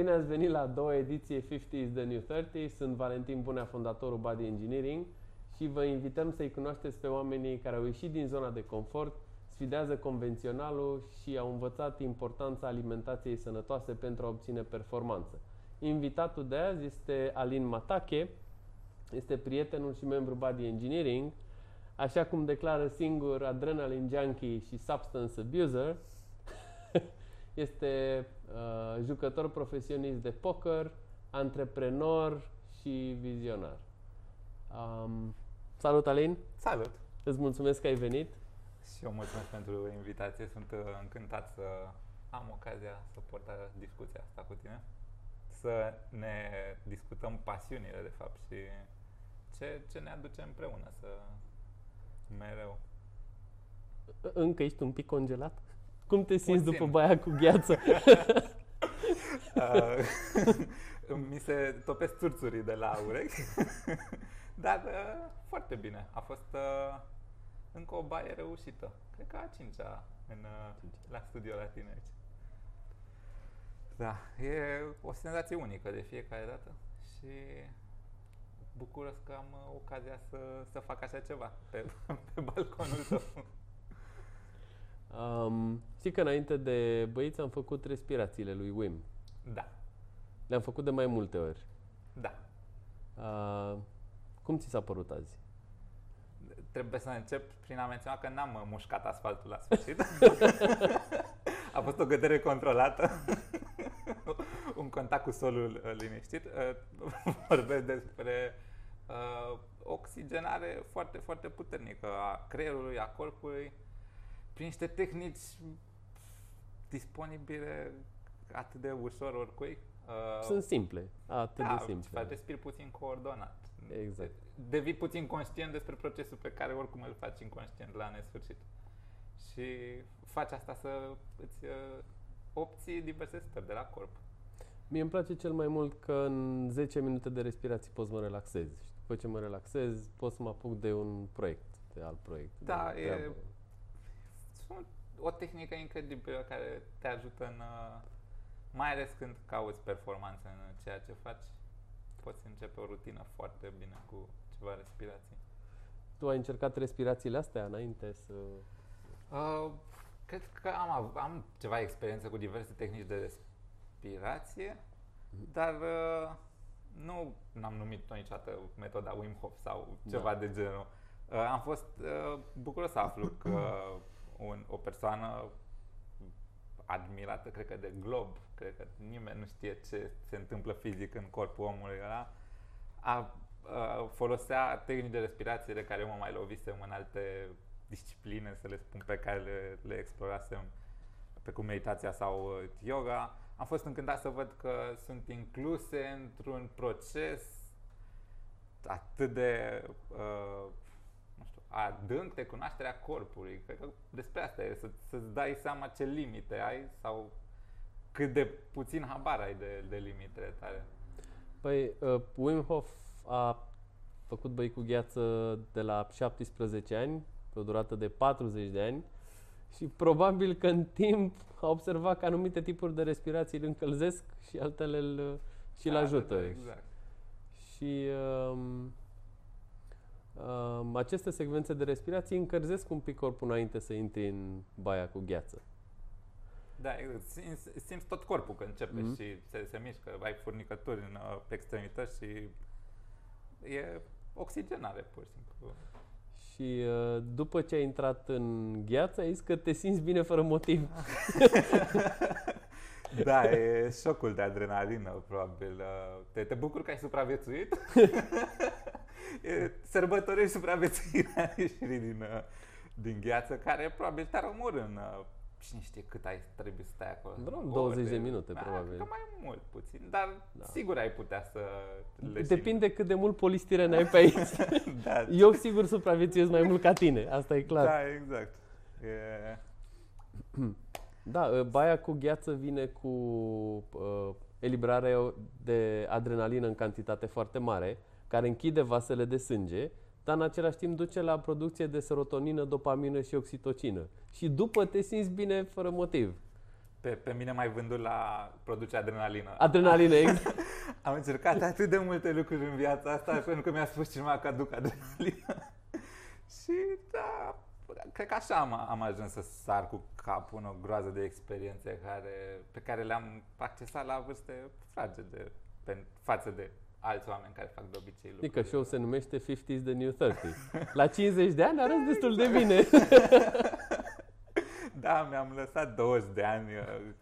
Bine ați venit la a doua ediție 50 is the New 30. Sunt Valentin Bunea, fondatorul Body Engineering și vă invităm să-i cunoașteți pe oamenii care au ieșit din zona de confort, sfidează convenționalul și au învățat importanța alimentației sănătoase pentru a obține performanță. Invitatul de azi este Alin Matache, este prietenul și membru Body Engineering, așa cum declară singur Adrenaline Junkie și Substance Abuser, este uh, jucător profesionist de poker, antreprenor și vizionar. Um, salut, Alin! Salut! Îți mulțumesc că ai venit. Și eu mulțumesc pentru invitație. Sunt uh, încântat să am ocazia să port uh, discuția asta cu tine. Să ne discutăm pasiunile, de fapt, și ce, ce ne aduce împreună să mereu. Încă ești un pic congelat? Cum te simți Puțin. după baia cu gheață? uh, mi se topesc țurțurii de la urechi. Dar uh, foarte bine. A fost uh, încă o baie reușită. Cred că a cincea în, uh, la studio la tine aici. Da, e o senzație unică de fiecare dată și bucuros că am uh, ocazia să, să fac așa ceva pe, pe balconul tău. Um, știi că înainte de băiți am făcut respirațiile lui Wim. Da. Le-am făcut de mai multe ori. Da. Uh, cum ți s-a părut azi? Trebuie să încep prin a menționa că n-am mușcat asfaltul la sfârșit. a fost o gădere controlată. Un contact cu solul uh, liniștit. Uh, vorbesc despre uh, oxigenare foarte, foarte puternică a creierului, a corpului, prin niște tehnici disponibile atât de ușor oricui. Uh, Sunt simple, atât da, de simple. respiri puțin coordonat. Exact. Devii puțin conștient despre procesul pe care oricum îl faci inconștient la nesfârșit. Și faci asta să îți uh, obții diverse stări de la corp. Mie îmi place cel mai mult că în 10 minute de respirație poți să mă relaxez. Și după ce mă relaxez, pot să mă apuc de un proiect, de alt proiect. Da, e, o tehnică incredibilă care te ajută în, uh, mai ales când cauți performanță în ceea ce faci, poți începe o rutină foarte bine cu ceva respirații. Tu ai încercat respirațiile astea înainte să... Uh, cred că am, am ceva experiență cu diverse tehnici de respirație, mm-hmm. dar uh, nu am numit niciodată metoda Wim Hof sau ceva da. de genul. Uh, am fost uh, bucuros să aflu că un, o persoană admirată, cred că de glob, cred că nimeni nu știe ce se întâmplă fizic în corpul omului ăla, a, a, folosea tehnici de respirație de care mă mai lovisem în alte discipline, să le spun, pe care le, le explorasem, pe cum meditația sau uh, yoga. Am fost încântat să văd că sunt incluse într-un proces atât de uh, adânc de cunoașterea corpului. Cred că despre asta e, să, să-ți dai seama ce limite ai sau cât de puțin habar ai de, de limitele tale. Păi, uh, Wim Hof a făcut băi cu gheață de la 17 ani, pe o durată de 40 de ani și probabil că în timp a observat că anumite tipuri de respirații îl încălzesc și altele îl, și îl da, ajută. Da, exact. Și um, aceste secvențe de respirație încălzesc un pic corpul înainte să intri în baia cu gheață. Da, simți, simți tot corpul când începe mm-hmm. și se, se mișcă, ai furnicături în uh, pe extremități și e oxigenare pur și simplu. Și uh, după ce ai intrat în gheață, ai zis că te simți bine fără motiv. da, e șocul de adrenalină, probabil. Uh, te, te bucur că ai supraviețuit? sărbătorești supraviețuirea ieșirii din, uh, din gheață, care probabil te-ar omor în uh, cine știe cât ai trebuie să stai acolo. Vreo 20 de, de minute, da, probabil. Că mai mult, puțin, dar da. sigur ai putea să le Depinde cât de mult polistiren ai pe aici. da. Eu sigur supraviețuiesc mai mult ca tine, asta e clar. Da, exact. E... Da, uh, baia cu gheață vine cu uh, eliberarea de adrenalină în cantitate foarte mare, care închide vasele de sânge, dar în același timp duce la producție de serotonină, dopamină și oxitocină. Și după te simți bine fără motiv. pe, pe mine mai vândut la produce adrenalină. Adrenalină, exact. Am încercat atât de multe lucruri în viața asta pentru că mi-a spus cineva că aduc adrenalină. și da, cred că așa am, am ajuns să sar cu capul în o groază de experiențe care, pe care le-am accesat la vârste fragede pe, față de alți oameni care fac de obicei lucruri. Adică show se numește 50s the New 30 La 50 de ani arăți destul de bine. da, mi-am lăsat 20 de ani uh,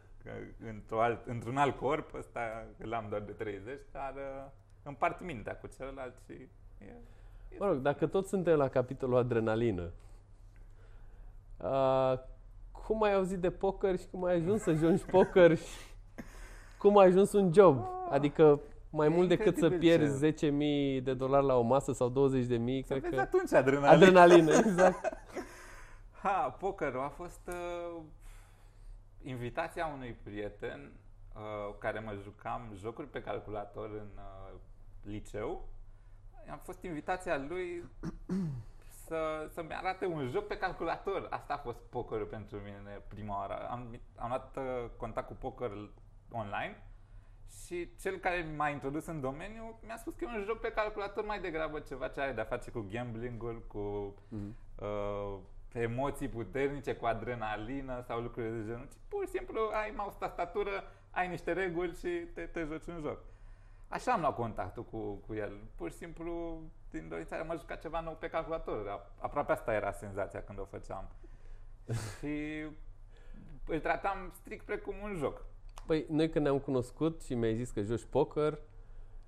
într-un alt, într-un alt corp, ăsta l-am doar de 30, dar uh, împart mintea cu celălalt și... E, e mă rog, dacă tot suntem la capitolul adrenalină, uh, cum ai auzit de poker și cum ai ajuns să joci poker și cum ai ajuns un job? Adică mai e mult decât să pierzi ce... 10.000 de dolari la o masă sau 20.000, cred că... atunci adrenalină. Adrenalină, exact. ha, pokerul a fost uh, invitația unui prieten uh, care mă jucam jocuri pe calculator în uh, liceu. Am fost invitația lui să, să-mi arate un joc pe calculator. Asta a fost pokerul pentru mine prima oară. Am, am luat uh, contact cu poker online și cel care m-a introdus în domeniu mi-a spus că e un joc pe calculator mai degrabă ceva ce are de-a face cu gambling-ul, cu mm-hmm. uh, emoții puternice, cu adrenalină sau lucruri de genul. Ci pur și simplu ai mouse tastatură, ai niște reguli și te, te joci un joc. Așa am luat contactul cu, cu el. Pur și simplu, din dorința mă juca ceva nou pe calculator. Aproape asta era senzația când o făceam. și îl tratam strict precum un joc. Păi, noi când ne-am cunoscut și mi-ai zis că joci poker,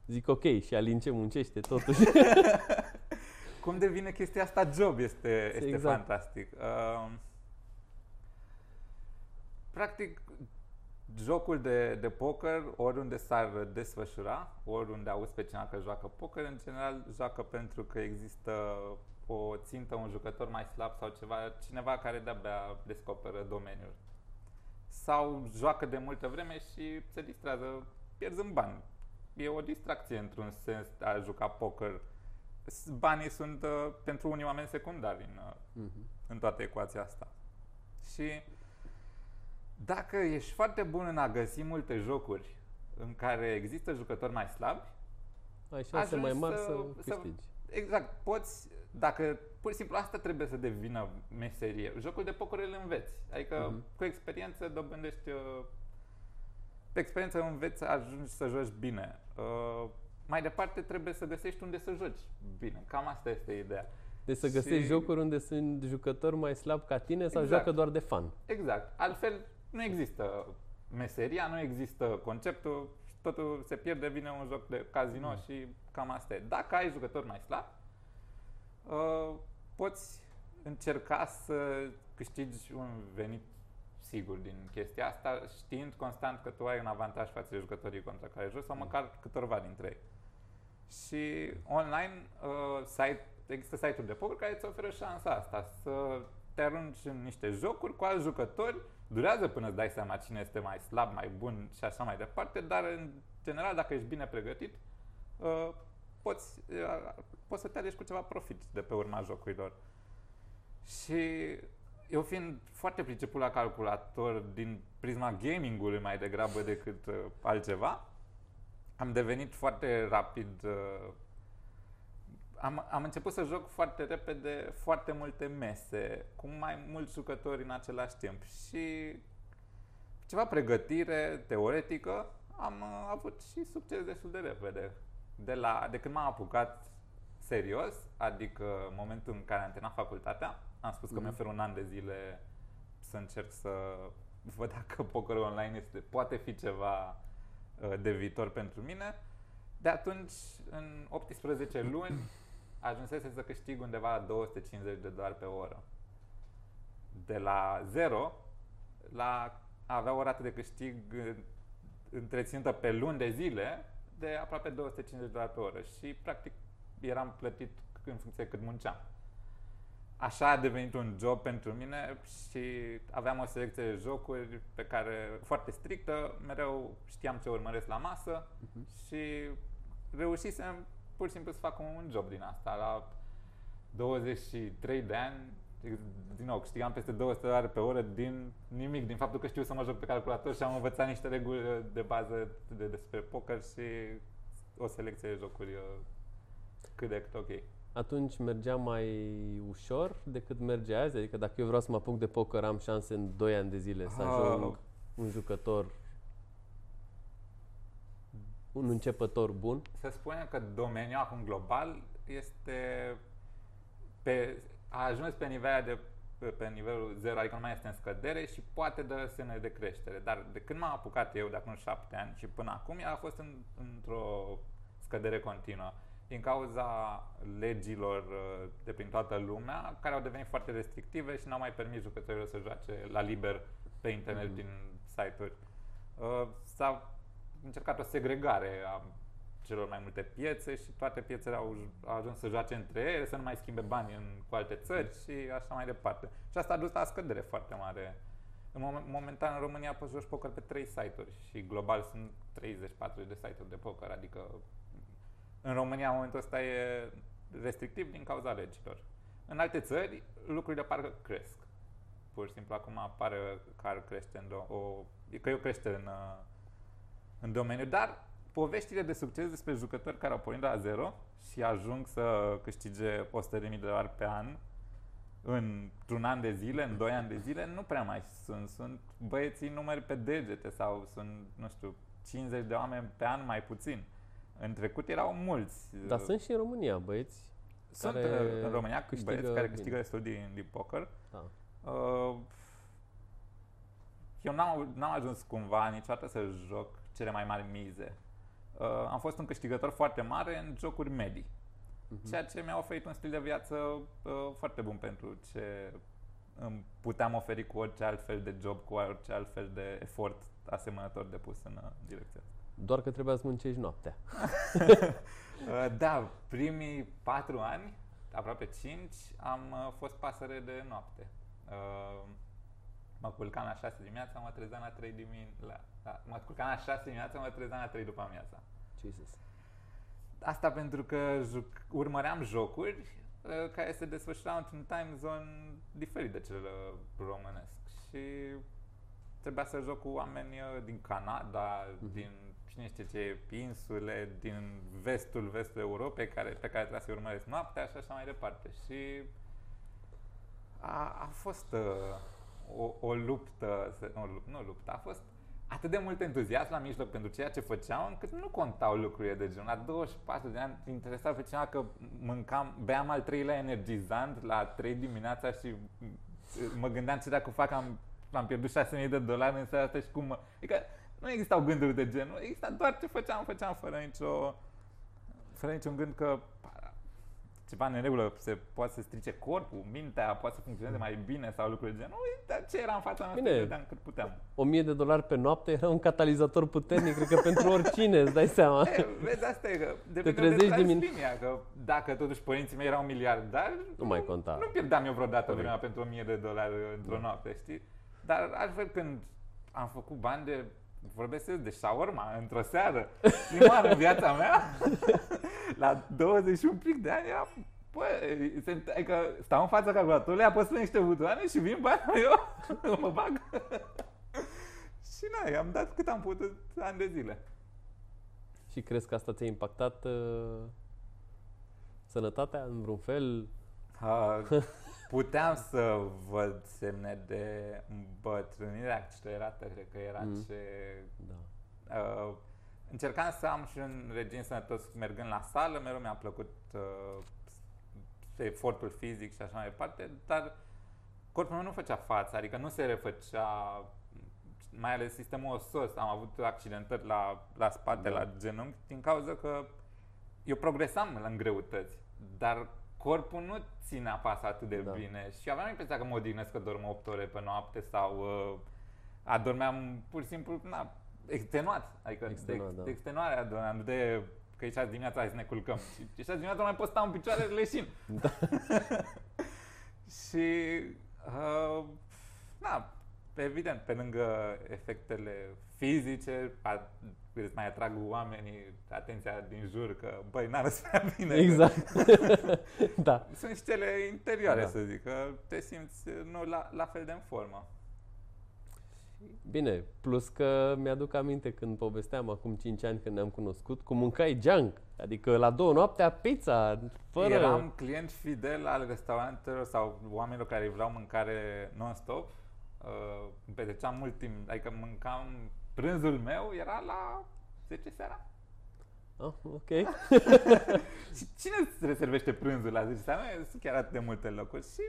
zic ok, și Alin ce muncește totuși. Cum devine chestia asta job este, este exact. fantastic. Uh, practic, jocul de, de poker, oriunde s-ar desfășura, oriunde auzi pe cineva că joacă poker, în general joacă pentru că există o țintă, un jucător mai slab sau ceva, cineva care de-abia descoperă domeniul sau joacă de multă vreme și se distrează pierzând bani. E o distracție într-un sens a juca poker. Banii sunt uh, pentru unii oameni secundari în, uh, uh-huh. în toată ecuația asta. Și dacă ești foarte bun în a găsi multe jocuri în care există jucători mai slabi, ai șanse mai mari să, să câștigi. Exact. Poți, dacă pur și simplu asta trebuie să devină meserie. Jocul de poker îl înveți. Adică uh-huh. cu experiență dobândești uh, pe experiență înveți, ajungi să joci bine. Uh, mai departe trebuie să găsești unde să joci bine. Cam asta este ideea. Deci să găsești și... jocuri unde sunt jucători mai slabi ca tine sau exact. joacă doar de fan. Exact. Altfel nu există meseria, nu există conceptul, totul se pierde, vine un joc de casino mm. și cam asta e. Dacă ai jucători mai slabi, uh, poți încerca să câștigi un venit sigur din chestia asta, știind constant că tu ai un avantaj față de jucătorii contra care joci sau măcar câtorva dintre ei. Și online uh, site, există site-uri de poker care îți oferă șansa asta, să te arunci în niște jocuri cu alți jucători, durează până îți dai seama cine este mai slab, mai bun și așa mai departe, dar în general dacă ești bine pregătit, uh, poți, uh, poți să te alegi cu ceva profit de pe urma jocurilor. Și eu fiind foarte priceput la calculator din prisma gamingului mai degrabă decât uh, altceva, am devenit foarte rapid uh, am, am început să joc foarte repede foarte multe mese cu mai mulți jucători în același timp și ceva pregătire teoretică am uh, avut și succes destul de repede. De, la, de când m-am apucat serios, adică în momentul în care am terminat facultatea, am spus că mm-hmm. mi ofer un an de zile să încerc să văd dacă pokerul online este, poate fi ceva uh, de viitor pentru mine. De atunci, în 18 luni, ajunsese să câștig undeva la 250 de dolari pe oră. De la 0 la a avea o rată de câștig uh, întreținută pe luni de zile de aproape 250 de dolari pe oră și practic eram plătit în funcție cât munceam. Așa a devenit un job pentru mine și aveam o selecție de jocuri pe care foarte strictă, mereu știam ce urmăresc la masă uh-huh. și reușisem pur și simplu să fac un job din asta. La 23 de ani din nou, câștigam peste 200 de ore pe oră din nimic, din faptul că știu să mă joc pe calculator și am învățat niște reguli de bază de, despre poker și o selecție de jocuri uh, cât de cât ok. Atunci mergea mai ușor decât merge azi? Adică dacă eu vreau să mă apuc de poker, am șanse în 2 ani de zile să ajung Ah. un jucător, un începător bun? Să spunem că domeniul acum global este pe, a ajuns pe nivelul de pe, pe nivelul 0, adică nu mai este în scădere și poate dă semne de creștere. Dar de când m-am apucat eu, de acum șapte ani și până acum, ea a fost în, într-o scădere continuă din cauza legilor uh, de prin toată lumea, care au devenit foarte restrictive și n-au mai permis jucătorilor să joace la liber pe internet Mhm. din site-uri. Uh, S-a încercat o segregare a celor mai multe piețe și toate piețele au, au ajuns să joace între ele, să nu mai schimbe bani în, cu alte țări și așa mai departe. Și asta a dus la scădere foarte mare. În moment, momentan în România poți joci poker pe 3 site-uri și global sunt 30-40 de site-uri de poker, adică în România în momentul ăsta e restrictiv din cauza legilor. În alte țări lucrurile parcă cresc. Pur și simplu acum apare că ar crește în do- o, că e o creștere în, uh, în domeniu, dar poveștile de succes despre jucători care au pornit de la zero și ajung să câștige 100.000 de dolari pe an într-un an de zile, în 2 ani de zile, nu prea mai sunt. Sunt băieții numeri pe degete sau sunt, nu știu, 50 de oameni pe an mai puțin. În trecut erau mulți. Dar sunt și în România băieți. Sunt care uh, în România câștigă băieți care bine. câștigă destul din, din poker. Da. Uh, eu n-am, n-am ajuns cumva niciodată să joc cele mai mari mize. Uh, am fost un câștigător foarte mare în jocuri medii. Mhm. Ceea ce mi-a oferit un stil de viață uh, foarte bun pentru ce îmi puteam oferi cu orice alt fel de job, cu orice alt fel de efort asemănător de pus în uh, direcția asta. Doar că trebuia să muncești noaptea. Uh, da, primii patru ani, aproape cinci, am uh, fost pasăre de noapte. Uh, mă culcam la 6 dimineața, mă trezeam la 3 dimineața. La, la, mă culcam la 6 dimineața, mă trezeam la 3 după amiaza. Jesus. Asta pentru că juc, urmăream jocuri uh, care se desfășurau într-un time zone diferit de cel uh, românesc. Și trebuia să joc cu oameni uh, din Canada, Mhm. din cine știe ce insule, din vestul, vestul Europei, care, pe care trebuia să-i urmăresc noaptea și așa mai departe. Și a, a fost uh, o, o luptă, să, nu, lup- nu luptă, a fost atât de mult entuziasm la mijloc pentru ceea ce făceam, încât nu contau lucrurile de genul. La 24 de ani interesa pe cineva că mâncam, beam al treilea energizant la 3 dimineața și mă gândeam ce dacă fac, am, am pierdut 6.000 de dolari în seara asta și cum mă... Adică nu existau gânduri de genul, exista doar ce făceam, făceam fără nicio... Fără niciun gând că ceva în neregulă, se poate să strice corpul, mintea, poate să funcționeze mai bine sau lucruri de genul. Uite ce era în fața noastră, Bine. vedeam cât puteam. 1000 de dolari pe noapte era un catalizator puternic, cred că pentru oricine, îți dai seama. E, vezi, asta e că depinde trezești de dimin- translinia, că dacă totuși părinții mei erau miliardari, Nu mai conta. Nu pierdeam eu vreodată Corect. vremea pentru 1000 de dolari într-o Da. noapte, știi? Dar altfel când am făcut bani de vorbesc serios, de shawarma într-o seară, prima oară în viața mea, la 20 și un pic de ani, era, bă, se, adică stau în fața calculatorului, apăs pe niște butoane și vin bani, eu mă bag. și na, i-am dat cât am putut ani de zile. Și crezi că asta ți-a impactat uh, sănătatea în vreun fel? Uh, puteam să văd semne de îmbătrânire accelerată, cred că era Mm. ce... Da. Uh, încercam să am și un regim sănătos mergând la sală, mereu mi-a plăcut uh, efortul fizic și așa mai departe, dar corpul meu nu făcea față, adică nu se refăcea, mai ales sistemul osos. Am avut accidentări la, la spate, Da. la genunchi, din cauza că eu progresam în greutăți, dar corpul nu ținea pas atât de Da. bine și aveam impresia că mă odihnesc că dorm 8 ore pe noapte sau uh, adormeam pur și simplu na, extenuat, adică Extenuat, de, da. de extenuare adormeam, nu de că e 6 dimineața, hai să ne culcăm. Și e 6 dimineața mai pot sta în picioare leșin. Da. și uh, na, evident, pe lângă efectele fizice, a, îți mai atrag oamenii atenția din jur că, băi, n-arăți prea bine. Exact. da. Sunt și cele interioare, Da. să zic, că te simți nu la, la fel de în formă. Bine, plus că mi-aduc aminte când povesteam acum 5 ani când ne-am cunoscut, cum mâncai junk, adică la două noaptea pizza, fără... Eram client fidel al restaurantelor sau oamenilor care vreau mâncare non-stop. Uh, îmi petreceam mult timp, adică mâncam, prânzul meu era la 10 seara. Ah, ok. Și cine îți rezervește prânzul la 10 seara? Nu sunt chiar atât de multe locuri și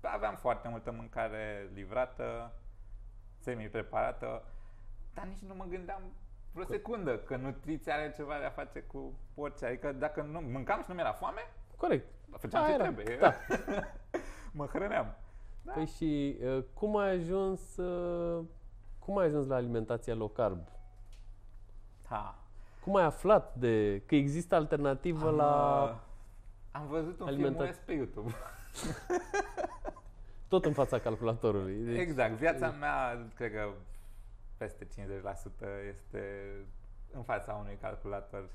aveam foarte multă mâncare livrată, semi-preparată, dar nici nu mă gândeam vreo secundă că nutriția are ceva de a face cu orice. Adică dacă nu mâncam și nu mi-era foame, Corect. făceam Da, ce era. trebuie. Da. mă hrăneam. Da. Păi și uh, cum ai ajuns uh, cum ai ajuns la alimentația low carb? Ha. Cum ai aflat de că există alternativă Am, la uh, am văzut un alimentație. filmuleț pe YouTube. tot în fața calculatorului? Deci, Exact. Viața mea, cred că peste 50% este în fața unui calculator.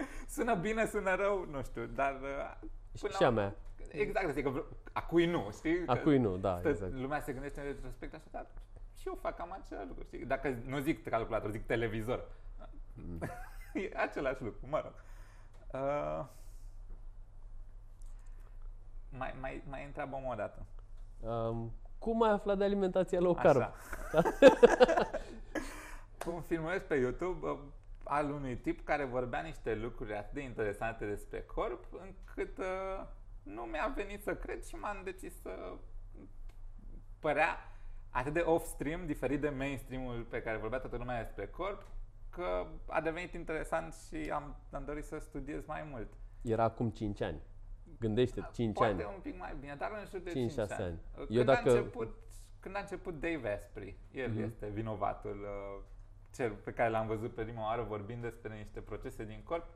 Uh, sună bine, sună rău, nu știu, dar... uh, Și, până și la a mea. Exact, adică vre- a cui nu, știi? Că A cui nu, da, stă- exact. Lumea se gândește în retrospect așa, dar și eu fac cam același lucru, știi? Dacă nu zic calculator, zic televizor. Mm. e același lucru, mă rog. Uh, mai, mai, mai întreabă o dată. Um, cum ai aflat de alimentația low carb? Așa. un filmuleț pe YouTube uh, al unui tip care vorbea niște lucruri atât de interesante despre corp, încât uh, nu mi-a venit să cred și m-am decis să părea atât de off-stream, diferit de mainstream-ul pe care vorbea toată lumea despre corp, că a devenit interesant și am, am dorit să studiez mai mult. Era acum 5 ani. Gândește 5 Poate ani. un pic mai bine, dar în jur de 5, 5, 6 ani. Când, Eu dacă- a început, când a început Dave Asprey, el Mhm. este vinovatul, uh, cel pe care l-am văzut pe prima oară vorbind despre niște procese din corp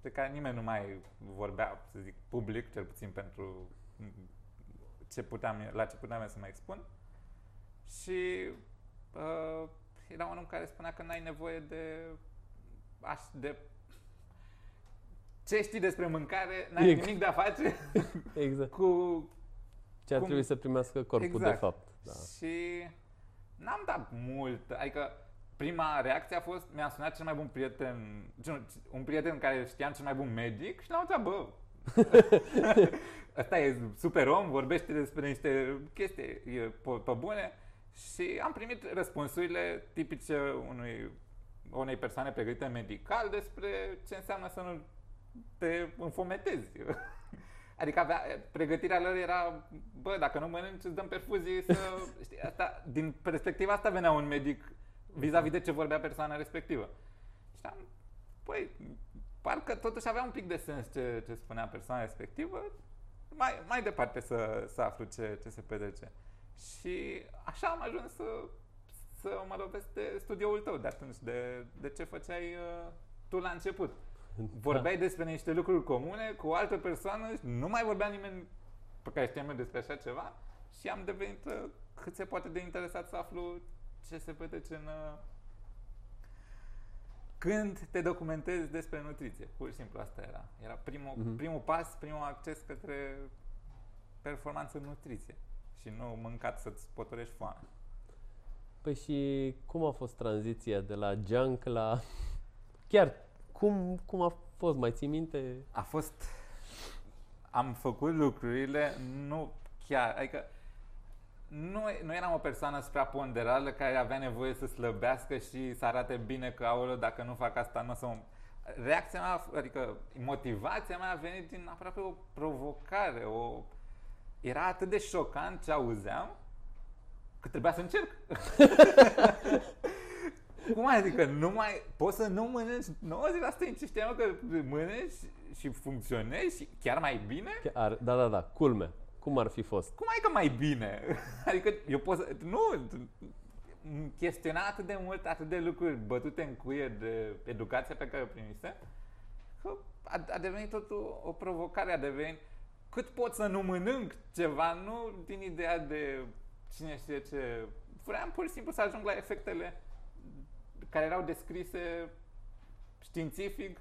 pe care nimeni nu mai vorbea, să zic, public, cel puțin pentru ce puteam, la ce puteam eu să mă expun. Și uh, era un om care spunea că n-ai nevoie de, aș, de ce știi despre mâncare, n-ai Exact. nimic de a face Exact. cu Ce ar Cum- trebui să primească corpul de Exact. fapt. Da. Și n-am dat mult, adică prima reacție a fost, mi-a sunat cel mai bun prieten, nu, un prieten care știam cel mai bun medic și l-am întrebat, bă, ăsta e super om, vorbește despre niște chestii e pe, pe bune și am primit răspunsurile tipice unui, unei persoane pregătite medical despre ce înseamnă să nu te înfometezi. Adică avea, pregătirea lor era, bă, dacă nu mănânci, îți dăm perfuzii să... Știi, asta, din perspectiva asta venea un medic vis-a-vis de ce vorbea persoana respectivă. Și am, păi, parcă totuși avea un pic de sens ce, ce spunea persoana respectivă, mai, mai departe să, să aflu ce, ce se petrece. Și așa am ajuns să, să mă lovesc de studioul tău de atunci, de, de ce făceai uh, tu la început. Vorbeai despre niște lucruri comune cu o altă persoană, nu mai vorbea nimeni pe care știam eu despre așa ceva și am devenit uh, cât se poate de interesat să aflu ce se petrece în... uh, Când te documentezi despre nutriție. Pur și simplu asta era. Era primul, Mhm. primul pas, primul acces către performanță în nutriție. Și nu mâncat să-ți potorești foame. Păi și cum a fost tranziția de la junk la... Chiar, cum, cum a fost? Mai ții minte? A fost... Am făcut lucrurile, nu chiar, adică nu, nu eram o persoană supraponderală care avea nevoie să slăbească și să arate bine că, aoleu, dacă nu fac asta, nu o să mă... Reacția mea, adică motivația mea a venit din aproape o provocare, o... Era atât de șocant ce auzeam că trebuia să încerc. Cum adică nu mai poți să nu mănânci 90% din ce știam eu că mănânci și funcționezi și chiar mai bine? Chiar, da, da, da, culme. Cum ar fi fost? Cum ai că mai bine? Adică eu pot să... Nu, m- chestiona atât de mult, atât de lucruri bătute în cuie de educația pe care o primise, că a, a devenit totul o provocare, a devenit cât pot să nu mănânc ceva, nu din ideea de cine știe ce. Vreau pur și simplu să ajung la efectele care erau descrise științific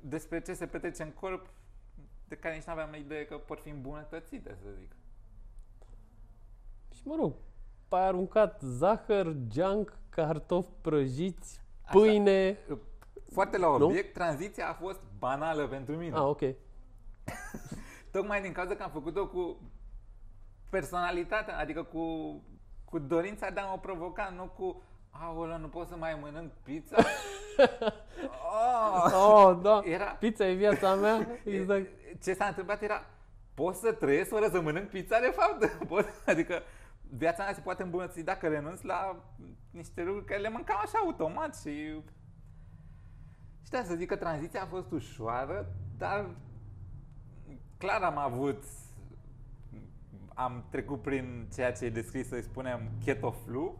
despre ce se petrece în corp, de care nici nu aveam idee că pot fi îmbunătățite, să zic. Și mă rog, ai aruncat zahăr, junk, cartofi prăjiți, pâine. Așa, foarte la obiect, nu? tranziția a fost banală pentru mine. Ah, ok. Tocmai din cauza că am făcut-o cu personalitatea, adică cu, cu dorința de a mă provoca, nu cu Aolea, nu pot să mai mănânc pizza? oh, oh da, era... pizza e viața mea. Exact. Ce s-a întâmplat era, pot să trăiesc fără să mănânc pizza de fapt? Pot, adică viața mea se poate îmbunătăți dacă renunț la niște lucruri care le mâncam așa automat și... Și da, să zic că tranziția a fost ușoară, dar clar am avut am trecut prin ceea ce e descris, să spunem, keto flu.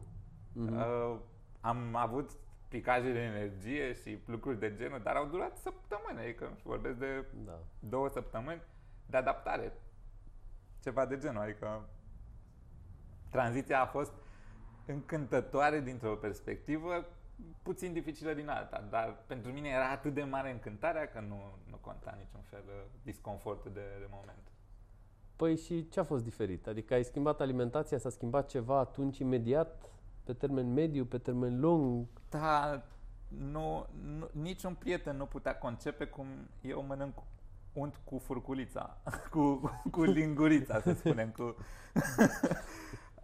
Mm-hmm. Uh, am avut picaje de energie și lucruri de genul, dar au durat săptămâni, adică vorbesc de da. două săptămâni de adaptare. Ceva de genul, adică tranziția a fost încântătoare dintr-o perspectivă, puțin dificilă din alta, dar pentru mine era atât de mare încântarea că nu, nu conta niciun fel uh, disconfortul de, de moment. Păi și ce a fost diferit? Adică ai schimbat alimentația, s-a schimbat ceva atunci imediat, pe termen mediu, pe termen lung? Da, nu, nu, niciun prieten nu putea concepe cum eu mănânc unt cu furculița, cu, cu lingurița, să spunem. Cu...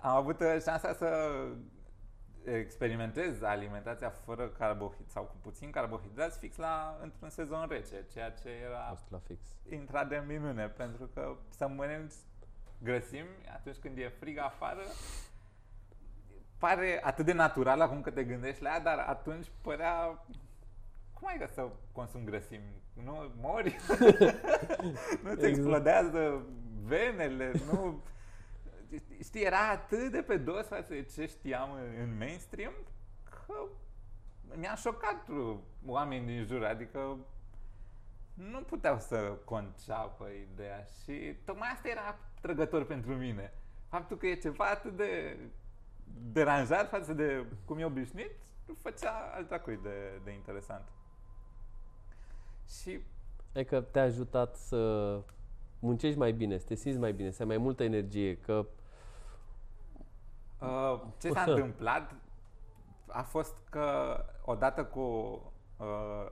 Am avut șansa să experimentez alimentația fără carbohidrați sau cu puțin carbohidrați fix la într-un sezon rece, ceea ce era la fix. intrat de minune, pentru că să mănânci grăsimi atunci când e frig afară pare atât de natural acum că te gândești la ea, dar atunci părea cum ai să consumi grăsimi? Nu mori? nu ți exact. explodează venele? Nu știi, era atât de pe dos față de ce știam în mainstream că mi-a șocat oamenii din jur, adică nu puteau să conceapă ideea și tocmai asta era trăgător pentru mine. Faptul că e ceva atât de deranjat față de cum e obișnuit, făcea alt dracui de, de interesant. Și... Adică te-a ajutat să muncești mai bine, să te simți mai bine, să ai mai multă energie, că Uh, ce s-a întâmplat a fost că odată cu uh,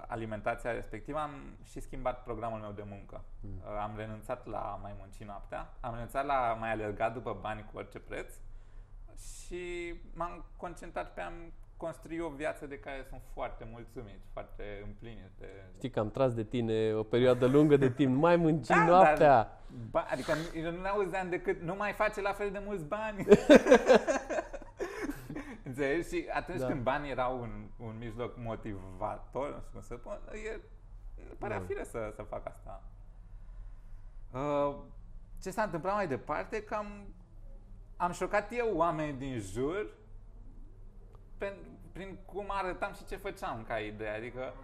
alimentația respectivă am și schimbat programul meu de muncă. Mm. Uh, am renunțat la mai munci noaptea, am renunțat la mai alergat după bani cu orice preț și m-am concentrat pe a construi o viață de care sunt foarte mulțumit, foarte împlinit. De... Știi că am tras de tine o perioadă lungă de timp, nu mai munci da, noaptea. Dar, ba, adică eu nu auzeam decât nu mai face la fel de mulți bani. Înțelegi? Și atunci da. când banii erau un, un mijloc motivator, nu știu cum să spun, e, părea da. fire să, să fac asta. Uh, ce s-a întâmplat mai departe? Că am, am șocat eu oameni din jur prin cum arătam și ce făceam ca idee. Adică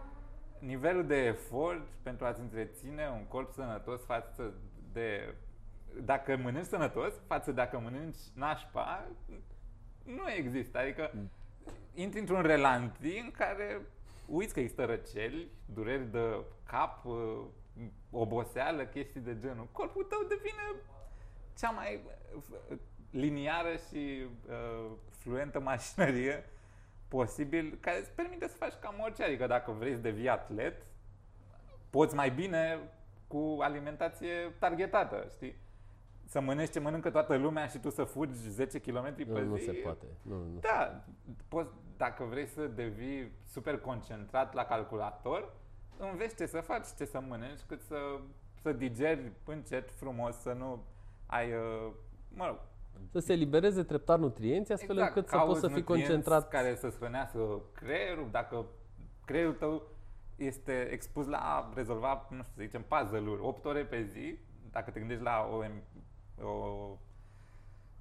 nivelul de efort pentru a-ți întreține un corp sănătos față de dacă mănânci sănătos, față de dacă mănânci nașpa, nu există. Adică mm. intri într-un relanti în care uiți că există răceli, dureri de cap, uh, oboseală, chestii de genul. Corpul tău devine cea mai uh, liniară și uh, fluentă mașinărie posibil, care îți permite să faci cam orice. Adică dacă vrei să devii atlet, poți mai bine cu alimentație targetată, știi? Să mănânci ce mănâncă toată lumea și tu să fugi 10 km pe nu, zi. Nu se poate. Nu, nu da, poți, dacă vrei să devii super concentrat la calculator, înveți ce să faci, ce să mănânci, cât să, să digeri încet, frumos, să nu ai, uh, mă rog, să se libereze treptat nutrienții astfel exact, încât să poți să fii concentrat. care să hrănească creierul, dacă creierul tău este expus la a rezolva, nu știu, să zicem, puzzle-uri 8 ore pe zi, dacă te gândești la o, o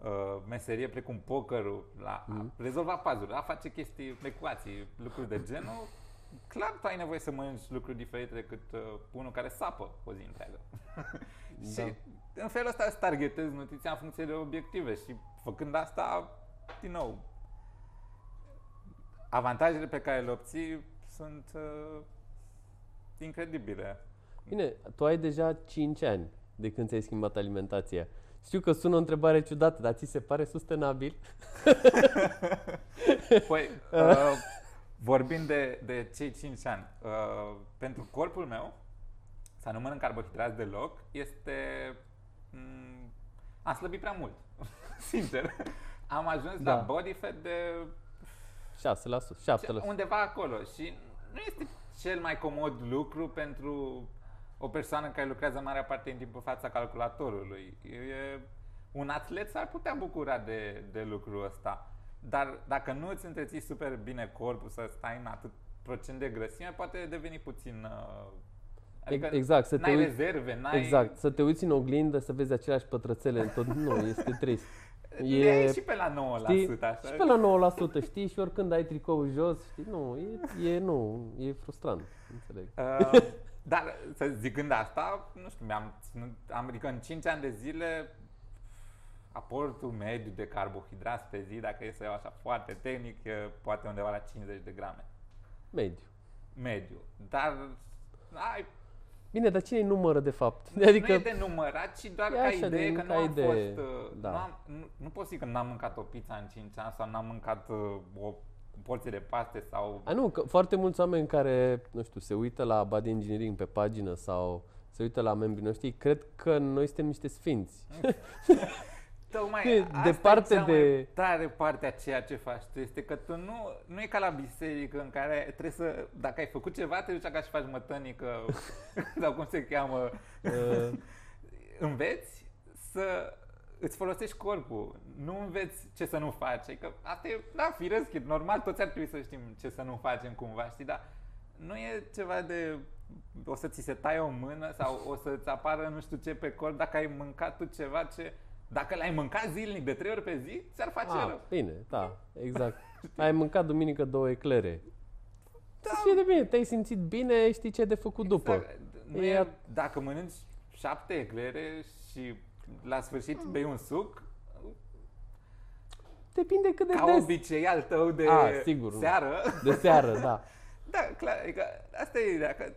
o meserie precum pokerul, la mm. a mhm. rezolva puzzle a face chestii, ecuații, lucruri de genul, clar tu ai nevoie să mănânci lucruri diferite decât uh, unul care sapă o zi întreagă. Da. și în felul ăsta îți targetezi nutriția în funcție de obiective și făcând asta, din nou, avantajele pe care le obții sunt uh, incredibile. Bine, tu ai deja 5 ani de când ți-ai schimbat alimentația. Știu că sună o întrebare ciudată, dar ți se pare sustenabil? Păi, uh, vorbind de, de cei 5 ani, uh, pentru corpul meu, să nu mănânc carbohidrați deloc, este... M- am slăbit prea mult, sincer. Am ajuns Da. la body fat de 6%, 7%. undeva acolo și nu este cel mai comod lucru pentru o persoană care lucrează marea parte din timp în fața calculatorului. E, un atlet s-ar putea bucura de, de lucrul ăsta. Dar dacă nu îți întreții super bine corpul, să stai în atât procent de grăsime, poate deveni puțin... Uh, adică exact, să te n-ai uiți- rezerve, n-ai... Exact, să te uiți în oglindă, să vezi aceleași pătrățele în tot. Nu, este trist. E și pe la 9%, știi, așa. și pe la 9%, știi? Și oricând ai tricoul jos, știi? Nu, e, e, nu, e frustrant, înțeleg. Uh, dar, să zicând asta, nu știu, mi-am ținut, am, adică în 5 ani de zile aportul mediu de carbohidrați pe zi, dacă e să iau așa foarte tehnic, e poate undeva la 50 de grame. Mediu. Mediu. Dar ai, Bine, dar cine numără de fapt? adică, Adică, nu e de numărat, ci doar E ca așa, idee din- că nu ca am idee, fost... uh, da. Nu, am, nu, nu pot zic că n-am mâncat o pizza în 5 ani sau n-am mâncat uh, o porție de paste sau... a, nu, că foarte mulți oameni care, nu știu, se uită la Body Engineering pe pagină sau se uită la membrii noștri, cred că noi suntem niște sfinți. Tocmai E asta departe e cea de- mai tare parte a ceea ce faci tu. Este că tu nu, nu e ca la biserică în care trebuie să, dacă ai făcut ceva, te duci acasă și faci mătănică sau cum se cheamă, Uh, înveți să îți folosești corpul, nu înveți ce să nu faci. Adică asta e, da, firesc, e normal, toți ar trebui să știm ce să nu facem cumva, știi, dar nu e ceva de o să ți se taie o mână sau o să-ți apară nu știu ce pe corp. Dacă ai mâncat tu ceva ce dacă l-ai mâncat zilnic de trei ori pe zi, ți-ar face a, rău. bine, da, exact. Ai mâncat duminică două eclere. Da. Să fie de bine, te-ai simțit bine, știi ce ai de făcut după. Exact. Nu E e, a- dacă mănânci șapte eclere și la sfârșit bei un suc, Depinde cât de ca des. obicei al tău de A, sigur. seară, De seară, da. Da, clar, adică asta e ideea, că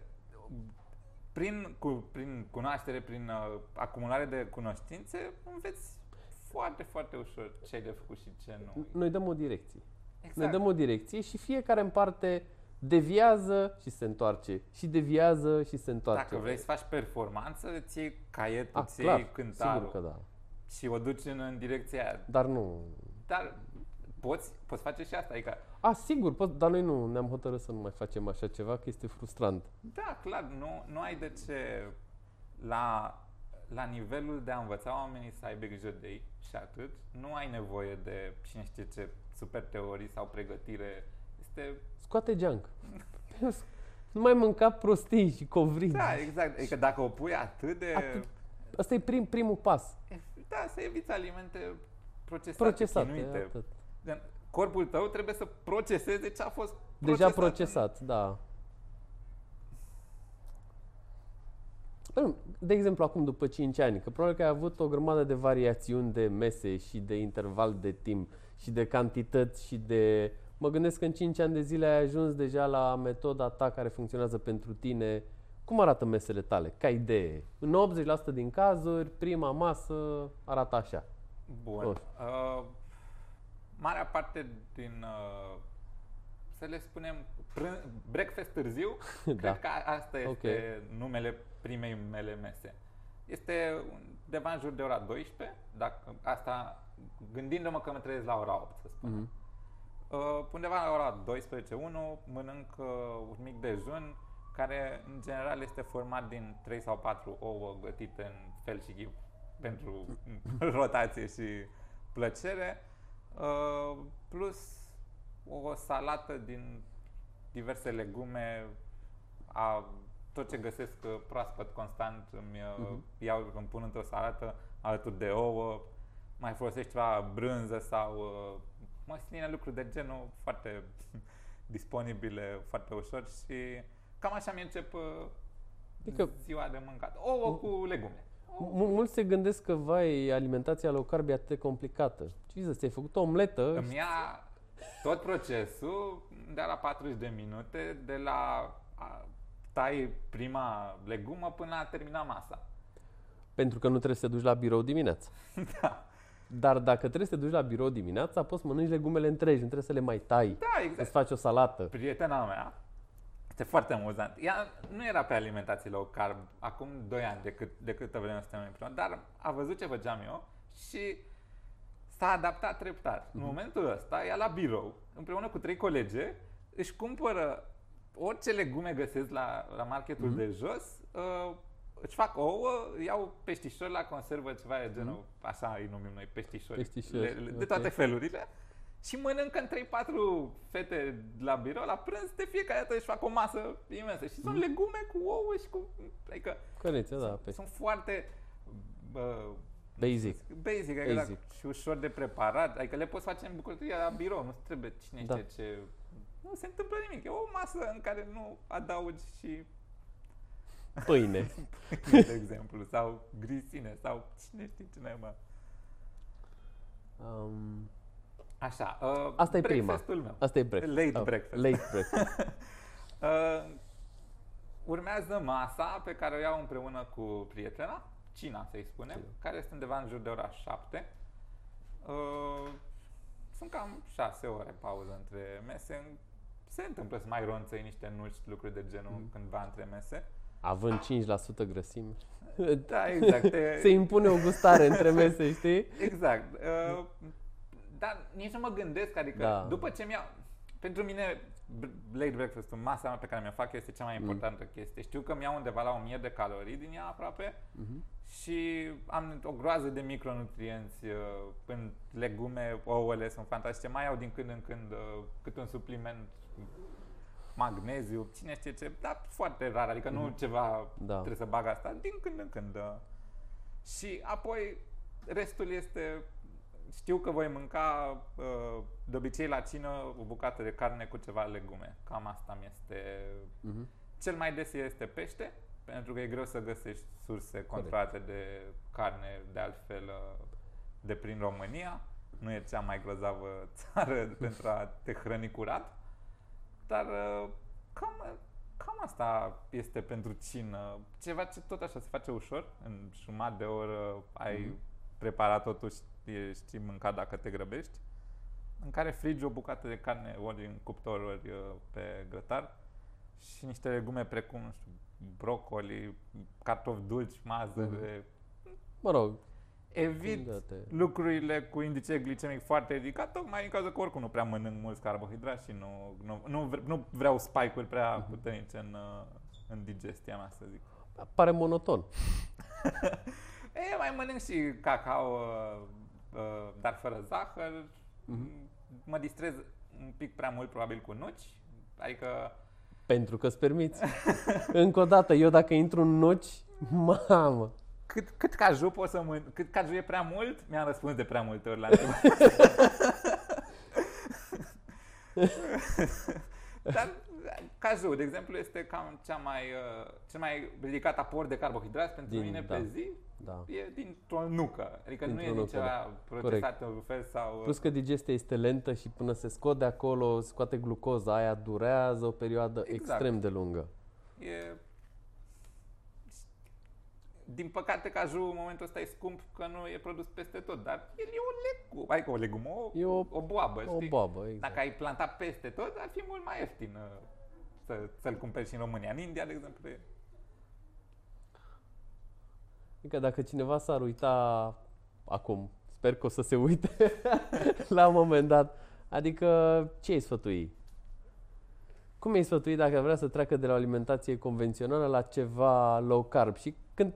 prin, cu, prin cunoaștere, prin uh, acumulare de cunoștințe, înveți foarte, foarte ușor ce ai de făcut și ce nu. Noi dăm o direcție. Noi Exact. dăm o direcție și fiecare în parte deviază și se întoarce. Și deviază și se întoarce. Dacă vrei să faci performanță, îți iei caietul, A, îți iei Ah, clar, cântarul sigur că da. și o duci în, în direcția aia. Dar nu... Dar poți, poți face și asta, adică, A, sigur, pot, dar noi nu ne-am hotărât să nu mai facem așa ceva, că este frustrant. da, clar, nu, nu ai de ce la, la nivelul de a învăța oamenii să aibă grijă de ei și atât, nu ai nevoie de cine știe ce super teorii sau pregătire. Este Scoate junk. nu mai mânca prostii și covrigi. Da, exact. Adică dacă o pui atât de... Atât. Asta e prim, primul pas. Da, să eviți alimente procesate, Procesat. chinuite. Atât. Gen, Corpul tău trebuie să proceseze ce a fost Deja procesat. procesat, da. Bă, De exemplu, acum după 5 ani, că probabil că ai avut o grămadă de variațiuni de mese și de interval de timp și de cantități și de... Mă gândesc că în 5 ani de zile ai ajuns deja la metoda ta care funcționează pentru tine. Cum arată mesele tale, ca idee? În 80% din cazuri, prima masă arată așa. Bun. Or. Uh, marea parte din, uh, să le spunem, prân- breakfast târziu, Da. cred că a- asta este Ok. numele primei mele mese. Este undeva în jur de ora 12, dacă asta gândindu-mă că mă trezesc la ora 8, să spunem. Mhm. Uh, undeva la ora 12.1 mănânc uh, un mic dejun care în general este format din 3 sau 4 ouă gătite în fel și chip pentru rotație și plăcere uh, plus o salată din diverse legume a tot ce găsesc uh, proaspăt constant îmi uh, Mhm. iau, îmi pun într-o salată alături de ouă mai folosești ceva brânză sau uh, măsline, lucruri de genul foarte disponibile, foarte ușor și cam așa mi încep uh, Adică- ziua de mâncat. Ouă cu legume. M- mulți se gândesc că, vai, alimentația low carb e atât de complicată. Ce ți-ai făcut o omletă? Îmi ia tot procesul de la 40 de minute, de la a, tai prima legumă până la a termina masa. Pentru că nu trebuie să te duci la birou dimineața. Da, Dar dacă trebuie să te duci la birou dimineața, poți să mănânci legumele întregi, nu trebuie să le mai tai. da, Să-ți exact. faci o salată. Prietena mea, este foarte amuzant. Ea nu era pe alimentație low carb acum 2 ani de, cât, de câtă vreme suntem împreună, dar a văzut ce făceam eu și s-a adaptat treptat. În momentul ăsta, ea la birou, împreună cu trei colege, își cumpără orice legume găsesc la, la marketul de jos, uh, își fac ouă, iau peștișori la conservă, ceva de genul, așa îi numim noi, peștișori, Peștișori, le- le- de ok. toate felurile. Și mănâncă în 3-4 fete la birou, la prânz, de fiecare dată își fac o masă imensă. Și sunt legume cu ouă și cu... Adică Corecție, da, pe sunt foarte... Bă, basic. Basic, exact. Basic. Și ușor de preparat. Adică le poți face în bucurărie la birou. Nu trebuie cine Da. știe ce... Nu se întâmplă nimic. E o masă în care nu adaugi și, Pâine. de exemplu, sau grisine, sau cine știe ce naiba. Um, Așa, uh, Asta e prima. breakfast-ul meu. asta e breakfast. Late Ah, breakfast. Late breakfast. Uh, urmează masa pe care o iau împreună cu prietena, cina să-i spunem, Cina. care este undeva în jur de ora 7. Uh, sunt cam 6 ore pauză între mese. Se întâmplă să mai ronțăi niște nuci, lucruri de genul Mhm. cândva între mese. Având 5% grăsime. Da, exact. Te- Se impune o gustare între mese, știi? Exact. Uh, dar nici nu mă gândesc, adică Da. după ce mi-au... Pentru mine, b- late breakfast-ul, masa mea pe care mi-o fac este cea Mm. mai importantă chestie. Știu că mi-au undeva la 1000 de calorii din ea aproape Mhm. și am o groază de micronutrienți uh, în legume, ouăle sunt fantastice. Mai au din când în când uh, câte un supliment magneziu, cine știe ce, dar foarte rar, adică nu ceva Da. trebuie să bag asta, din când în când. uh. Și apoi restul este știu că voi mânca uh, de obicei la cină o bucată de carne cu ceva legume. Cam asta mi este Mhm. cel mai des este pește, pentru că e greu să găsești surse controlate de carne de altfel uh, de prin România. Nu e cea mai grozavă țară pentru a te hrăni curat. Dar uh, cam, cam asta este pentru cină. Ceva ce tot așa se face ușor. În jumătate de oră ai Mhm. preparat totul și știi mâncat dacă te grăbești. În care frigi o bucată de carne ori în cuptor, ori uh, pe grătar și niște legume precum, nu știu, brocoli, cartofi dulci, mazăre. Mă rog, Evit da-te. lucrurile cu indice glicemic foarte ridicat, tocmai în cazul că oricum nu prea mănânc mulți carbohidrați și nu, nu, nu, vre, nu vreau spike-uri prea Mhm. puternice în, uh, în digestia mea, să zic. pare monoton. E, mai mănânc și cacao, uh, uh, dar fără zahăr. Mhm. Mă distrez un pic prea mult, probabil, cu nuci. Adică, Pentru că îți permiți. Încă o dată, eu dacă intru în nuci, mamă. cât, cât caju pot să mân... Cât caju e prea mult? Mi-am răspuns de prea multe ori la întrebare. Dar caju, de exemplu, este cam cea mai, uh, cel mai ridicat aport de carbohidrați pentru Din- mine da. pe zi. Da. E dintr-o nucă. Adică nu Dintr-o e din nucă, ceva da. procesat în fel sau... Plus că digestia este lentă și până se scot de acolo, scoate glucoza aia, durează o perioadă Exact. extrem de lungă. E... Din păcate, caju în momentul ăsta e scump că nu e produs peste tot, dar el e o legumă, adică o legumă, o, E o- o boabă, O știi? boabă, exact. Dacă ai plantat peste tot, ar fi mult mai ieftin uh, să, să-l cumperi și în România. În India, de exemplu, e... Adică dacă cineva s-ar uita acum, sper că o să se uite la un moment dat, adică ce ai sfătui? Cum ai sfătui dacă vrea să treacă de la o alimentație convențională la ceva low carb? Și când,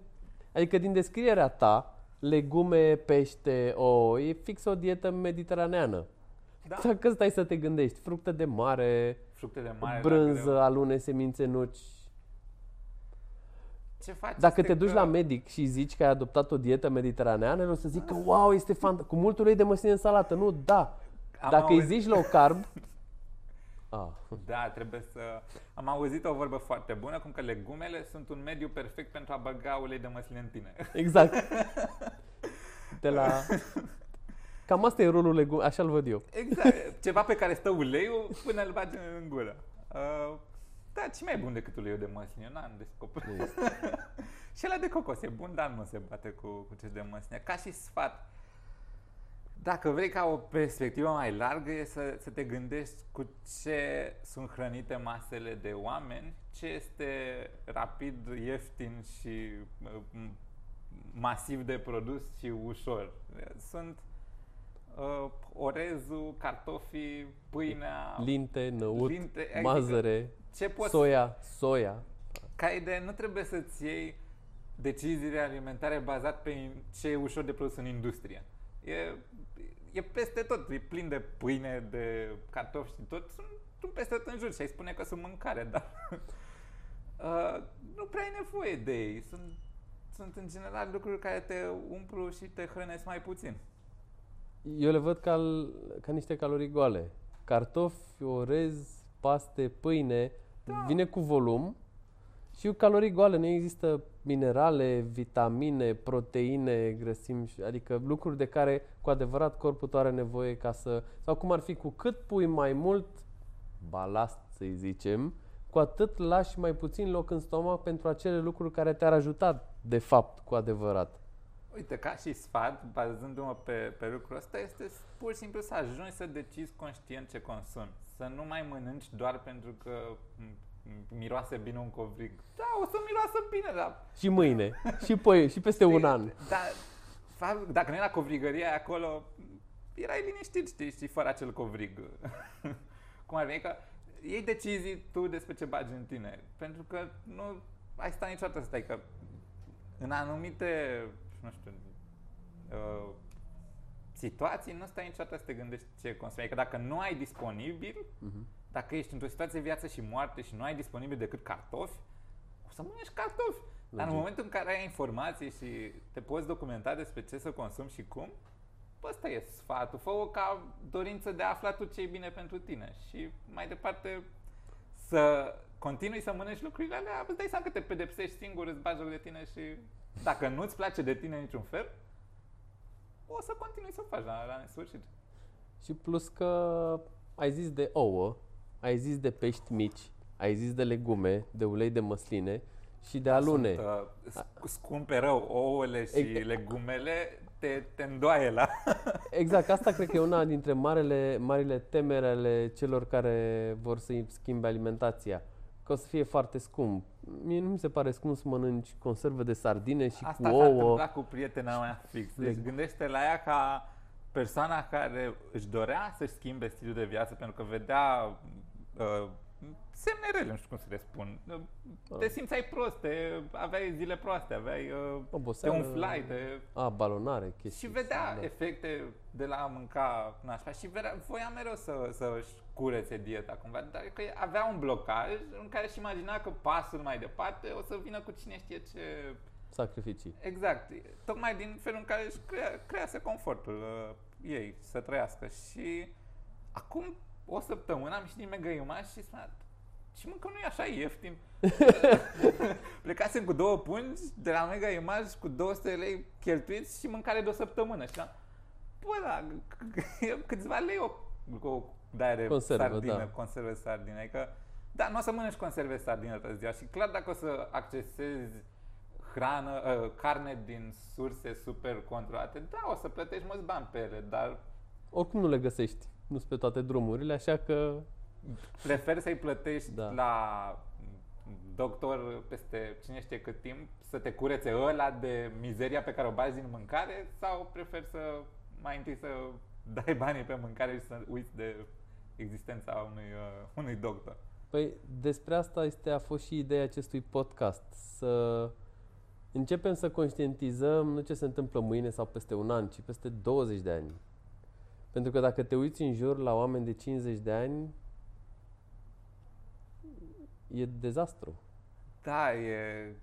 adică din descrierea ta, legume, pește, ouă, e fix o dietă mediteraneană. Da, Dacă stai să te gândești, fructe de mare, fructe de mare. brânză, Dacă, alune, semințe, nuci. ce faci Dacă este te duci că... la medic și zici că ai adoptat o dietă mediteraneană, el o să zică, wow, este fan, cu mult ulei de măsline în salată. Nu, da. Am Dacă îi auzit- zici low carb, Ah. Da, trebuie să... Am auzit o vorbă foarte bună, cum că legumele sunt un mediu perfect pentru a băga ulei de măsline în tine. Exact. De la... Cam asta e rolul legum, așa-l văd eu. Exact. Ceva pe care stă uleiul până îl bagi în gură. Uh, da, ce mai e bun decât uleiul de măsline? Eu n-am descoperit. și ăla de cocos e bun, dar nu se bate cu, cu ce de măsline. Ca și sfat. Dacă vrei ca o perspectivă mai largă, e să, să te gândești cu ce sunt hrănite masele de oameni, ce este rapid, ieftin și uh, masiv de produs și ușor. Sunt uh, orezul, cartofii, pâinea, Linte, năut, linte, adică mazăre, ce poți soia, soia. ca idee, nu trebuie să-ți iei deciziile alimentare bazat pe ce e ușor de produs în industrie. E, e peste tot, e plin de pâine, de cartofi și tot, sunt, sunt peste tot în jur și ai spune că sunt mâncare, dar uh, nu prea ai nevoie de ei. Sunt, sunt în general lucruri care te umplu și te hrănesc mai puțin. Eu le văd ca, ca niște calorii goale. Cartofi, orez, paste, pâine, Da. vine cu volum și calorii goale. Nu există minerale, vitamine, proteine, grăsimi, și- adică lucruri de care cu adevărat corpul tău are nevoie ca să... Sau cum ar fi, cu cât pui mai mult balast, să-i zicem, cu atât lași mai puțin loc în stomac pentru acele lucruri care te-ar ajuta, de fapt, cu adevărat. Uite, ca și sfat, bazându-mă pe, pe lucrul ăsta, este s- pur și simplu să ajungi să decizi conștient ce consumi. Să nu mai mănânci doar pentru că m- m- miroase bine un covrig. Da, o să miroasă bine, dar... Și mâine, și, păi, și peste un an. Dar fapt, dacă nu era covrigăria aia acolo, erai liniștit, știi, și fără acel covrig. Cum ar veni că iei decizii tu despre ce bagi în tine. Pentru că nu ai sta niciodată să stai că în anumite, nu știu, uh, situații nu stai niciodată să te gândești ce consumi. Adică dacă nu ai disponibil, Mhm. dacă ești într-o situație viață și moarte și nu ai disponibil decât cartofi, o să mănânci cartofi. Dar în Logic. momentul în care ai informații și te poți documenta despre ce să consumi și cum, bă, ăsta e sfatul. Fă-o ca dorință de a afla tu ce e bine pentru tine. Și mai departe să continui să mănânci lucrurile alea, îți dai seama că te pedepsești singur, îți bagi joc de tine și dacă nu-ți place de tine niciun fel, o să continui să o faci la, la nesfârșit. Și plus că ai zis de ouă, ai zis de pești mici, ai zis de legume, de ulei de măsline și de alune. Sunt, uh, sc- scumpe rău, ouăle și Ex- legumele te, te îndoaie la... Exact, asta cred că e una dintre marele, marile temere ale celor care vor să schimbe alimentația. Că o să fie foarte scump. Mie nu mi se pare scump să mănânci conservă de sardine și Asta cu s-a ouă. întâmplat cu prietena mea fix. Deci Leg- gândește la ea ca persoana care își dorea să-și schimbe stilul de viață pentru că vedea uh, semne rele, nu știu cum să le spun. Uh, Te Ah. simțeai prost, te, aveai zile proaste, aveai, uh, te Oboseală. umflai, te... A, balonare, chestii. Și vedea da. efecte de la a mânca nașpa și vedea, voia mereu să, să-și curețe dieta cumva, dar că avea un blocaj în care își imagina că pasul mai departe o să vină cu cine știe ce Sacrificii. Exact. Tocmai din felul în care își crea, crease confortul uh, ei să trăiască. Și acum o săptămână am ieșit din Mega Image și spunea, și mă, că nu e așa ieftin. Plecasem cu două pungi de la Mega Image cu 200 lei cheltuiți și mâncare de o săptămână. Și am, bă, da, e câțiva lei o, o de Conservă, sardină, da. conserve sardine. Adică, da, nu o să mănânci conserve sardină toată ziua și clar dacă o să accesezi hrană, uh, carne din surse super controlate, da, o să plătești mulți bani pe ele, dar Oricum nu le găsești. Nu sunt pe toate drumurile, așa că prefer să-i plătești Da. la doctor peste cine știe cât timp să te curețe ăla de mizeria pe care o bagi din mâncare sau prefer să mai întâi să dai banii pe mâncare și să uiți de existența unui, uh, unui doctor. Păi despre asta este, a fost și ideea acestui podcast. Să începem să conștientizăm nu ce se întâmplă mâine sau peste un an, ci peste 20 de ani. Pentru că dacă te uiți în jur la oameni de 50 de ani, e dezastru. Da, e,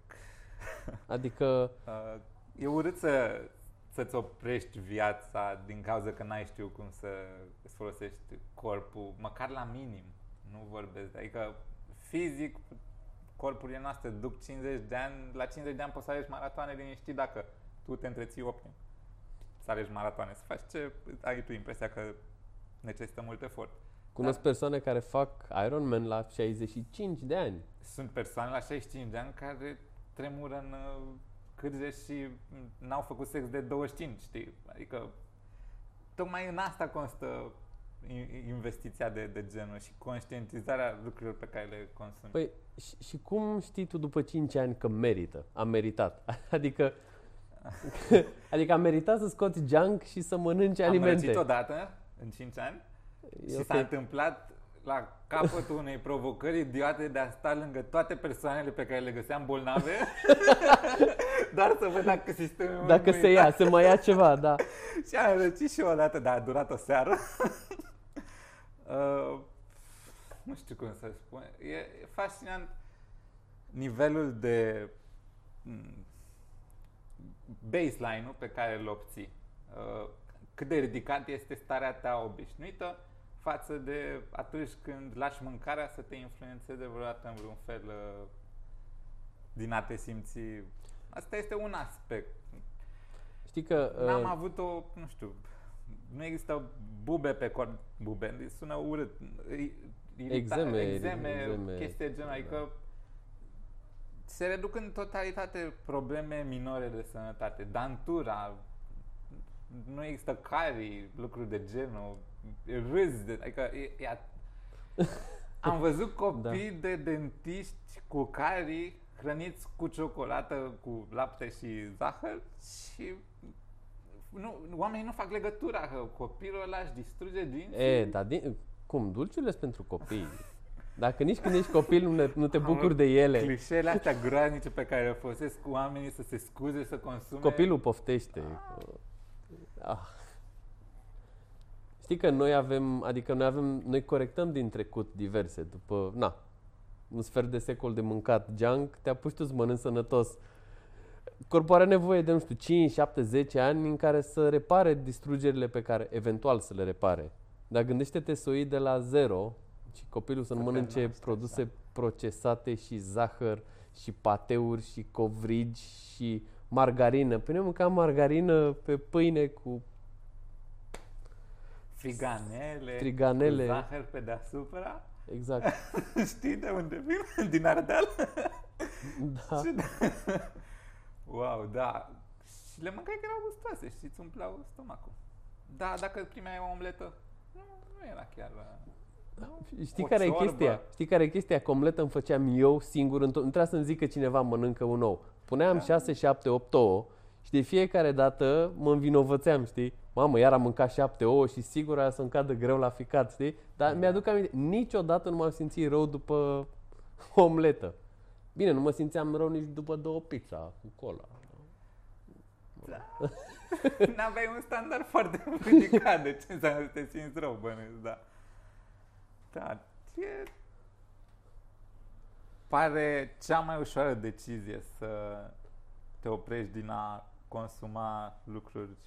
Adică, uh, e urât să, să-ți oprești viața din cauza că n-ai știut cum să îți folosești corpul, măcar la minim. Nu vorbesc, adică fizic corpurile noastre duc 50 de ani, la 50 de ani poți să alegi maratoane liniștit dacă tu te întreții optim. Să alegi maratoane, să faci ce ai tu impresia că necesită mult efort. Cunosc Da. persoane care fac Ironman la 65 de ani. Sunt persoane la 65 de ani care tremură în uh, cârje și n-au făcut sex de 25, știi? Adică tocmai în asta constă i- investiția de, de genul și conștientizarea lucrurilor pe care le consumi. Păi și, și cum știi tu după 5 ani că merită? A meritat. Adică adică a meritat să scoți junk și să mănânci Am alimente. răcit odată în 5 ani E și ok. s-a întâmplat la capătul unei provocări idiote de a sta lângă toate persoanele pe care le găseam bolnave doar să văd dacă sistemul Dacă imunitar- se ia, se mai ia ceva, da. Și am răcit și eu odată, dar a durat o seară. uh, nu știu cum să spun. E, e fascinant nivelul de m, baseline-ul pe care îl obții. Uh, cât de ridicat este starea ta obișnuită față de atunci când lași mâncarea să te influențeze vreodată în vreun fel uh, din a te simți. Asta este un aspect. Știi că N-am uh, avut o, nu știu, nu există bube pe corp, bube, sună urât, i- irita- Exeme, exeme, exeme, chestii de genul, da. adică se reduc în totalitate probleme minore de sănătate, dantura, nu există carii, lucruri de genul, râzi, de, adică e, e a... Am văzut copii de dentiști cu carii hrăniți cu ciocolată, cu lapte și zahăr și nu, oamenii nu fac legătura că copilul ăla își distruge dinții. e, dar din, cum, dulciurile sunt pentru copii. Dacă nici când ești copil nu, ne, nu te Am bucuri de ele, Clișeele astea groaznice pe care le folosesc cu oamenii să se scuze, să consume. copilul poftește. Ah. Știi că noi avem, adică noi avem, noi corectăm din trecut diverse, după, na, un sfert de secol de mâncat junk, te apuci tu să mănânci sănătos. Corpul are nevoie de, nu știu, 5, 7, 10 ani în care să repare distrugerile pe care, eventual să le repare. Dar gândește-te să o iei de la zero și copilul să nu Să te mănânce naști, produse așa. procesate și zahăr și pateuri și covrigi și margarină. Păi noi mâncam margarină pe pâine cu Friganele, Friganele. cu zahăr pe deasupra. Exact. Știi de unde vin? Din Ardeal? Da. Și Wow, da. Și le mâncai că erau gustoase și îți umpleau stomacul. Da, dacă primeai o omletă, nu, nu era chiar... uh, Știi O care e ciorbă. chestia? Știi care e chestia? Că omletă îmi făceam eu singur, în tot. nu trebuia să-mi zic că cineva mănâncă un ou. Puneam Da. 6, 7, 8 ouă și de fiecare dată mă învinovățeam, știi? Mamă, iar am mâncat 7 ouă și sigur aia să-mi cadă greu la ficat, știi? Dar Da. mi-aduc aminte, niciodată nu m-am simțit rău după o omletă. Bine, nu mă simțeam rău nici după două pizza cu cola. N-aveai un standard foarte ridicat de ce înseamnă să te simți rău, bănuiesc, da. Da, e... Pare cea mai ușoară decizie să te oprești din a consuma lucruri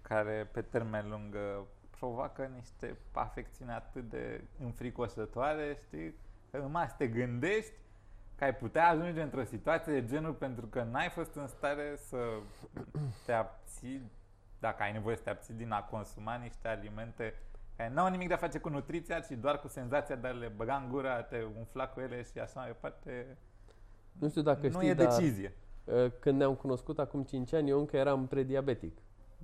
care pe termen lung uh, provoacă niște afecțiuni atât de înfricoșătoare, știi? Că numai să te gândești că ai putea ajunge într-o situație de genul pentru că n-ai fost în stare să te abții, dacă ai nevoie să te abții din a consuma niște alimente care nu au nimic de a face cu nutriția, ci doar cu senzația de a le băga în gură, a te umfla cu ele și așa mai departe. Nu știu dacă nu știi, e dar decizie. Uh, când ne-am cunoscut acum 5 ani, eu încă eram prediabetic.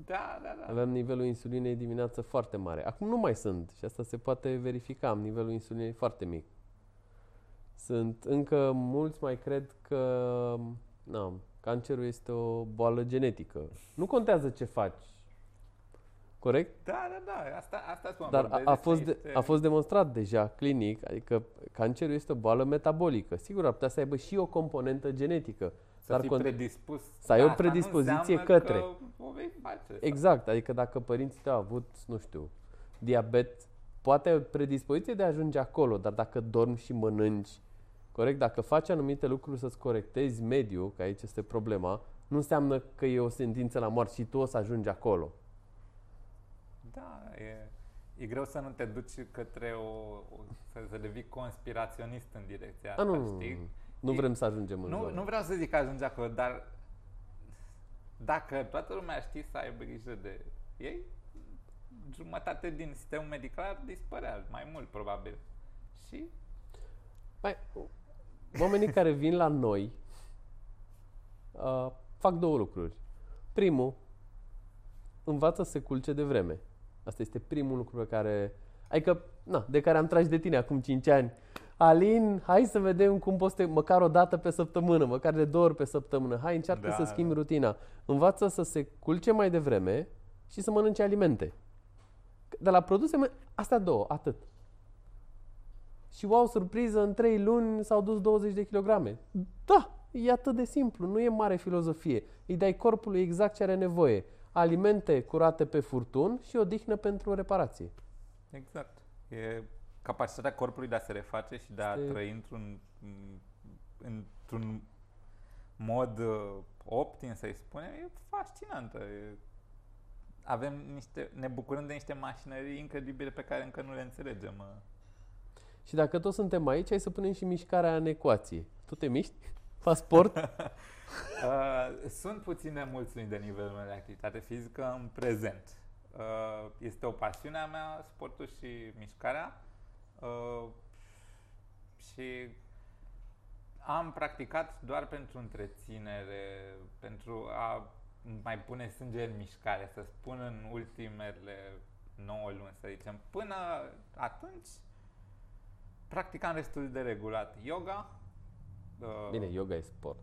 Da, da, da. Aveam nivelul insulinei dimineață foarte mare. Acum nu mai sunt și asta se poate verifica. Am nivelul insulinei foarte mic. Sunt încă mulți mai cred că na, cancerul este o boală genetică. Nu contează ce faci. Corect? Da, da, da, asta, asta spun. Dar a, vorbesc a, despre fost de, niște- a fost demonstrat deja clinic, adică cancerul este o boală metabolică. Sigur, ar putea să aibă și o componentă genetică. Să dar fii con- predispus. să ai o Dar asta nu predispoziție înseamnă către. Că o vei face. Exact, adică dacă părinții tăi au avut, nu știu, diabet, poate ai o predispoziție de a ajunge acolo, dar dacă dormi și mănânci, corect, dacă faci anumite lucruri să-ți corectezi mediul, că aici este problema, nu înseamnă că e o sentință la moarte și tu o să ajungi acolo. Da, e, e greu să nu te duci către o, o să, să devii conspiraționist în direcția A, asta, nu, știi? Nu E- vrem să ajungem în Nu, zona. nu vreau să zic că ajunge acolo, dar dacă toată lumea știe să aibă grijă de ei, jumătate din sistemul medical ar dispărea, mai mult probabil. Și Mai, oamenii care vin la noi uh, fac două lucruri. Primul, învață să se culce de vreme. Asta este primul lucru pe care... Adică, na, de care am tras de tine acum 5 ani. Alin, hai să vedem cum poți să te, măcar o dată pe săptămână, măcar de două ori pe săptămână. Hai, încearcă Da, să da. schimbi rutina. Învață să se culce mai devreme și să mănânce alimente. De la produse, mă- astea două, atât. Și wow, surpriză, în 3 luni s-au dus 20 de kilograme. Da, e atât de simplu, nu e mare filozofie. Îi dai corpului exact ce are nevoie. Alimente curate pe furtun și odihnă pentru reparație. Exact. E capacitatea corpului de a se reface și de a Este- trăi într-un, într-un mod uh, optim, să-i spunem, e fascinantă. E, avem niște, ne bucurăm de niște mașinării incredibile pe care încă nu le înțelegem. uh. Și dacă toți suntem aici, hai să punem și mișcarea în ecuație. Tu te miști? Faci sport? Uh, sunt puțin nemulțumit de nivelul meu de activitate fizică în prezent. Uh, este o pasiune a mea, sportul și mișcarea. Uh, și am practicat doar pentru întreținere, pentru a mai pune sânge în mișcare, să spun în ultimele 9 luni, să zicem. Până atunci practicam destul de regulat yoga. uh, Bine, yoga e sport.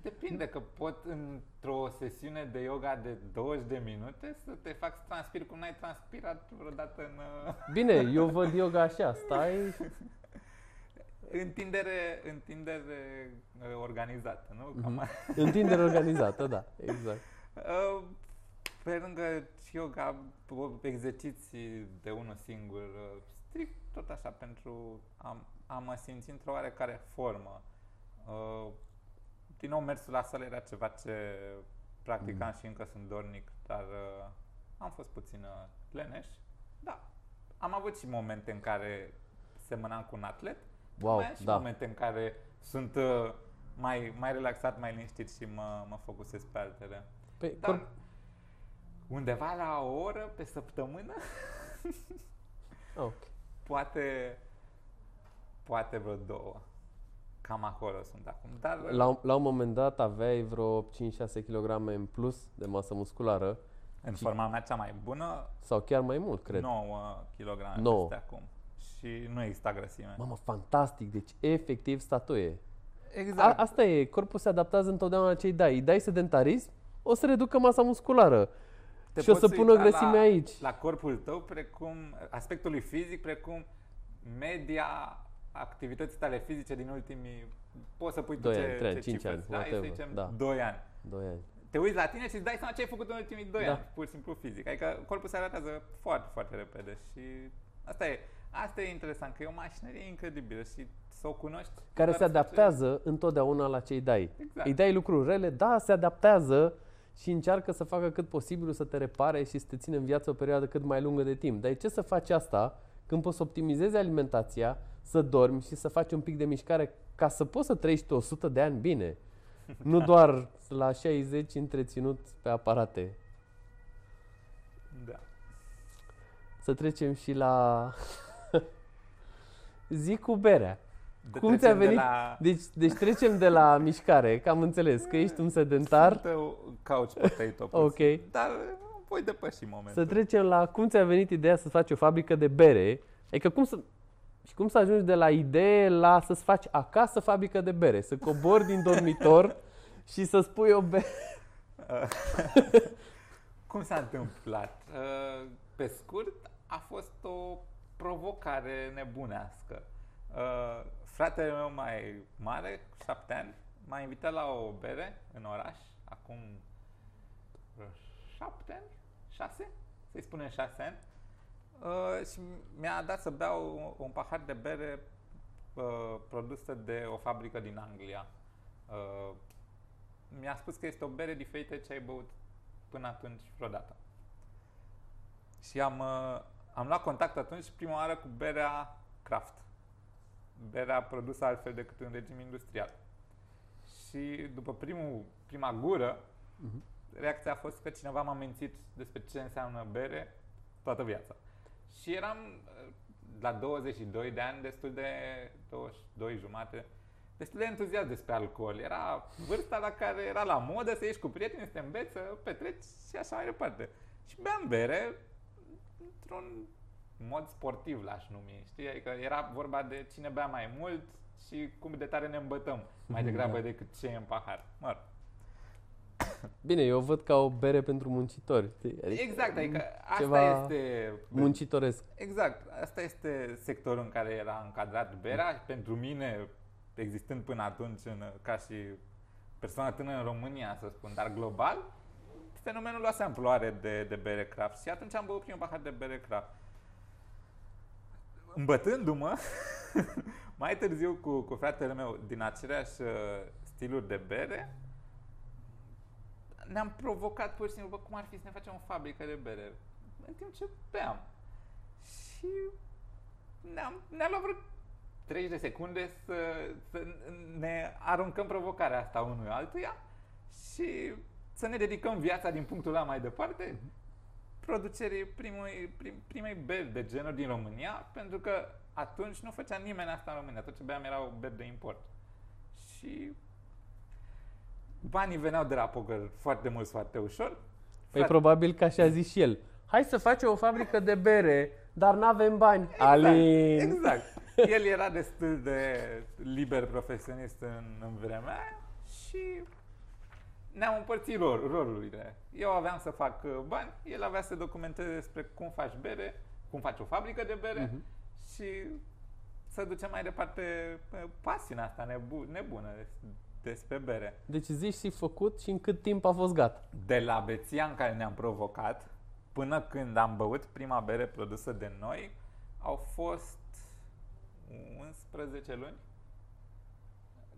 Depinde că pot într-o sesiune de yoga de 20 de minute să te fac să transpiri cum n-ai transpirat vreodată în uh, Bine, eu văd yoga așa, stai... întindere, întindere uh, organizată, nu? Cam Mhm. Întindere organizată, da, exact. Uh, Pe lângă yoga, p- exerciții de unul singur, uh, strict tot așa pentru a, a mă simți într-o oarecare formă. Uh, Din nou, mersul la sală era ceva ce practicam Mm. și încă sunt dornic, dar uh, am fost puțin uh, leneș. Da, am avut și momente în care semănam cu un atlet, Wow, mai am și da. momente în care sunt uh, mai, mai relaxat, mai liniștit și mă, mă focusez pe altele. Pe Dar corp... undeva la o oră pe săptămână, Ah, ok. poate, poate vreo două. Cam acolo sunt acum. Dar La, un- la un moment dat aveai vreo 5-6 kg în plus de masă musculară în forma mea cea mai bună, sau chiar mai mult, cred. 9 kg Nouă. peste acum. Și nu exista grăsime. Mamă, fantastic, deci efectiv statuie. A, Exact. asta e, corpul se adaptează întotdeauna la ce îi dai. Îi dai sedentarism, o să reducă masa musculară. Te și o poți să pună uita grăsime la, aici. La corpul tău, precum aspectului fizic, precum media activității tale fizice din ultimii... Poți să pui tu Doi ce, ani, trei ce ani, cinci cifre ani, îți dai, să whatever, zicem da. 2 ani. 2 ani. Te uiți la tine și îți dai seama ce ai făcut în ultimii 2 Da. ani, pur și simplu fizic. Adică corpul se adaptează foarte, foarte repede și asta e. Asta e interesant, că e o mașinărie incredibilă și să o cunoști. Care doar se să ce- adaptează întotdeauna la ce îi dai. Exact. Îi dai lucruri rele, da, se adaptează și încearcă să facă cât posibil să te repare și să te țină în viață o perioadă cât mai lungă de timp. Dar ce să faci asta când poți să optimizezi alimentația, să dormi și să faci un pic de mișcare ca să poți să trăiești 100 de ani bine. Nu doar la 60 întreținut pe aparate. Da. Să trecem și la zi cu berea. De Cum ți-a trecem de venit? La... Deci, deci trecem de la mișcare, că am înțeles că ești un sedentar. Sunt uh, couch potato puțin. Ok. Dar uh, voi depăși momentul. Să trecem la cum ți-a venit ideea să faci o fabrică de bere. Adică cum să, și cum să ajungi de la idee la să-ți faci acasă fabrică de bere. Să cobori din dormitor și să spui o bere. Cum s-a întâmplat? Uh, Pe scurt, a fost o provocare nebunească. Uh, Fratele meu mai mare, cu șapte ani, m-a invitat la o bere în oraș, acum vreo șapte ani, șase, să-i spunem șase ani, uh, și mi-a dat să beau un pahar de bere uh, produsă de o fabrică din Anglia. Uh, mi-a spus că este o bere diferită ce ai băut până atunci vreodată. Și am, uh, am luat contact atunci prima oară cu berea Craft. Berea produsă altfel decât în regim industrial. Și după primul, prima gură, Mhm. reacția a fost că cineva m-a mențit despre ce înseamnă bere toată viața. Și eram uh, la 22 de ani, destul de 22 jumate, destul de entuziast despre alcool. Era vârsta la care era la modă să ieși cu prieteni, să te înveți, să petreci și așa mai departe. Și beam bere într-un mod sportiv, l-aș numi, știi? Adică era vorba de cine bea mai mult și cum de tare ne îmbătăm, mai degrabă Da. decât ce e în pahar. Mă rog. Bine, eu o văd ca o bere pentru muncitori. știi? Adică Exact, adică asta ceva este muncitoresc. Exact, asta este sectorul în care era încadrat berea și pentru mine, existând până atunci în, ca și persoană tânără în România, să spun, dar global, fenomenul luase amploare de, de bere craft și atunci am băut primul pahar de bere craft. Îmbătându-mă, mai târziu cu, cu fratele meu din aceleași uh, stiluri de bere, ne-am provocat pur și simplu, bă, cum ar fi să ne facem o fabrică de bere în timp ce beam. Și ne-am, ne-a luat vreo 30 de secunde să, să ne aruncăm provocarea asta unui altuia și să ne dedicăm viața din punctul ăla mai departe producerii primului, prim, primei beri de genul din România, pentru că atunci nu făcea nimeni asta în România. Tot ce beam erau beri de import. Și banii veneau de la poker foarte mult, foarte ușor. Păi Frate- probabil că așa a zis și el. Hai să facem o fabrică de bere, dar n-avem bani. Alin! Exact. El era destul de liber profesionist în, în vremea aia și ne-am împărțit rol, rolurile. Eu aveam să fac uh, bani, el avea să documenteze despre cum faci bere, cum faci o fabrică de bere Mhm. și să ducem mai departe uh, pasiunea asta nebu- nebună des- despre bere. Deci zici și făcut și în cât timp a fost gata. De la beția în care ne-am provocat până când am băut prima bere produsă de noi, au fost 11 luni.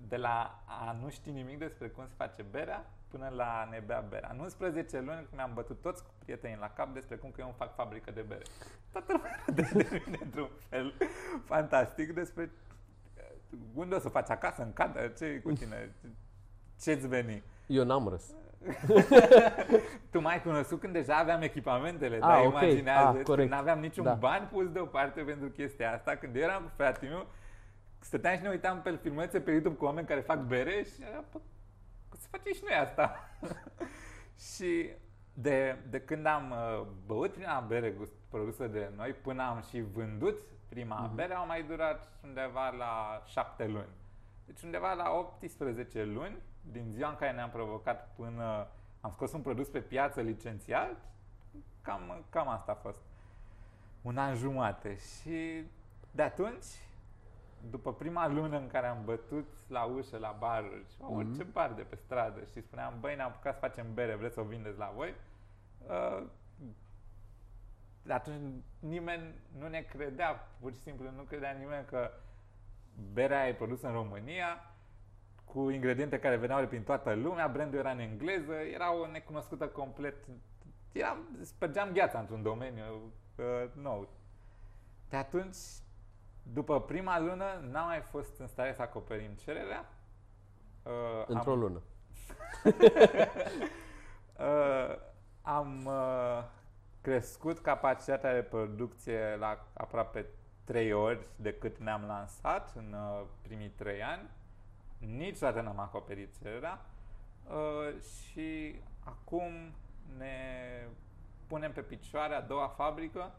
De la a nu ști nimic despre cum se face berea până la a ne bea berea. În 11 luni când mi-am bătut toți cu prietenii la cap despre cum că eu îmi fac fabrică de bere. Toată lumea râdea de mine într-un fel fantastic despre uh, unde o să faci acasă, în cadă, ce e cu tine, ce-ți veni. Eu n-am răs. Tu m-ai cunoscut când deja aveam echipamentele, Ah, dar ok. imaginează, Ah, corect. nu aveam niciun Da. ban pus deoparte pentru chestia asta. Când eu eram cu fratele meu, stăteam și ne uitam pe filmulețe pe YouTube cu oameni care fac bere și era, "Bă, să facem și noi asta. și de, de când am uh, băut prima bere gust, produsă de noi până am și vândut prima Mhm. bere, au mai durat undeva la șapte luni. Deci undeva la 18 luni, din ziua în care ne-am provocat până am scos un produs pe piață licențiat, cam, cam asta a fost. Un an jumate. Și de atunci, după prima lună în care am bătut la ușă, la baruri, și la Mhm. orice bar de pe stradă și spuneam, băi, ne-am apucat să facem bere, vreți să o vindeți la voi? Uh, de atunci nimeni nu ne credea, pur și simplu nu credea nimeni că berea e produsă în România, cu ingrediente care veneau de prin toată lumea, brandul era în engleză, era o necunoscută complet. Eram, spărgeam gheața într-un domeniu uh, nou. De atunci, după prima lună, n-am mai fost în stare să acoperim cererea. Uh, Într-o am, lună. uh, am uh, crescut capacitatea de producție la aproape 3 ori decât ne-am lansat în uh, primii 3 ani. Niciodată n-am acoperit cererea uh, și acum ne punem pe picioare a doua fabrică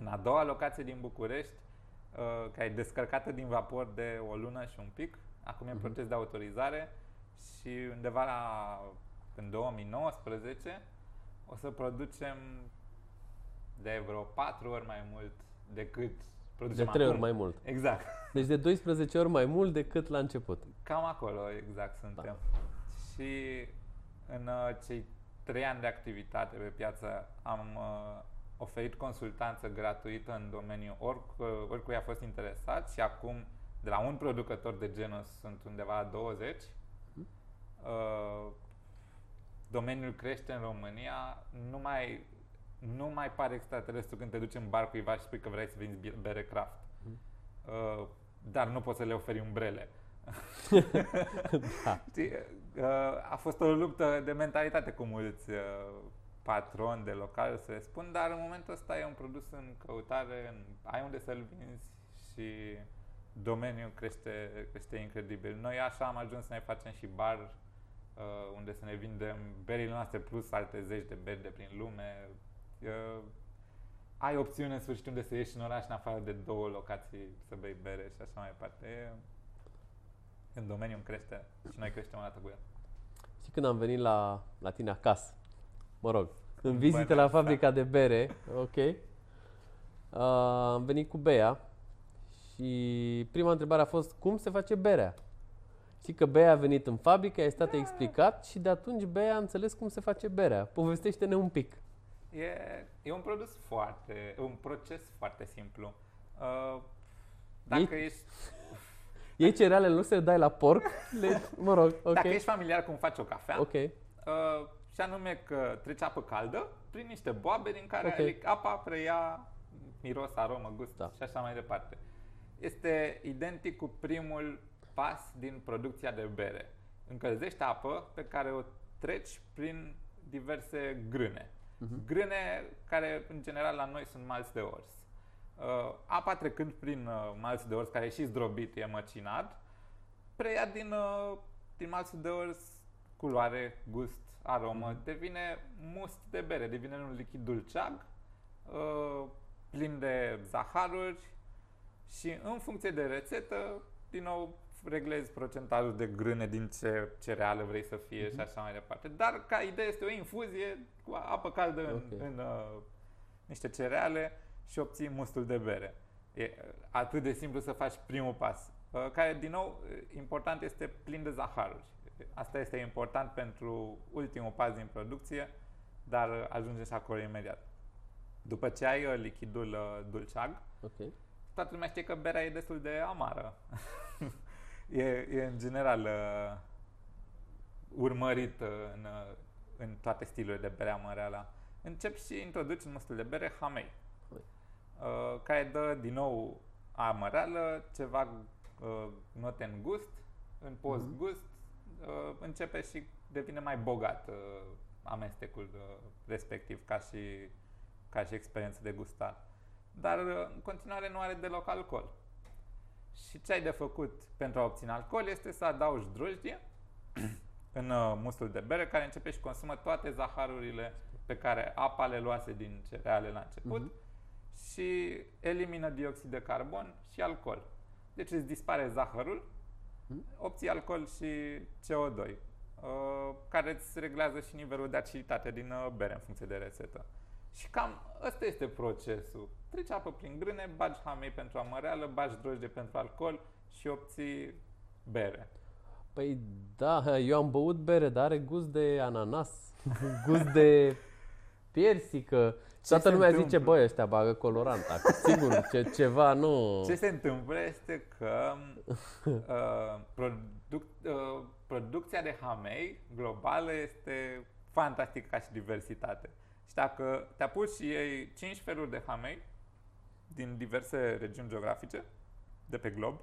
în a doua locație din București uh, care e descărcată din vapor de o lună și un pic. Acum e în Mhm. proces de autorizare și undeva la în 2019 o să producem de vreo 4 ori mai mult decât De producem trei ori acum. mai mult. Exact. Deci de 12 ori mai mult decât la început. Cam acolo, exact, suntem. Da. Și în uh, cei trei ani de activitate pe piață am uh, oferit consultanță gratuită în domeniu oric, oricui a fost interesat și acum de la un producător de genul sunt undeva la 20. Uh, domeniul crește în România, nu mai, nu mai pare extraterestru când te duci în bar cuiva și spui că vrei să vinzi bi- bere craft. Mhm. Uh, dar nu poți să le oferi umbrele. da. Știi, uh, a fost o luptă de mentalitate cu mulți uh, patroni de local, să le spun, dar în momentul ăsta e un produs în căutare, în, ai unde să-l vinzi și domeniul crește, crește incredibil. Noi așa am ajuns să ne facem și bar uh, unde să ne vindem berile noastre plus alte zeci de beri de prin lume. Uh, ai opțiune în sfârșit unde să ieși în oraș în afară de două locații să bei bere și așa mai departe. E, în domeniu în crește și noi creștem o dată cu el. Și când am venit la, la tine acasă, mă rog, în vizită la Băneasa. fabrica de bere, ok, uh, am venit cu Bea și prima întrebare a fost cum se face berea? Știi că Bea a venit în fabrică, i-a stat explicat și de atunci Bea a înțeles cum se face berea. Povestește-ne un pic. E, e un produs foarte, un proces foarte simplu. Uh, dacă Ei- ești, Iei cerealele, nu se le dai la porc, le, mă rog, ok, dacă ești familiar cum faci o cafea, ok, uh, și anume că treci apă caldă prin niște boabe din care Ok. apa preia miros, aromă, gust Da. și așa mai departe. Este identic cu primul pas din producția de bere. Încălzești apă pe care o treci prin diverse grâne. Mhm. Grâne care în general la noi sunt malți de ors. Uh, apa trecând prin uh, malțul de ors care e și zdrobit, e măcinat, preia din, uh, din malțul de ors culoare, gust, aromă, Mhm. devine must de bere, devine un lichid dulceag, uh, plin de zaharuri și în funcție de rețetă, din nou reglezi procentajul de grâne din ce cereală vrei să fie și așa mai departe. Dar ca idee este o infuzie cu apă caldă în, Ok. în uh, niște cereale și obții mustul de bere. E atât de simplu să faci primul pas, uh, care, din nou, important este plin de zaharuri. Asta este important pentru ultimul pas din producție, dar uh, ajungem și acolo imediat. După ce ai uh, lichidul uh, dulceag, ok. toată lumea știe că berea e destul de amară. e, e în general uh, urmărit uh, în, uh, în toate stilurile de bere amăreala. Încep și introduci în mustul de bere hamei, Hamei. uh, care dă din nou amăreală, ceva uh, note în gust, în post-gust, uh, începe și devine mai bogat uh, amestecul uh, respectiv ca și, ca și experiență de gustare dar uh, în continuare nu are deloc alcool. Și ce ai de făcut pentru a obține alcool este să adaugi drojdie în uh, mustul de bere care începe și consumă toate zaharurile pe care apa le luase din cereale la început Mhm. și elimină dioxid de carbon și alcool. Deci îți dispare zahărul, Mhm. obții alcool și CO2, uh, care îți reglează și nivelul de aciditate din uh, bere în funcție de rețetă. Și cam ăsta este procesul. Treci apă prin grâne, bagi hamei pentru amăreală, bagi drojdie pentru alcool și obții bere. Păi da, eu am băut bere, dar are gust de ananas, gust de piersică. Toată se lumea întâmplă? zice, băi, ăștia bagă colorant, acum, sigur, ce, ceva nu... Ce se întâmplă este că uh, produc, uh, producția de hamei globală este fantastică ca și diversitate. Și dacă te apuci și iei 5 feluri de hamei din diverse regiuni geografice de pe glob,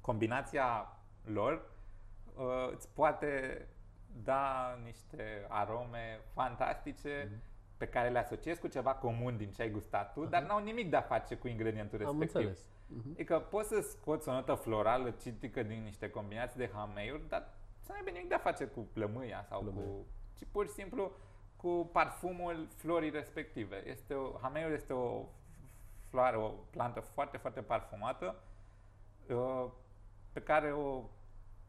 combinația lor uh, îți poate da niște arome fantastice Mhm. pe care le asociezi cu ceva comun din ce ai gustat tu, dar n-au nimic de a face cu ingredientul Am respectiv. înțeles. Mhm. Adică poți să scoți o notă florală citică din niște combinații de hameiuri, dar să nu aibă nimic de a face cu plămâia sau Plămâia. cu... ci pur și simplu cu parfumul florii respective. Este o, hameiul este o floare, o plantă foarte, foarte parfumată uh, pe care o,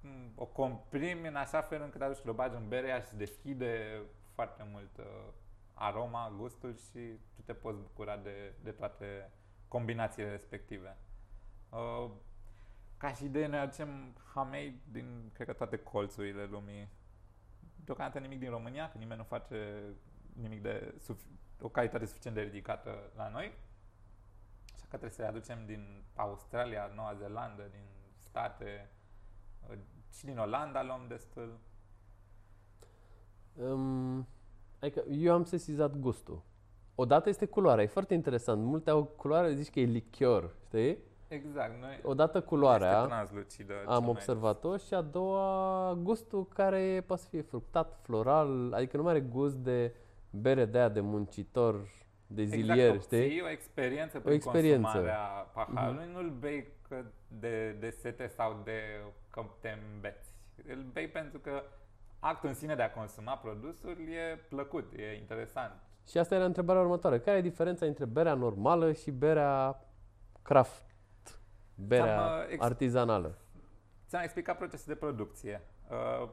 m, o comprimi în așa fel încât atunci când o bagi în bere ea și deschide foarte mult uh, aroma, gustul și tu te poți bucura de, de toate combinațiile respective. Uh, ca și idee, noi aducem hamei din, cred că, toate colțurile lumii. Deocamdată nimic din România, că nimeni nu face nimic de suf- o calitate suficient de ridicată la noi. Așa că trebuie să le aducem din Australia, Noua Zeelandă, din state, uh, și din Olanda luăm destul. Um, Adică eu am sesizat gustul. Odată este culoarea, e foarte interesant. Multe au culoare, zici că e lichior, știi? Exact. Noi Odată culoarea, este translucidă. cel am mai observat-o și a doua gustul care poate să fie fructat, floral, adică nu mai are gust de bere de aia de muncitor, de zilier, exact, știi? obții o experiență prin experiență. Mhm. consumarea paharului, nu-l bei că de, de sete sau de că te îmbeți. Îl bei pentru că actul în sine de a consuma produsul e plăcut, e interesant. Și asta era întrebarea următoare. Care e diferența între berea normală și berea craft? Berea Ți-am, uh, ex- artizanală. Ți-am explicat procesul de producție. Uh,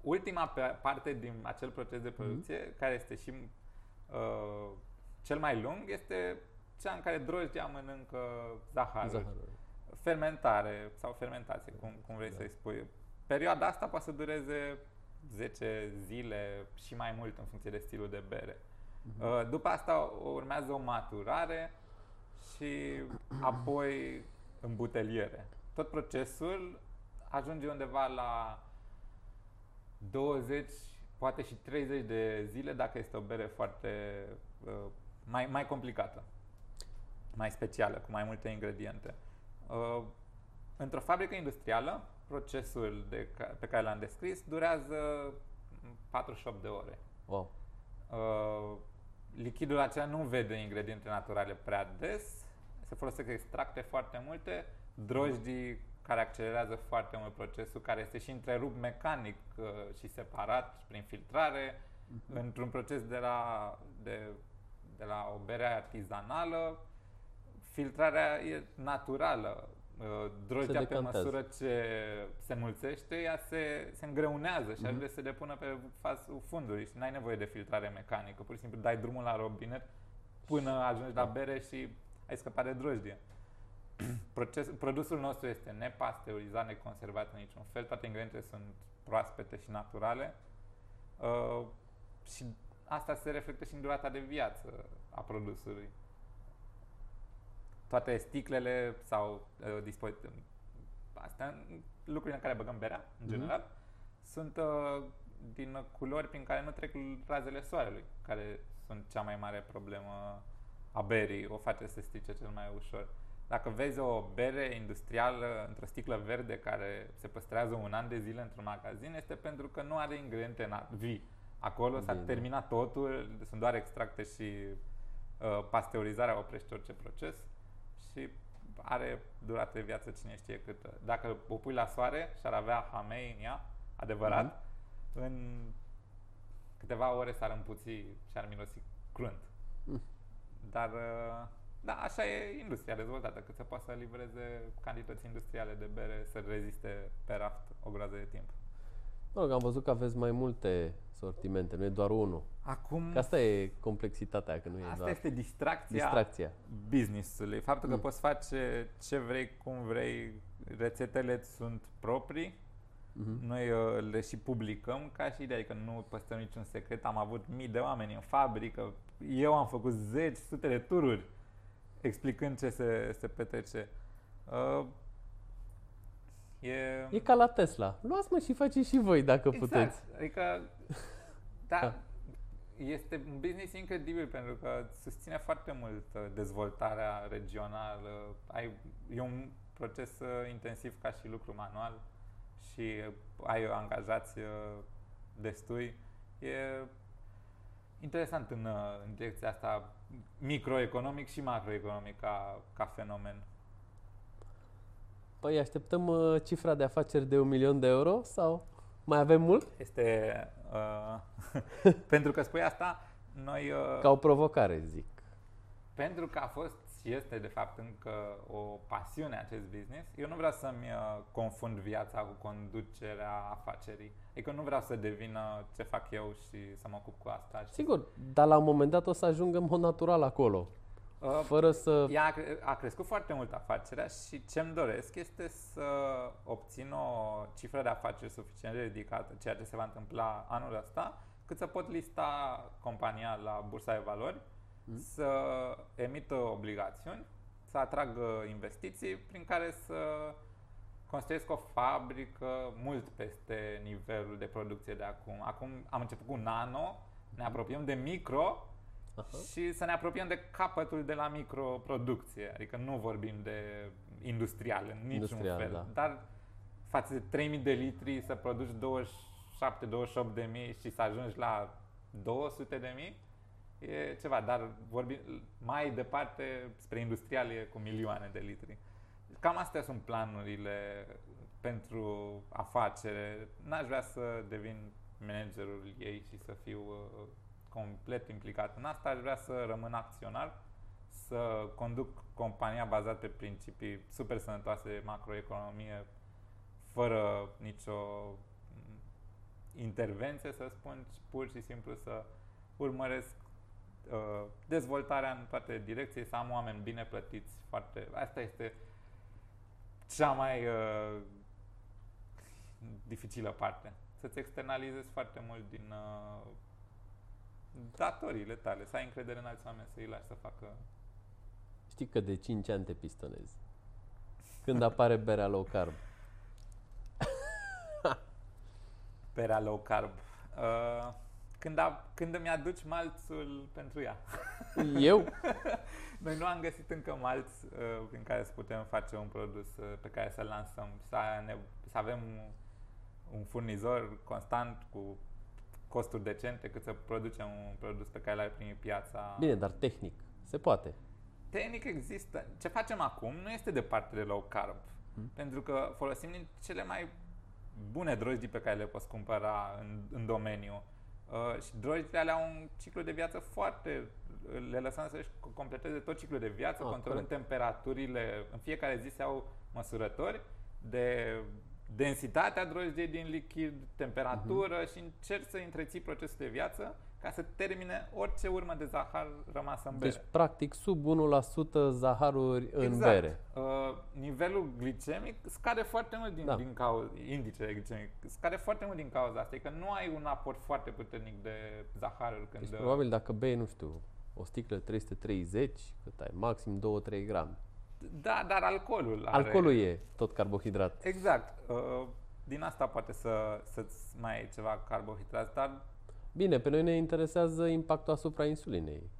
ultima pe- parte din acel proces de producție, care este și uh, cel mai lung, este cea în care drojdia mănâncă zaharul. Zaharul. Fermentare sau fermentație, cum, cum vrei Da. să-i spui. Perioada asta poate să dureze 10 zile și mai mult în funcție de stilul de bere. Mhm. Uh, După asta urmează o maturare și apoi îmbuteliere. Tot procesul ajunge undeva la 20, poate și 30 de zile dacă este o bere foarte uh, mai, mai complicată, mai specială, cu mai multe ingrediente. Uh, Într-o fabrică industrială, procesul de ca, pe care l-am descris durează 48 de ore. Wow. Uh, lichidul acela nu vede ingrediente naturale prea des, se folosesc extracte foarte multe, drojdii care accelerează foarte mult procesul, care este și întrerupt mecanic uh, și separat prin filtrare, într-un proces de la, de, de la o bere artizanală, filtrarea e naturală. Uh, Drojdea pe decantează. măsură ce se mulțește, ea se, se îngreunează și Mhm. ajunge să se depună pe fasul fundului și n-ai nevoie de filtrare mecanică. Pur și simplu dai drumul la robinet până ajungi la bere și ai scăpat de drojdie. Proces, produsul nostru este nepasteurizat, neconservat în niciun fel, toate ingredientele sunt proaspete și naturale uh, și asta se reflectă și în durata de viață a produsului. Toate sticlele sau uh, dispozitiv, astea, lucrurile în care băgăm berea, în Mhm. general, sunt uh, din culori prin care nu trec razele soarelui, care sunt cea mai mare problemă a berii, o face să strice cel mai ușor. Dacă vezi o bere industrială într-o sticlă verde care se păstrează un an de zile într-un magazin, este pentru că nu are ingrediente na- vii. Acolo s-a Bine. terminat totul, sunt doar extracte și uh, pasteurizarea oprește orice proces și are durată de viață cine știe câtă. Dacă o pui la soare și ar avea hamei în ea, adevărat, în câteva ore s-ar împuți și ar mirosi crunt. Mm. Dar, uh, da, așa e industria dezvoltată, cât se poate să livreze cantități industriale de bere să reziste pe raft o groază de timp. Mă rog, am văzut că aveți mai multe sortimente, nu e doar unul. Acum, Că asta e complexitatea, că nu e asta doar este distracția distracția. business-ului. Faptul că Mm. poți face ce vrei, cum vrei, rețetele îți sunt proprii, Mhm. Noi uh, le și publicăm ca și ideea, adică nu păstrăm niciun secret. Am avut mii de oameni în fabrică. Eu am făcut zeci, sute de tururi explicând ce se, se petrece. Uh, e... E ca la Tesla. Luați-mă și faceți și voi dacă exact. puteți. Adică, da, Da. este un business incredibil pentru că susține foarte mult uh, dezvoltarea regională. Ai, e un proces uh, intensiv ca și lucru manual și uh, ai angajați uh, destui. E interesant în, uh, în direcția asta microeconomic și macroeconomic ca, ca fenomen. Păi așteptăm uh, cifra de afaceri de un milion de euro sau mai avem mult? Este uh, pentru că spui asta, noi uh, Ca o provocare, zic. Pentru că a fost și este de fapt încă o pasiune acest business, eu nu vreau să-mi uh, confund viața cu conducerea afacerii. Adică nu vreau să devină ce fac eu și să mă ocup cu asta. Și Sigur, dar la un moment dat o să ajungă în mod natural acolo. Uh, Fără să... Ea a, cre- a crescut foarte mult afacerea și ce-mi doresc este să obțin o cifră de afaceri suficient de ridicată, ceea ce se va întâmpla anul ăsta, cât să pot lista compania la bursa de valori, Mm. să emită obligațiuni, să atragă investiții prin care să construiesc o fabrică mult peste nivelul de producție de acum. Acum am început cu nano, ne apropiem de micro Aha. și să ne apropiem de capătul de la microproducție. Adică nu vorbim de industrial în niciun Industrial, fel. da. Dar față de 3000 de litri să produci 27-28 de mii și să ajungi la 200 de mii e ceva, dar vorbim mai departe spre industrial e cu milioane de litri. Cam astea sunt planurile pentru afacere. N-aș vrea să devin managerul ei și să fiu uh, complet implicat în asta. Aș vrea să rămân acționar, să conduc compania bazată pe principii super sănătoase de macroeconomie, fără nicio mm, intervenție, să spun, ci pur și simplu să urmăresc uh, dezvoltarea în toate direcții, să am oameni bine plătiți. Foarte, asta este cea mai uh, dificilă parte. Să-ți externalizezi foarte mult din uh, datoriile tale, să ai încredere în alți oameni, să îi lași să facă Știi că de 5 ani te pistonezi. Când apare berea low carb. berea low carb. Uh, când, a, când îmi aduci malțul pentru ea. Eu? Noi nu am găsit încă malț uh, prin care să putem face un produs uh, pe care să-l lansăm. Să, ne, să avem un furnizor constant cu costuri decente cât să producem un produs pe care l-ai primit piața. Bine, dar tehnic. Se poate. Tehnic există. Ce facem acum nu este departe de low carb. Hmm. Pentru că folosim din cele mai bune drojdii pe care le poți cumpăra în, în domeniu. Uh, și drojdile alea au un ciclu de viață foarte... Le lăsăm să-și completeze tot ciclul de viață, Ah, controlând corect. temperaturile. În fiecare zi se au măsurători de densitatea drojdiei din lichid, temperatură Mhm. și încerci să întreții procesul de viață ca să termine orice urmă de zahar rămasă în bere. Deci, practic, sub 1% zaharuri în exact. bere. Uh, nivelul glicemic scade foarte mult din, Da. din cauza, indicele glicemic scade foarte mult din cauza asta, e că nu ai un aport foarte puternic de zaharuri când Deci, uh, probabil, dacă bei, nu știu, o sticlă 330, cât ai, maxim 2-3 grame. Da, dar alcoolul are... Alcoolul e tot carbohidrat. Exact. Uh, din asta poate să, să-ți mai ai ceva carbohidrați, dar Bine, pe noi ne interesează impactul asupra insulinei.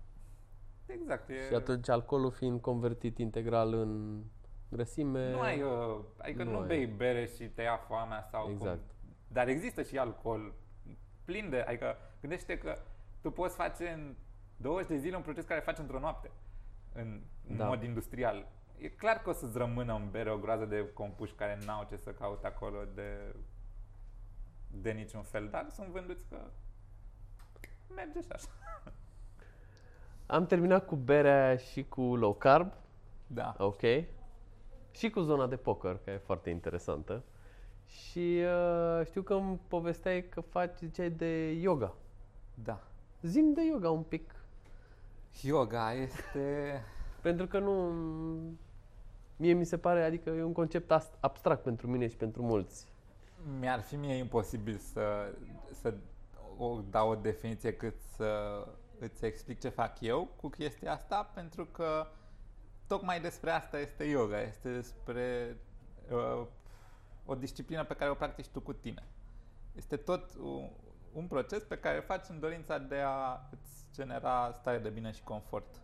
exact. E, Și atunci alcoolul fiind convertit integral în grăsime... nu ai, uh, adică nu, nu nu ai. bei bere și te ia foamea sau cum. Exact. Dar există și alcool plin de, adică gândește că tu poți face în 20 de zile un proces care faci într-o noapte, în, în Da. mod industrial. E clar că o să-ți rămână în bere o groază de compuși care n-au ce să caute acolo de, de niciun fel, dar sunt vânduți că merge și așa. Am terminat cu berea și cu low carb, Da. ok? Și cu zona de poker, care e foarte interesantă. Și uh, știu că îmi povesteai că faci, ziceai, de yoga. Da. Zim de yoga un pic. Yoga este... Pentru că nu... Mie mi se pare, adică e un concept ast- abstract pentru mine și pentru mulți. Mi-ar fi mie imposibil să, să o dau o definiție cât să îți explic ce fac eu cu chestia asta, pentru că tocmai despre asta este yoga, este despre uh, o disciplină pe care o practici tu cu tine. Este tot un, un proces pe care îl faci în dorința de a îți genera stare de bine și confort.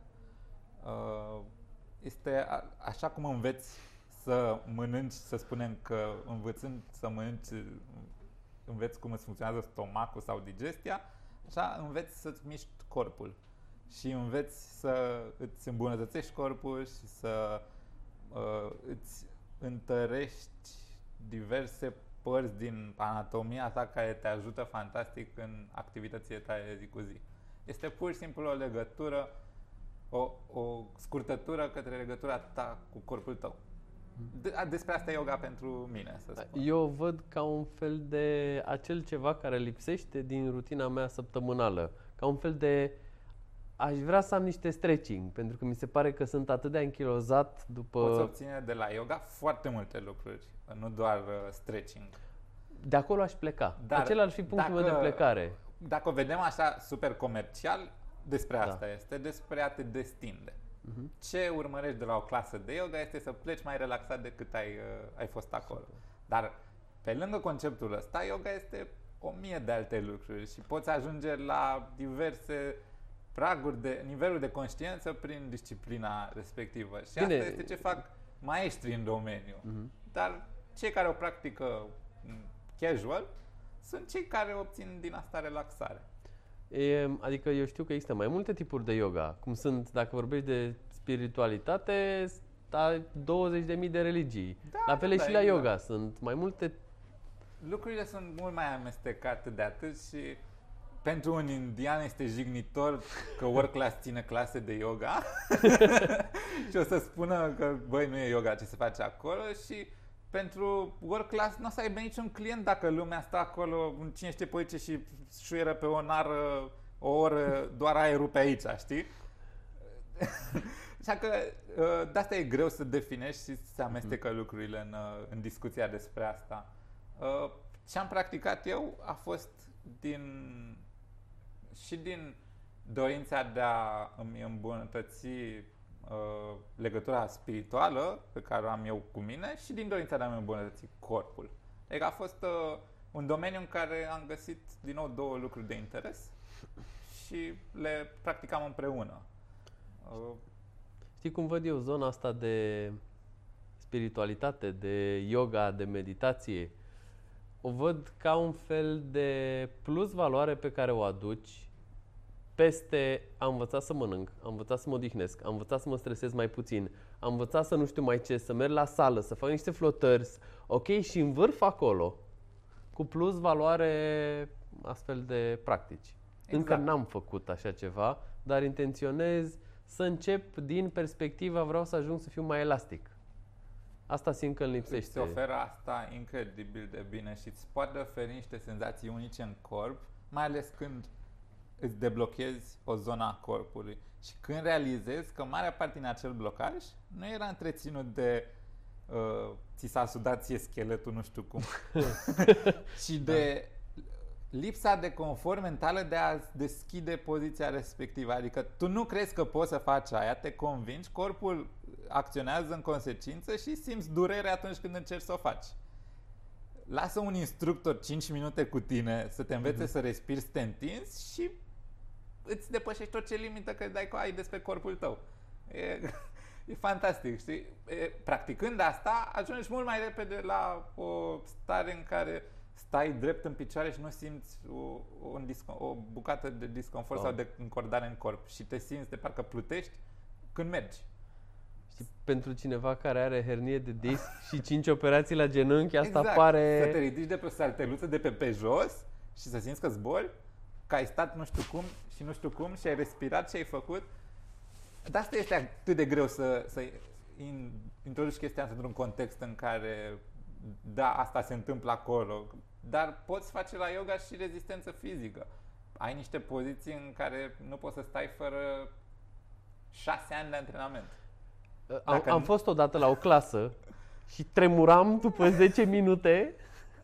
Uh, este a, așa cum înveți să mănânci, să spunem că învățând să mănânci, înveți cum îți funcționează stomacul sau digestia, așa înveți să-ți miști corpul și înveți să îți îmbunătățești corpul și să uh, îți întărești diverse părți din anatomia ta care te ajută fantastic în activitățile tale de zi cu zi. Este pur și simplu o legătură, o, o scurtătură către legătura ta cu corpul tău. De, a, despre asta e yoga pentru mine, să spun. Eu o văd ca un fel de acel ceva care lipsește din rutina mea săptămânală. Ca un fel de aș vrea să am niște stretching, pentru că mi se pare că sunt atât de anchilozat după... Poți obține de la yoga foarte multe lucruri, nu doar uh, stretching. De acolo aș pleca. Dar Acela ar fi punctul meu de dacă- plecare. Dacă o vedem așa super comercial, despre Da. asta este, despre a te destinde. Mhm. Ce urmărești de la o clasă de yoga este să pleci mai relaxat decât ai, uh, ai fost acolo. Dar pe lângă conceptul ăsta, yoga este o mie de alte lucruri și poți ajunge la diverse praguri de nivelul de conștiință prin disciplina respectivă. Și Bine. asta este ce fac maestri în domeniu. Mhm. Dar cei care o practică m, casual sunt cei care obțin din asta relaxare. E, adică eu știu că există mai multe tipuri de yoga, cum sunt, dacă vorbești de spiritualitate, sta 20.000 de religii. Da, la fel e da, și la exact. yoga, sunt mai multe Lucrurile sunt mult mai amestecate de atât și pentru un indian este jignitor că work class ține clase de yoga și o să spună că băi nu e yoga ce se face acolo și pentru work class nu o să aibă niciun client dacă lumea stă acolo în cine știe pe aici și șuieră pe o nară o oră doar aerul pe aici, știi? Așa că uh, de asta e greu să definești și să se amestecă lucrurile în, uh, în discuția despre asta. Uh, Ce am practicat eu a fost din și din dorința de a îmi îmbunătăți uh, legătura spirituală pe care o am eu cu mine și din dorința de a-mi îmbunătăți corpul. Adică a fost uh, un domeniu în care am găsit din nou două lucruri de interes și le practicam împreună. Uh, Știi cum văd eu zona asta de spiritualitate, de yoga, de meditație? O văd ca un fel de plus valoare pe care o aduci peste am învățat să mănânc, am învățat să mă odihnesc, am învățat să mă stresez mai puțin, am învățat să nu știu mai ce, să merg la sală, să fac niște flotări, ok, și în vârf acolo, cu plus valoare astfel de practici. Încă Exact. n-am făcut așa ceva, dar intenționez să încep din perspectiva vreau să ajung să fiu mai elastic. Asta simt că îmi Îți lipsește. oferă asta incredibil de bine și îți poate oferi niște senzații unice în corp, mai ales când îți deblochezi o zonă a corpului și când realizezi că marea parte din acel blocaj nu era întreținut de uh, ți s-a sudat ție scheletul nu știu cum, ci de lipsa de confort mentală de a deschide poziția respectivă. Adică tu nu crezi că poți să faci aia, te convingi, corpul acționează în consecință și simți durere atunci când încerci să o faci. Lasă un instructor 5 minute cu tine să te învețe Mhm. să respiri, să te întinzi și îți depășești orice limită că dai cu ai despre corpul tău. E, e fantastic, știi? E, practicând asta, ajungi mult mai repede la o stare în care stai drept în picioare și nu simți o, un disco- o bucată de disconfort Wow. sau de încordare în corp și te simți de parcă plutești când mergi. Știi, pentru cineva care are hernie de disc și 5 operații la genunchi, asta exact. pare... Să te ridici de pe o salteluță de pe pe jos și să simți că zbori, că ai stat nu știu cum și nu știu cum și ai respirat și ai făcut. De asta este atât de greu să, să in, introduci chestia asta într-un context în care da, asta se întâmplă acolo, dar poți face la yoga și rezistență fizică. Ai niște poziții în care nu poți să stai fără șase ani de antrenament. Am, Dacă am nu- fost odată la o clasă și tremuram după 10 minute.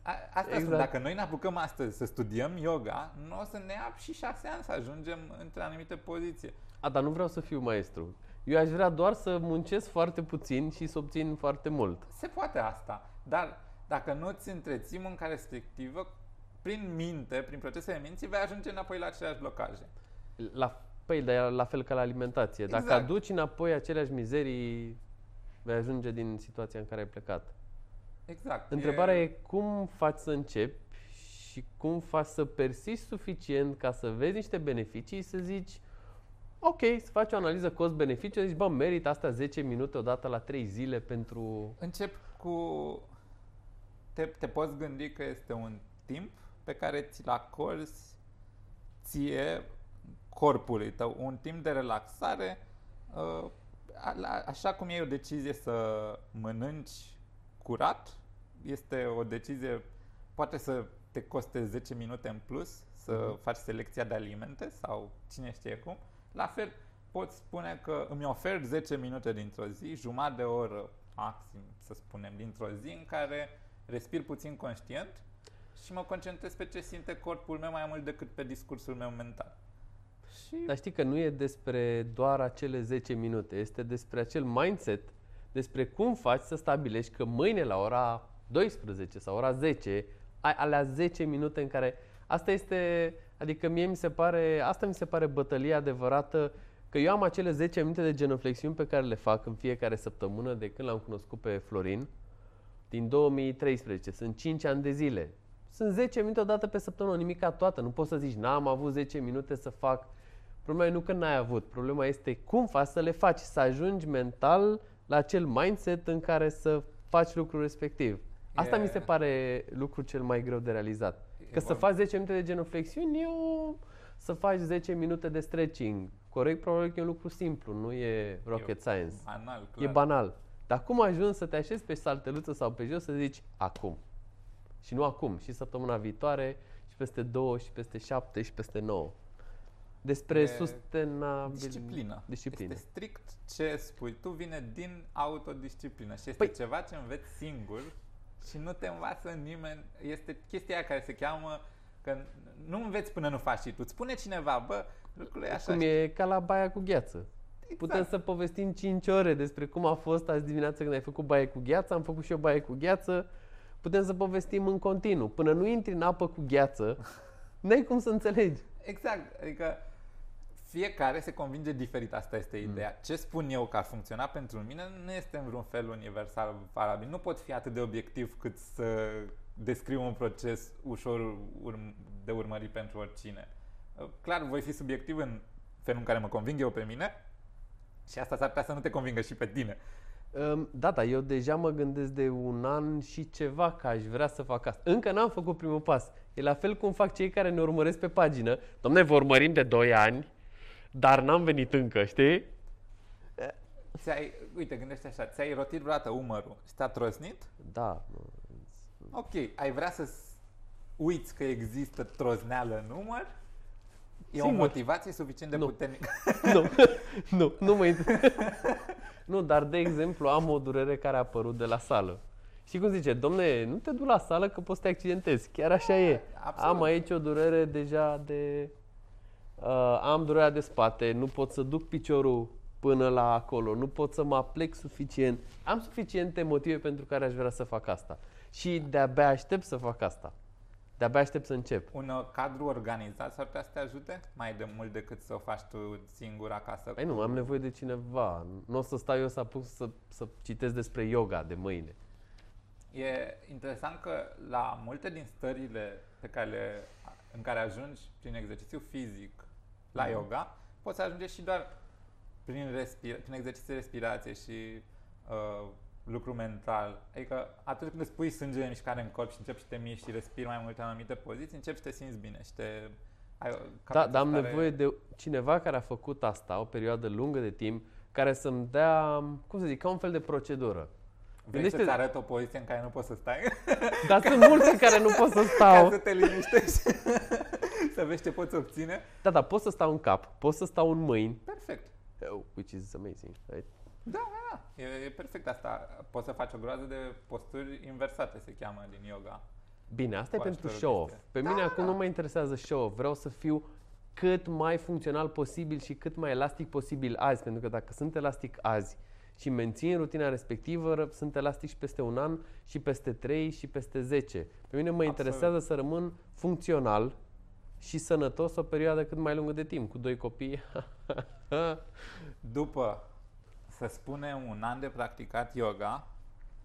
A, asta exact. Exact. spun, dacă noi ne apucăm astăzi să studiem yoga, nu o să ne ia și șase ani să ajungem între anumite poziții. A, dar nu vreau să fiu maestru. Eu aș vrea doar să muncesc foarte puțin și să obțin foarte mult. Se poate asta, dar dacă nu ți întreții munca respectivă, prin minte, prin procesele minții, vei ajunge înapoi la aceleași blocaje. La, păi, dar e la fel ca la alimentație. Dacă Exact. aduci înapoi aceleași mizerii, vei ajunge din situația în care ai plecat. Exact. Întrebarea e cum faci să începi și cum faci să persisti suficient ca să vezi niște beneficii și să zici ok, să faci o analiză cost-beneficiu, zici, bă, merită asta 10 minute odată la 3 zile pentru... Încep cu... Te, te poți gândi că este un timp pe care ți-l acorzi ție corpului tău, un timp de relaxare, uh, a- la- așa cum iei o decizie să mănânci curat, este o decizie, poate să te coste 10 minute în plus să Mhm. faci selecția de alimente sau cine știe cum. La fel, poți spune că îmi ofer 10 minute dintr-o zi, jumătate de oră maxim, să spunem, dintr-o zi în care respir puțin conștient și mă concentrez pe ce simte corpul meu mai mult decât pe discursul meu mental. Și Dar știi că nu e despre doar acele 10 minute, este despre acel mindset, despre cum faci să stabilești că mâine la ora 12 sau ora 10 ai alea 10 minute în care asta este, adică mie mi se pare, asta mi se pare bătălia adevărată că eu am acele 10 minute de genoflexiuni pe care le fac în fiecare săptămână de când l-am cunoscut pe Florin din 2013. Sunt 5 ani de zile. Sunt 10 minute o dată pe săptămână, nimica toată. Nu poți să zici, n-am avut 10 minute să fac. Problema e nu că n-ai avut. Problema este cum faci să le faci, să ajungi mental la acel mindset în care să faci lucrul respectiv. Asta E- mi se pare lucru cel mai greu de realizat. Că să vorba- faci 10 minute de genuflexiuni e o... să faci 10 minute de stretching. Corect, probabil că e un lucru simplu, nu e rocket science. Banal, E clar. banal. Dar cum ajungi să te așezi pe salteluță sau pe jos să zici acum? Și nu acum, și săptămâna viitoare, și peste două, și peste șapte, și peste nouă. Despre E sustenabil... Disciplină. Disciplină. Este strict ce spui tu, vine din autodisciplină și este Păi- ceva ce înveți singur și nu te învață nimeni. Este chestia aia care se cheamă că nu înveți până nu faci și tu. Îți spune cineva, bă, lucrurile e așa. Cum e ca la baia cu gheață. Exact. Putem să povestim 5 ore despre cum a fost azi dimineață când ai făcut baie cu gheață, am făcut și eu baie cu gheață. Putem să povestim în continuu. Până nu intri în apă cu gheață, n-ai cum să înțelegi. Exact, adică fiecare se convinge diferit, asta este ideea. Ce spun eu că ar funcționa pentru mine nu este în vreun fel universal valabil. Nu pot fi atât de obiectiv cât să descriu un proces ușor urm- de urmărit pentru oricine. Clar, voi fi subiectiv în felul în care mă conving eu pe mine și asta s-ar putea să nu te convingă și pe tine. Um, Da, da, eu deja mă gândesc de un an și ceva că aș vrea să fac asta. Încă n-am făcut primul pas. E la fel cum fac cei care ne urmăresc pe pagină. Domne, vă urmărim de 2 ani, dar n-am venit încă, știi? Ți-ai, uite, gândește așa, ți-ai rotit vreodată umărul și te-a trosnit? Da. nu. Ok, ai vrea să uiți că există trozneală în număr? E o Sigur. motivație suficient de Nu. puternică. nu, nu, nu mă inter- Nu, dar de exemplu am o durere care a apărut de la sală. Și cum zice, domne, nu te du la sală că poți să te accidentezi. Chiar așa e. absolut. Am aici o durere deja de... Uh, am durerea de spate, nu pot să duc piciorul până la acolo, nu pot să mă aplec suficient. Am suficiente motive pentru care aș vrea să fac asta. Și de-abia aștept să fac asta. De-abia aștept să încep. Un uh, cadru organizat s-ar putea să te ajute mai de mult decât să o faci tu singur acasă. Păi nu, am nevoie de cineva. Nu o să stau eu să apuc să, să citesc despre yoga de mâine. E interesant că la multe din stările pe care le, în care ajungi prin exercițiu fizic la Mhm. yoga, poți să ajungi și doar prin, respira- prin exerciții de respirație și uh, lucru mental. Adică atunci când îți pui sângele în mișcare în corp și începi să te miști și respiri mai mult în anumite poziții, începi să te simți bine și te... Ai o Da, dar am capacitate- nevoie de cineva care a făcut asta o perioadă lungă de timp, care să-mi dea, cum să zic, ca un fel de procedură. Vrei Gândește- să-ți arăt o poziție în care nu poți să stai? Dar sunt multe în care nu pot să Ca stau. să te liniștești? Să vezi ce poți obține? Da, da, pot să stau în cap, pot să stau în mâini, Perfect. oh, which is amazing, right? Da, da, da. E, e perfect asta. Poți să faci o groază de posturi inversate, se cheamă, din yoga. Bine, asta e Cu pentru ajutorul show-off. chestia. Pe Da, mine da, acum da. nu mă interesează show-off, vreau să fiu cât mai funcțional posibil și cât mai elastic posibil azi, pentru că dacă sunt elastic azi și mențin rutina respectivă, ră- sunt elastic și peste un an, și peste 3, și peste 10. Pe mine mă Absolut. interesează să rămân funcțional și sănătos o perioadă cât mai lungă de timp, cu doi copii. După, să spunem, un an de practicat yoga,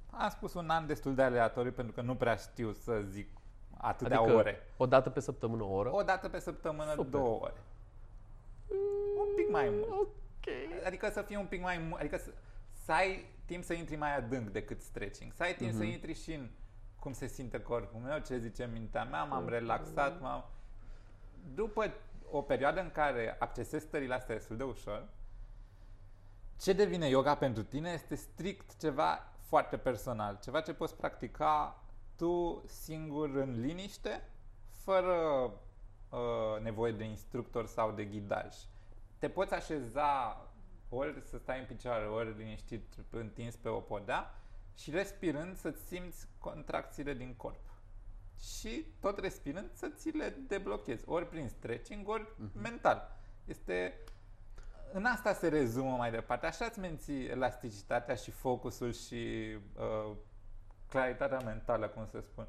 am spus un an destul de aleatoriu pentru că nu prea știu să zic atâtea adică ore. o dată pe săptămână o oră. O dată pe săptămână, Super. două ore. Un pic mai mult. Ok. Adică să fie un pic mai mult, adică să, să ai timp să intri mai adânc decât stretching. Să ai timp să intri și în cum se simte corpul meu, ce zice mintea mea, m-am relaxat, m-am... După o perioadă în care accesezi stările astea destul de ușor, ce devine yoga pentru tine este strict ceva foarte personal, ceva ce poți practica tu singur în liniște, fără uh, nevoie de instructor sau de ghidaj. Te poți așeza ori să stai în picioare, ori liniștit întins pe o podea și respirând să-ți simți contracțiile din corp. Și tot respirând să ți le deblochezi, ori prin stretching, ori mental. Este în asta se rezumă mai departe. Așa îți menții elasticitatea și focusul și uh, claritatea mentală, cum să spun.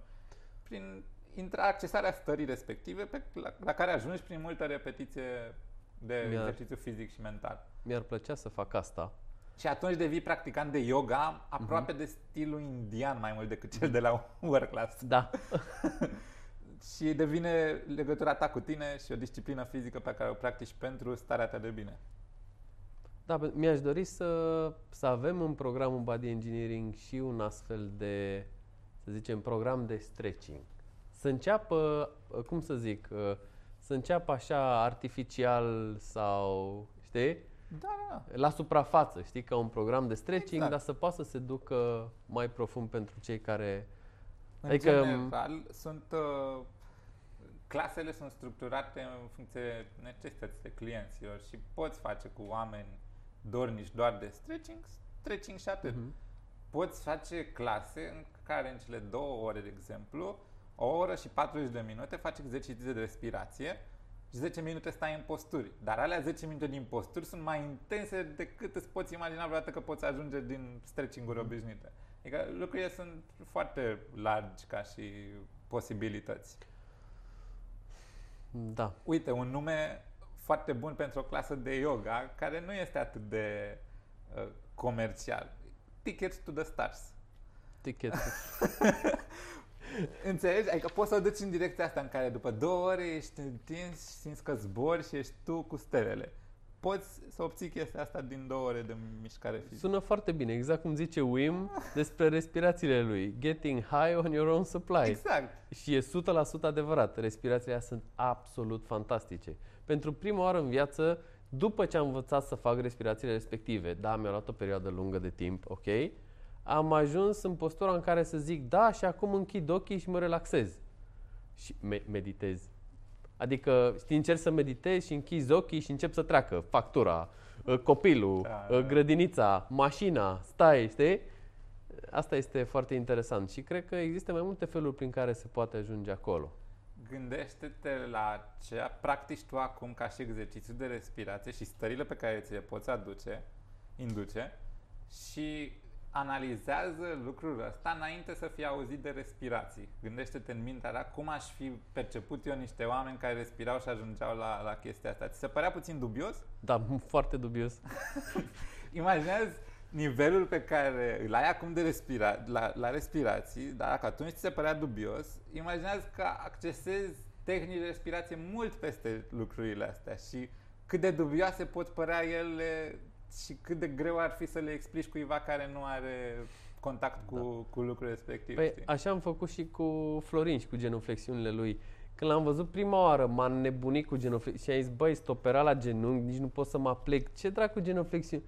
Prin intra accesarea stării respective pe, la, la care ajungi prin multă repetiție de Mi-ar- exercițiu fizic și mental. Mi-ar plăcea să fac asta. Și atunci devii practicant de yoga aproape de stilul indian mai mult decât cel de la work class. Da. Și devine legătura ta cu tine și o disciplină fizică pe care o practici pentru starea ta de bine. Da, pe- mi-aș dori să, să avem în programul Body Engineering și un astfel de, să zicem, program de stretching. Să înceapă, cum să zic, să înceapă așa artificial sau, știi, Da, da, da. la suprafață, știi, ca un program de stretching, Exact. dar să poată să se ducă mai profund pentru cei care... În Adică- general, sunt, uh, clasele sunt structurate în funcție de necesitățile clienților și poți face cu oameni dornici doar de stretching, stretching și atât. Mhm. Poți face clase în care în cele două ore, de exemplu, o oră și 40 de minute faci exerciții de respirație și 10 minute stai în posturi. Dar alea 10 minute din posturi sunt mai intense decât îți poți imagina vreodată că poți ajunge din stretching-uri obișnuite. Adică lucrurile sunt foarte largi ca și posibilități. Da. Uite, un nume foarte bun pentru o clasă de yoga care nu este atât de uh, comercial. Tickets to the Stars. Ticket. Înțelegi? Adică poți să o duci în direcția asta în care după două ore ești întins și simți că zbori și ești tu cu stelele. Poți să obții chestia asta din două ore de mișcare fizică. Sună foarte bine, exact cum zice Wim despre respirațiile lui. Getting high on your own supply. Exact. Și e 100% adevărat. Respirațiile astea sunt absolut fantastice. Pentru prima oară în viață, după ce am învățat să fac respirațiile respective, da, mi-a luat o perioadă lungă de timp, ok, am ajuns în postura în care să zic, da, și acum închid ochii și mă relaxez. Și me- meditez. Adică, știi, încerc să meditez și închizi ochii și încep să treacă factura, uh, copilul, Da, uh, da. grădinița, mașina, stai, știi? Asta este foarte interesant și cred că există mai multe feluri prin care se poate ajunge acolo. Gândește-te la ce practici tu acum ca și exercițiu de respirație și stările pe care ți le poți aduce, induce și analizează lucrul ăsta înainte să fii auzit de respirații. Gândește-te în mintea ta cum aș fi perceput eu niște oameni care respirau și ajungeau la, la chestia asta. Ți se părea puțin dubios? Da, foarte dubios. Imaginează nivelul pe care îl ai acum de respira- la, la respirații, dar dacă atunci ți se părea dubios, imaginează că accesezi tehnici de respirație mult peste lucrurile astea și cât de dubioase pot părea ele și cât de greu ar fi să le explici cuiva care nu are contact cu, cu lucrul respectiv. Păi știi? așa am făcut și cu Florin și cu genuflexiunile lui. Când l-am văzut prima oară, m-a nebunit cu genuflexiuni și a zis, băi, stopera la genunchi, nici nu pot să mă plec. Ce dracu genuflexiuni?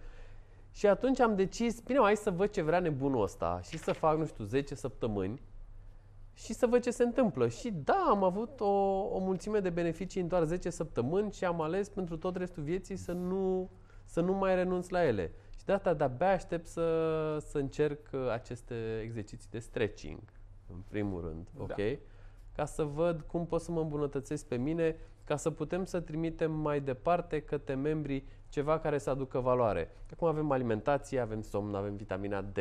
Și atunci am decis, bine, hai să văd ce vrea nebunul ăsta și să fac, nu știu, 10 săptămâni și să văd ce se întâmplă. Și da, am avut o, o mulțime de beneficii în doar 10 săptămâni și am ales pentru tot restul vieții să nu, să nu mai renunț la ele. Și de asta de-abia aștept să, să încerc uh, aceste exerciții de stretching, în primul rând, Da. ok? Ca să văd cum pot să mă îmbunătățesc pe mine, ca să putem să trimitem mai departe către membrii ceva care să aducă valoare. Acum avem alimentație, avem somn, avem vitamina D,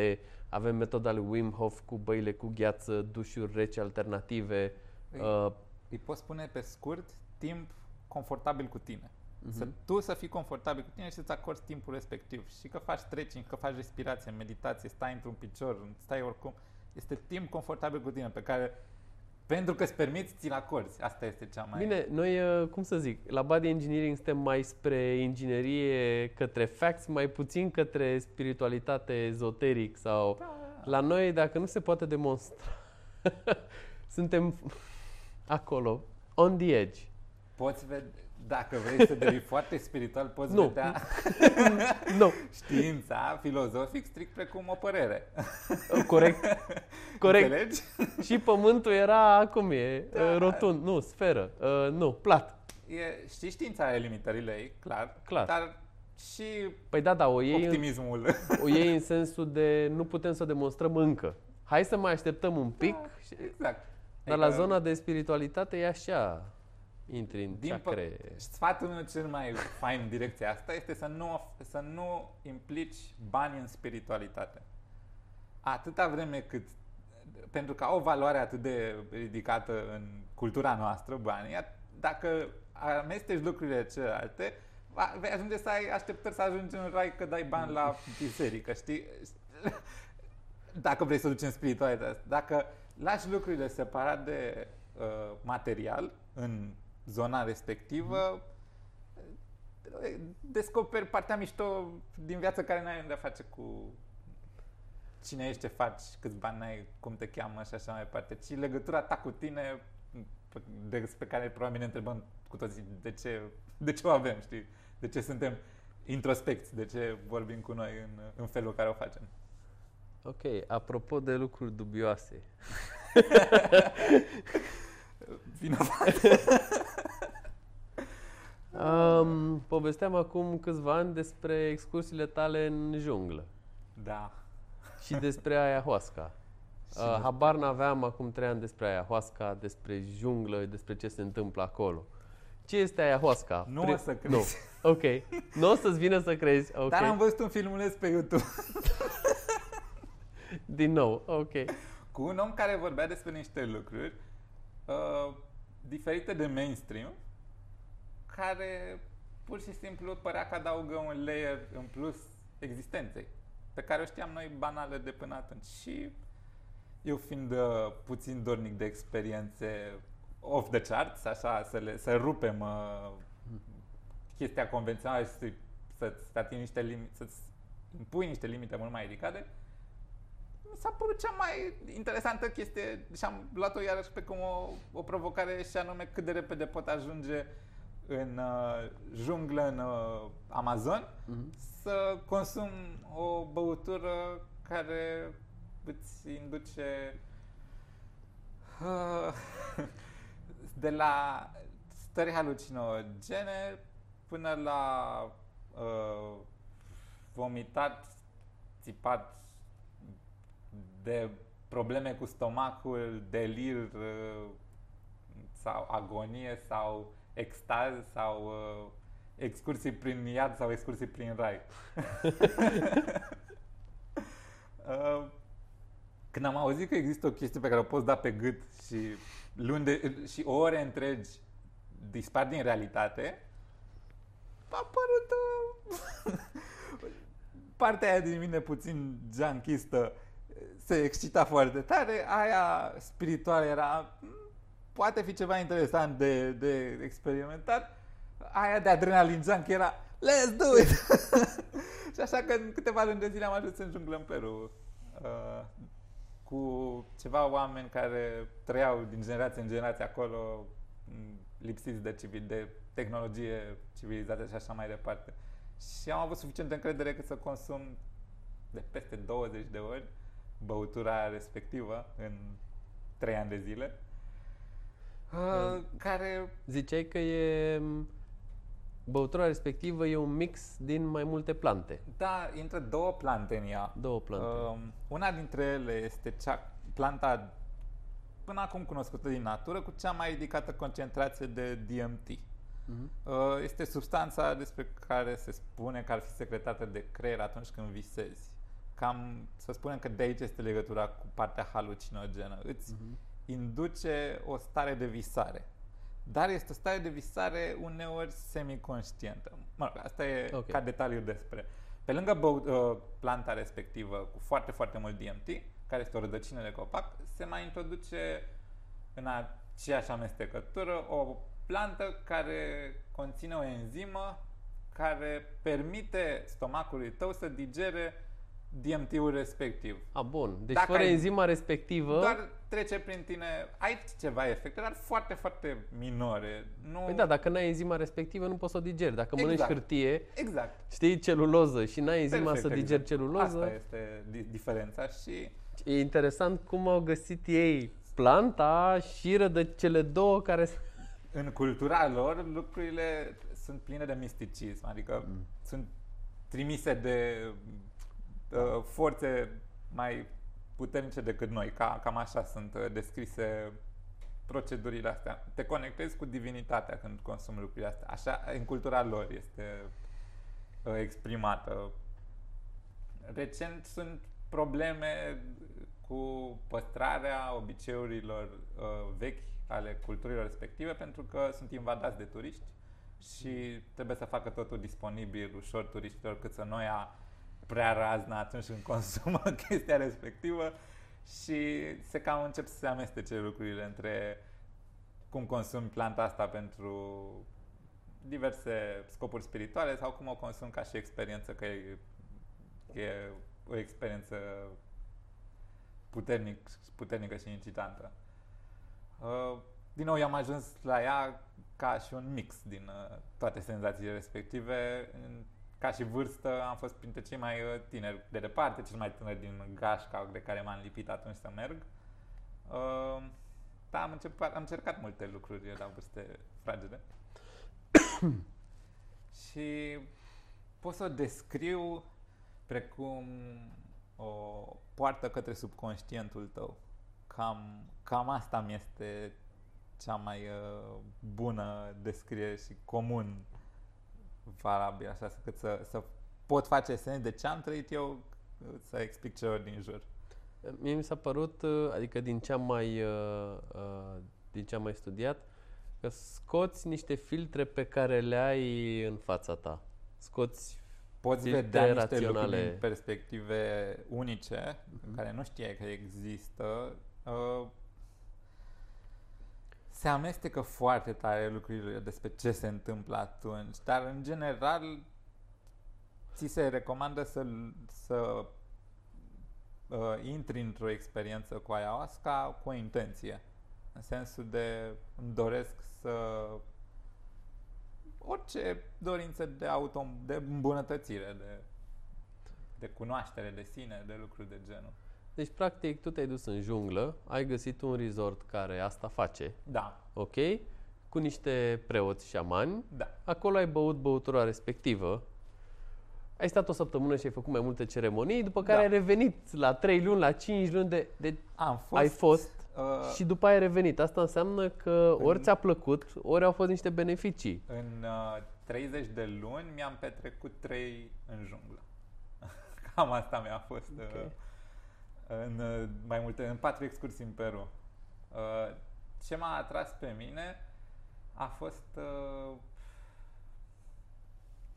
avem metoda lui Wim Hof cu băile cu gheață, dușuri rece alternative. Îi, Uh, îi poți spune pe scurt timp confortabil cu tine. Mhm. Să tu să fii confortabil cu tine și să-ți acorzi timpul respectiv. Și că faci stretching, că faci respirație, meditație, stai într-un picior, stai oricum. Este timp confortabil cu tine pe care, pentru că îți permiți, ți-l acorzi. Asta este cea mai... Bine, noi, uh, cum să zic, la Body Engineering suntem mai spre inginerie către facts, mai puțin către spiritualitate ezoteric sau... Da, La noi, dacă nu se poate demonstra, suntem acolo, on the edge. Poți vedea, dacă vrei să devii foarte spiritual, poți Nu. vedea Nu, știința filozofic strict precum o părere. corect, corect. Înțelegi? Și pământul era, cum e, Da. uh, rotund, nu, sferă, uh, nu, plat. E, știi, știința are limitările ei, clar. Clar. Dar și Păi da, da, o iei, în, optimismul. o iei în sensul de nu putem să o demonstrăm încă. Hai să mai așteptăm un pic, și, exact. dar la zona de spiritualitate e așa, intri în Din chakre. pă- sfatul meu cel mai fain în direcția asta este să nu, să nu implici bani în spiritualitate. Atâta vreme cât pentru că au o valoare atât de ridicată în cultura noastră, banii, dacă amesteci lucrurile celelalte, vei ajunge să ai așteptări să ajungi în rai că dai bani la biserică, știi? Dacă vrei să duci în spiritualitate. Dacă lași lucrurile separat de uh, material în zona respectivă, descoperi partea mișto din viață care n-ai de a face cu cine ești, ce faci, câți bani ai, cum te cheamă și așa mai departe, ci legătura ta cu tine despre care probabil ne întrebăm cu toții de ce, de ce o avem, știi? De ce suntem introspecți, de ce vorbim cu noi în, în felul care o facem. Ok, apropo de lucruri dubioase. Vinovat. um, povesteam acum câțiva ani despre excursiile tale în junglă. Da. Și despre ayahuasca. Uh, habar n-aveam acum trei ani despre ayahuasca, despre junglă, despre ce se întâmplă acolo. Ce este ayahuasca? Nu Pri- o să crezi. Nu. Ok. Nu o să-ți vină să crezi. Okay. Dar am văzut un filmuleț pe YouTube. Din nou, ok. Cu un om care vorbea despre niște lucruri uh, diferite de mainstream, care pur și simplu părea că adaugă un layer în plus existenței, pe care o știam noi banale de până atunci. Și eu fiind uh, puțin dornic de experiențe off the charts, așa, să, le, să rupem uh, chestia convențională și să, să-ți atingi niște limite, să-ți impui niște limite mult mai ridicate, mi s-a părut cea mai interesantă chestie și am luat-o iarăși pe cum o, o provocare și anume cât de repede pot ajunge în uh, junglă, în uh, Amazon, mm-hmm. să consum o băutură care îți induce uh, de la stări halucinogene până la uh, vomitat, țipat de probleme cu stomacul, delir uh, sau agonie sau extaz sau uh, excursii prin iad sau excursii prin rai. uh, când am auzit că există o chestie pe care o poți da pe gât și, luni de, și ore întregi dispar din realitate, a părut uh, partea aia din mine puțin junkistă se excita foarte tare, aia spirituală era poate fi ceva interesant de, de experimentat, aia de adrenalin junk era let's do it! și așa că în câteva luni de zile am ajuns în junglă în Peru. Uh, cu ceva oameni care trăiau din generație în generație acolo, lipsiți de, civil, de tehnologie civilizată și așa mai departe. Și am avut suficientă încredere că să consum de peste 20 de ori băutura respectivă în 3 ani de zile. Uh, care... Ziceai că e băutura respectivă e un mix din mai multe plante. Da, intră două plante în ea. Două plante. Uh, una dintre ele este cea, planta până acum cunoscută din natură cu cea mai ridicată concentrație de DMT. Uh-huh. Uh, este substanța despre care se spune că ar fi secretată de creier atunci când visezi. Cam să spunem că de aici este legătura cu partea halucinogenă. Îți uh-huh. induce o stare de visare. Dar este o stare de visare uneori semiconștientă. Mă rog, asta e okay. ca detaliu despre. Pe lângă bă, uh, planta respectivă cu foarte, foarte mult DMT, care este o rădăcină de copac, se mai introduce în aceeași amestecătură o plantă care conține o enzimă care permite stomacului tău să digere DMT-ul respectiv. A, bun. Deci Dacă fără ai, enzima respectivă... Doar trece prin tine, ai ceva efecte, dar foarte, foarte minore. Nu... Păi da, dacă n-ai enzima respectivă, nu poți să o digeri. Dacă exact. mănânci hârtie, exact. știi, celuloză și n-ai enzima Perfect, să digeri exact. celuloză... Asta este diferența și... E interesant cum au găsit ei planta și de cele două care... În cultura lor, lucrurile sunt pline de misticism, adică mm. sunt trimise de uh, forțe mai puternice decât noi. Ca, cam așa sunt uh, descrise procedurile astea. Te conectezi cu divinitatea când consumi lucrurile astea. Așa, în cultura lor este uh, exprimată. Recent sunt probleme cu păstrarea obiceiurilor uh, vechi ale culturilor respective pentru că sunt invadați de turiști și trebuie să facă totul disponibil ușor turiștilor cât să nu ia prea razna atunci când consumă chestia respectivă și se cam încep să se amestece lucrurile între cum consumi planta asta pentru diverse scopuri spirituale sau cum o consum ca și experiență, că e, e o experiență puternic, puternică și incitantă. Uh, din nou, i-am ajuns la ea ca și un mix din uh, toate senzațiile respective. Ca și vârstă am fost printre cei mai uh, tineri de departe, cel mai tânăr din gașca de care m-am lipit atunci să merg. Da, am, încercat, am încercat multe lucruri la vârste fragede. și pot să o descriu precum o poartă către subconștientul tău. Cam, cam asta mi este cea mai uh, bună descriere și comun valabil, așa cât să, să pot face sens de ce am trăit eu, să explic celor din jur. Mie mi s-a părut, uh, adică din ce am mai, uh, uh, din ce am mai studiat, că scoți niște filtre pe care le ai în fața ta. Scoți Poți vedea niște raționale. lucruri din perspective unice, uh-huh. care nu știai că există. Se amestecă foarte tare lucrurile despre ce se întâmplă atunci, dar în general ți se recomandă să, să uh, intri într-o experiență cu ayahuasca cu o intenție. În sensul de îmi doresc să orice dorință de auto, de îmbunătățire, de, de cunoaștere de sine, de lucruri de genul. Deci, practic, tu te-ai dus în junglă, ai găsit un resort care asta face. Da. Ok? Cu niște preoți șamani. Da. Acolo ai băut băutura respectivă ai stat o săptămână și ai făcut mai multe ceremonii, după care da. ai revenit la 3 luni, la 5 luni de, de Am fost, ai fost uh, și după aia ai revenit. Asta înseamnă că în, ori ți-a plăcut, ori au fost niște beneficii. În uh, 30 de luni mi-am petrecut 3 în junglă. Cam asta mi-a fost uh, okay. uh, în uh, mai multe, în 4 excursii în Peru. Uh, ce m-a atras pe mine a fost uh,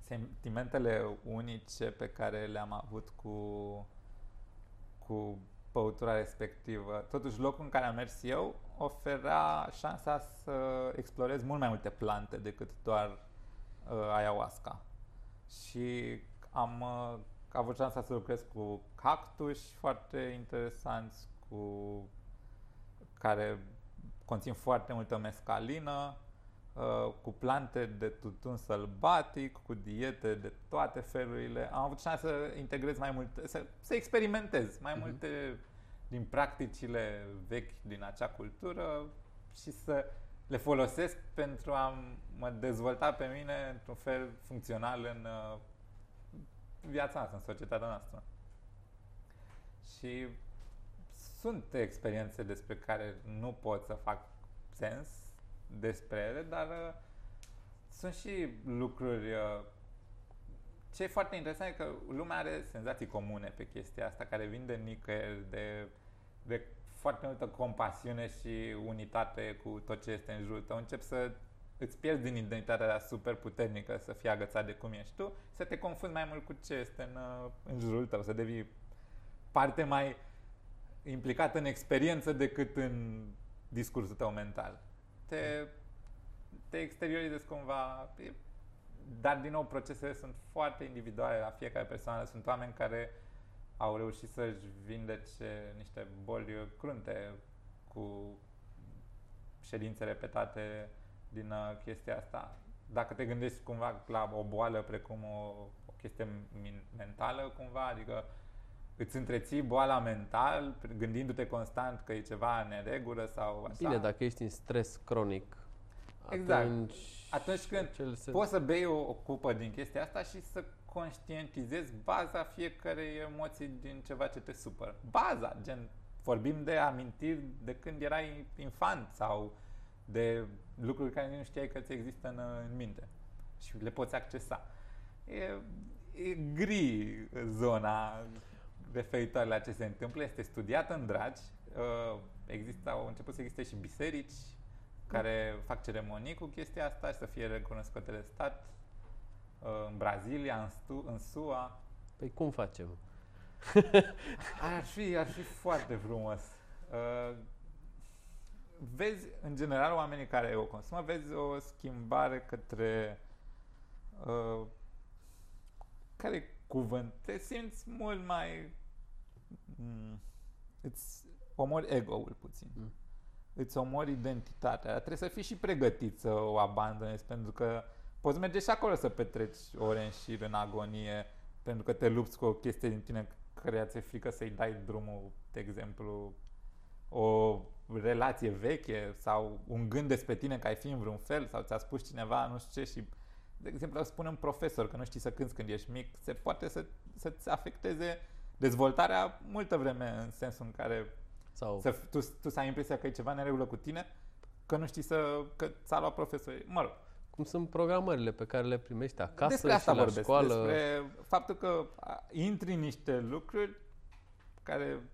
sentimentele unice pe care le-am avut cu, cu băutura respectivă. Totuși, locul în care am mers eu oferea șansa să explorez mult mai multe plante decât doar uh, ayahuasca. Și am uh, avut șansa să lucrez cu cactus foarte interesanți, cu care conțin foarte multă mescalină, Uh, cu plante de tutun sălbatic, cu diete de toate felurile. Am avut șansa să integrez mai multe, să, să experimentez mai uh-huh. multe din practicile vechi din acea cultură și să le folosesc pentru a mă dezvolta pe mine într-un fel funcțional în uh, viața noastră, în societatea noastră. Și sunt experiențe despre care nu pot să fac sens despre ele, dar uh, sunt și lucruri... Uh, ce e foarte interesant e că lumea are senzații comune pe chestia asta, care vin de nicăieri, de, de foarte multă compasiune și unitate cu tot ce este în jurul tău. Încep să îți pierzi din identitatea aia super puternică să fii agățat de cum ești tu, să te confunzi mai mult cu ce este în, uh, în jurul tău, să devii parte mai implicată în experiență decât în discursul tău mental te, te exteriorizezi cumva. Dar, din nou, procesele sunt foarte individuale la fiecare persoană. Sunt oameni care au reușit să-și vindece niște boli crunte cu ședințe repetate din uh, chestia asta. Dacă te gândești cumva la o boală precum o, o chestie mentală, cumva, adică îți întreții boala mental gândindu-te constant că e ceva neregulă sau așa. Bine, dacă ești în stres cronic, exact. atunci... Atunci când se... poți să bei o, o cupă din chestia asta și să conștientizezi baza fiecarei emoții din ceva ce te supără. Baza, gen, vorbim de amintiri de când erai infant sau de lucruri care nu știai că ți există în, în minte și le poți accesa. E, e gri zona referitoare la ce se întâmplă, este studiat în dragi. Uh, există, au început să existe și biserici care fac ceremonii cu chestia asta și să fie recunoscute de stat. Uh, în Brazilia, în, Stu, în SUA. Păi cum facem? ar fi, ar fi foarte frumos. Uh, vezi, în general, oamenii care o consumă, vezi o schimbare către uh, care cuvânt, te simți mult mai mm, îți omori ego-ul puțin. Mm. Îți omori identitatea. Trebuie să fii și pregătit să o abandonezi, pentru că poți merge și acolo să petreci ore în șir în agonie, pentru că te lupți cu o chestie din tine care ți-e frică să-i dai drumul, de exemplu, o relație veche sau un gând despre tine că ai fi în vreun fel sau ți-a spus cineva nu știu ce și de exemplu spune un profesor că nu știi să cânti când ești mic, se poate să, să-ți afecteze dezvoltarea multă vreme în sensul în care sau... Să, tu, tu să ai impresia că e ceva neregulă cu tine, că nu știi să, că ți-a luat profesorii. Mă rog, cum sunt programările pe care le primești acasă despre asta și la vorbesc, școală. Despre faptul că intri în niște lucruri care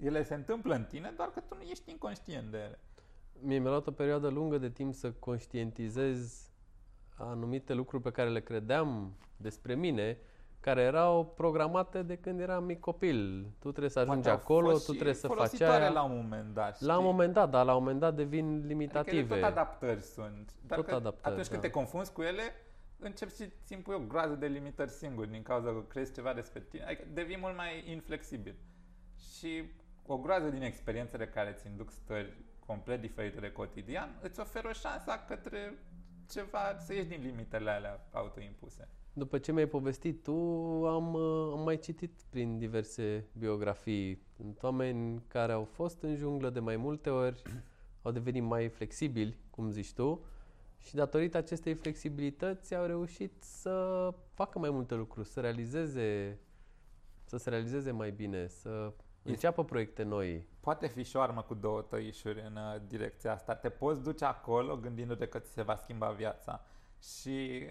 ele se întâmplă în tine, doar că tu nu ești inconștient de ele. Mie mi-a luat o perioadă lungă de timp să conștientizez anumite lucruri pe care le credeam despre mine, care erau programate de când eram mic copil. Tu trebuie să ajungi Poate acolo, tu trebuie să faci aia. la un moment dat, știi? La un moment dat, dar la un moment dat devin limitative. Adică tot adaptări sunt. Dar tot adaptări, atunci da. când te confunzi cu ele, începi și ți impui o groază de limitări singur din cauza că crezi ceva despre tine. Adică devii mult mai inflexibil. Și o groază din experiențele care ți induc stări complet diferite de cotidian, îți oferă o șansa către ceva, să ieși din limitele alea autoimpuse. După ce mi-ai povestit tu, am, uh, am mai citit prin diverse biografii. Sunt oameni care au fost în junglă de mai multe ori, au devenit mai flexibili, cum zici tu, și datorită acestei flexibilități au reușit să facă mai multe lucruri, să realizeze, să se realizeze mai bine, să înceapă proiecte noi. Poate fi și o armă cu două tăișuri în uh, direcția asta. Te poți duce acolo gândindu-te că ți se va schimba viața. Și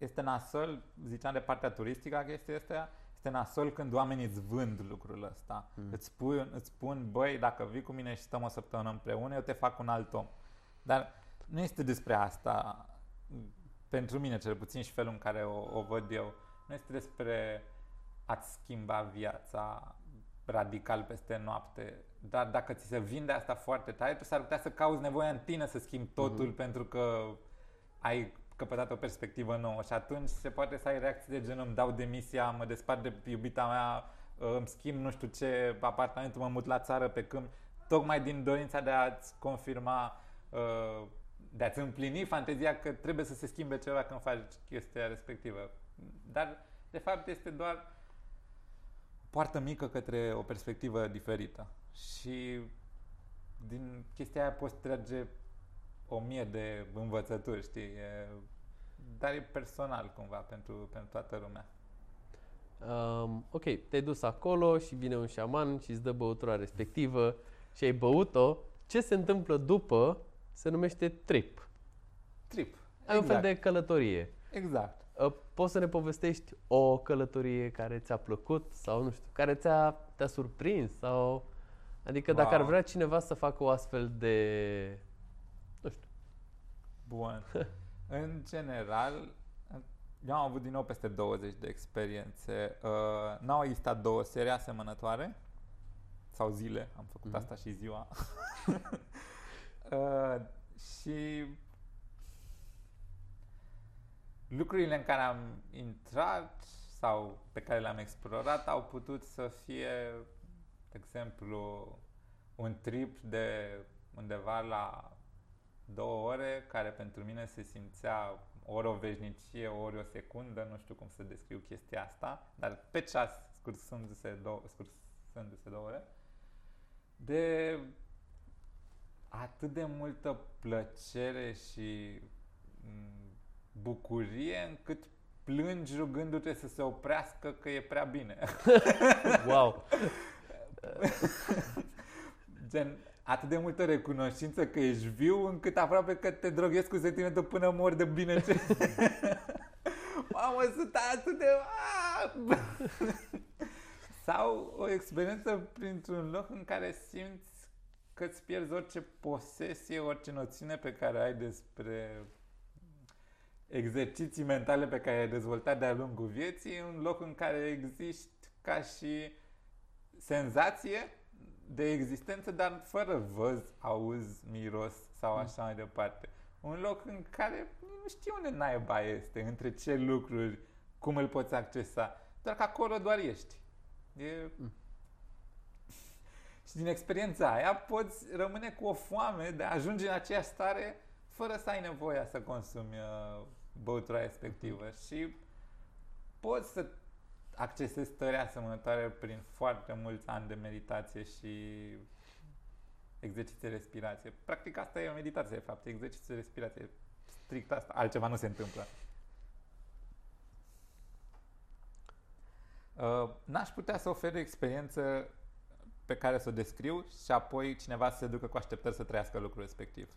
este nasol, ziceam de partea turistică a chestia asta, este nasol când oamenii îți vând lucrul ăsta. Mm. Îți, spun, îți spun, băi, dacă vii cu mine și stăm o săptămână împreună, eu te fac un alt om. Dar nu este despre asta, pentru mine cel puțin și felul în care o, o văd eu. Nu este despre a-ți schimba viața radical peste noapte. Dar dacă ți se vinde asta foarte tare, tu s-ar putea să cauți nevoia în tine să schimbi totul mm-hmm. pentru că ai căpătat o perspectivă nouă și atunci se poate să ai reacții de genul îmi dau demisia, mă despart de iubita mea, îmi schimb nu știu ce apartamentul, mă mut la țară pe câmp, tocmai din dorința de a-ți confirma, uh, de a-ți împlini fantezia că trebuie să se schimbe ceva când faci chestia respectivă. Dar, de fapt, este doar poartă mică către o perspectivă diferită. Și din chestia aia poți trage o mie de învățături, știi? E, dar e personal cumva pentru, pentru toată lumea. Um, ok, te-ai dus acolo și vine un șaman și îți dă băutura respectivă și ai băut-o. Ce se întâmplă după se numește trip. Trip. Ai exact. un fel exact. de călătorie. Exact. Uh, poți să ne povestești o călătorie care ți-a plăcut sau nu știu, care ți-a, te-a surprins sau adică wow. dacă ar vrea cineva să facă o astfel de nu știu. Bun. în general, eu am avut din nou peste 20 de experiențe. Uh, n-au existat două serii asemănătoare sau zile, am făcut mm-hmm. asta și ziua. uh, și lucrurile în care am intrat sau pe care le-am explorat au putut să fie, de exemplu, un trip de undeva la două ore, care pentru mine se simțea ori o veșnicie, ori o secundă, nu știu cum să descriu chestia asta, dar pe ceas scursându-se două, scursându-se două ore, de atât de multă plăcere și bucurie încât plângi rugându-te să se oprească că e prea bine. wow! Gen, atât de multă recunoștință că ești viu încât aproape că te droghezi cu sentimentul până mor de bine. Ce... Mamă, sunt atât de... Sau o experiență printr-un loc în care simți că îți pierzi orice posesie, orice noțiune pe care ai despre exerciții mentale pe care ai dezvoltat de-a lungul vieții, un loc în care existi ca și senzație de existență, dar fără văz, auz, miros sau mm. așa mai departe. Un loc în care nu știu unde naiba este, între ce lucruri, cum îl poți accesa, doar că acolo doar ești. E... Mm. Și din experiența aia poți rămâne cu o foame de a ajunge în aceeași stare fără să ai nevoia să consumi uh, băutura respectivă și poți să accesezi stări asemănătoare prin foarte mulți ani de meditație și exerciții de respirație. Practic asta e o meditație, de fapt, exerciții de respirație. Strict asta, altceva nu se întâmplă. Uh, n-aș putea să ofer o experiență pe care să o descriu și apoi cineva să se ducă cu așteptări să trăiască lucrul respectiv.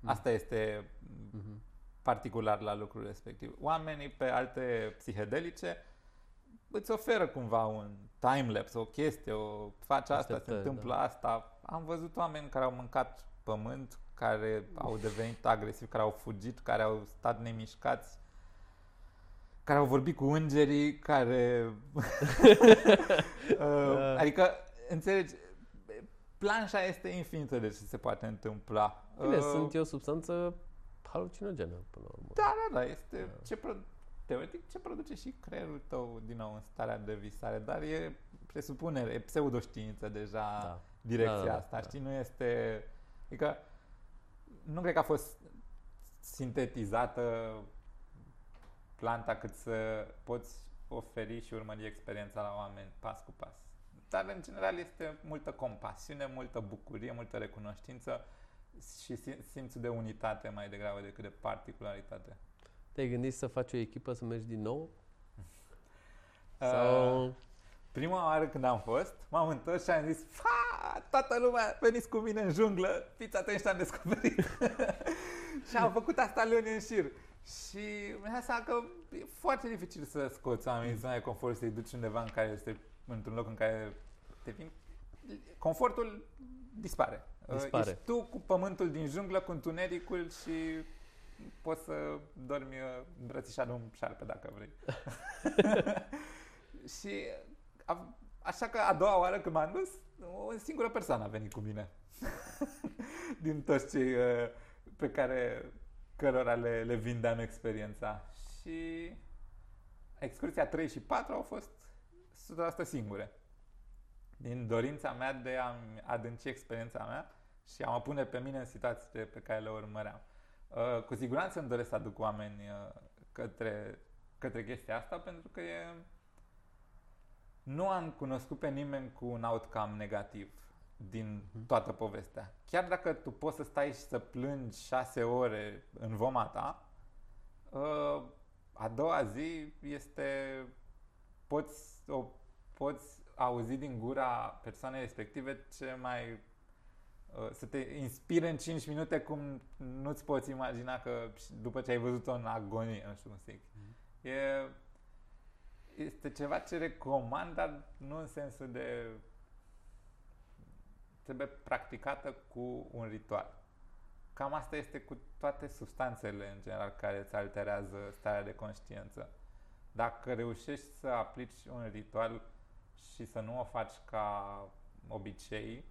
Mm. Asta este mm-hmm particular la lucrul respectiv. Oamenii pe alte psihedelice îți oferă cumva un time-lapse, o chestie, o faci asta, se întâmplă da. asta. Am văzut oameni care au mâncat pământ, care au devenit agresivi, care au fugit, care au stat nemișcați, care au vorbit cu îngerii, care... uh, adică, înțelegi, planșa este infinită de ce se poate întâmpla. Bine, uh, sunt eu substanță halucinogenă până la urmă. Da, da, da. Este da. ce pro- teoretic ce produce și creierul tău din nou în starea de visare, dar e presupunere, e pseudoștiință deja da. direcția da, da, asta, da. știi? Nu este... Adică nu cred că a fost sintetizată planta cât să poți oferi și urmări experiența la oameni pas cu pas. Dar, în general, este multă compasiune, multă bucurie, multă recunoștință și simțul de unitate mai degrabă decât de particularitate. Te-ai gândit să faci o echipă, să mergi din nou? Uh, Sau... Uh, prima oară când am fost, m-am întors și am zis Fa, toată lumea, veniți cu mine în junglă, fiți atenți am descoperit. și am făcut asta luni în șir. Și mi-a seama că e foarte dificil să scoți oamenii zona de confort, să-i duci undeva în care este într-un loc în care te vin. Confortul dispare. Dispare. Ești tu cu pământul din junglă, cu întunericul și poți să dormi uh, îmbrățișat de un șarpe dacă vrei. și a, așa că a doua oară când m-am dus, o singură persoană a venit cu mine. din toți cei uh, pe care cărora le, le vindeam experiența. Și excursia 3 și 4 au fost 100% singure din dorința mea de a adânci experiența mea și a mă pune pe mine în situațiile pe care le urmăream. Uh, cu siguranță îmi doresc să aduc oameni uh, către, către chestia asta pentru că e... nu am cunoscut pe nimeni cu un outcome negativ din mhm. toată povestea. Chiar dacă tu poți să stai și să plângi șase ore în voma ta, uh, a doua zi este poți, o, poți auzi din gura persoanei respective ce mai uh, să te inspire în 5 minute cum nu-ți poți imagina că după ce ai văzut-o în agonie, nu știu cum să zic. Mm-hmm. E, este ceva ce recomand, dar nu în sensul de trebuie practicată cu un ritual. Cam asta este cu toate substanțele în general care îți alterează starea de conștiință. Dacă reușești să aplici un ritual și să nu o faci ca obicei,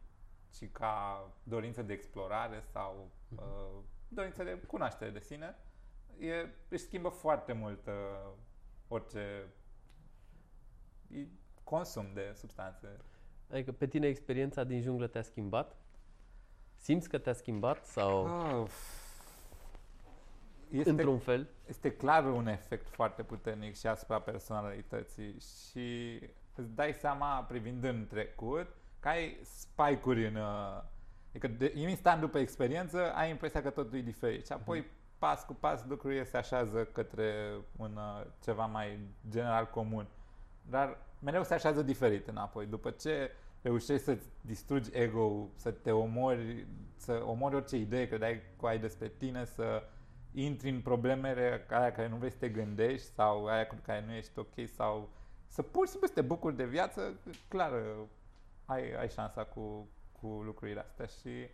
ci ca dorință de explorare sau mhm. uh, dorință de cunoaștere de sine, e, își schimbă foarte mult uh, orice consum de substanțe. Adică pe tine experiența din junglă te-a schimbat? Simți că te-a schimbat sau... Oh, este, într-un fel? Este clar un efect foarte puternic și asupra personalității și îți dai seama privind în trecut că ai spike-uri în... Uh, adică de, instant după experiență ai impresia că totul e diferit și apoi uh-huh. pas cu pas lucrurile se așează către un uh, ceva mai general comun. Dar mereu se așează diferit înapoi. După ce reușești să-ți distrugi ego să te omori, să omori orice idee credeai că ai despre tine, să intri în problemele aia care nu vrei să te gândești sau aia cu care nu ești ok sau să pur și simplu să te bucuri de viață, clar uh, ai, ai șansa cu, cu lucrurile astea și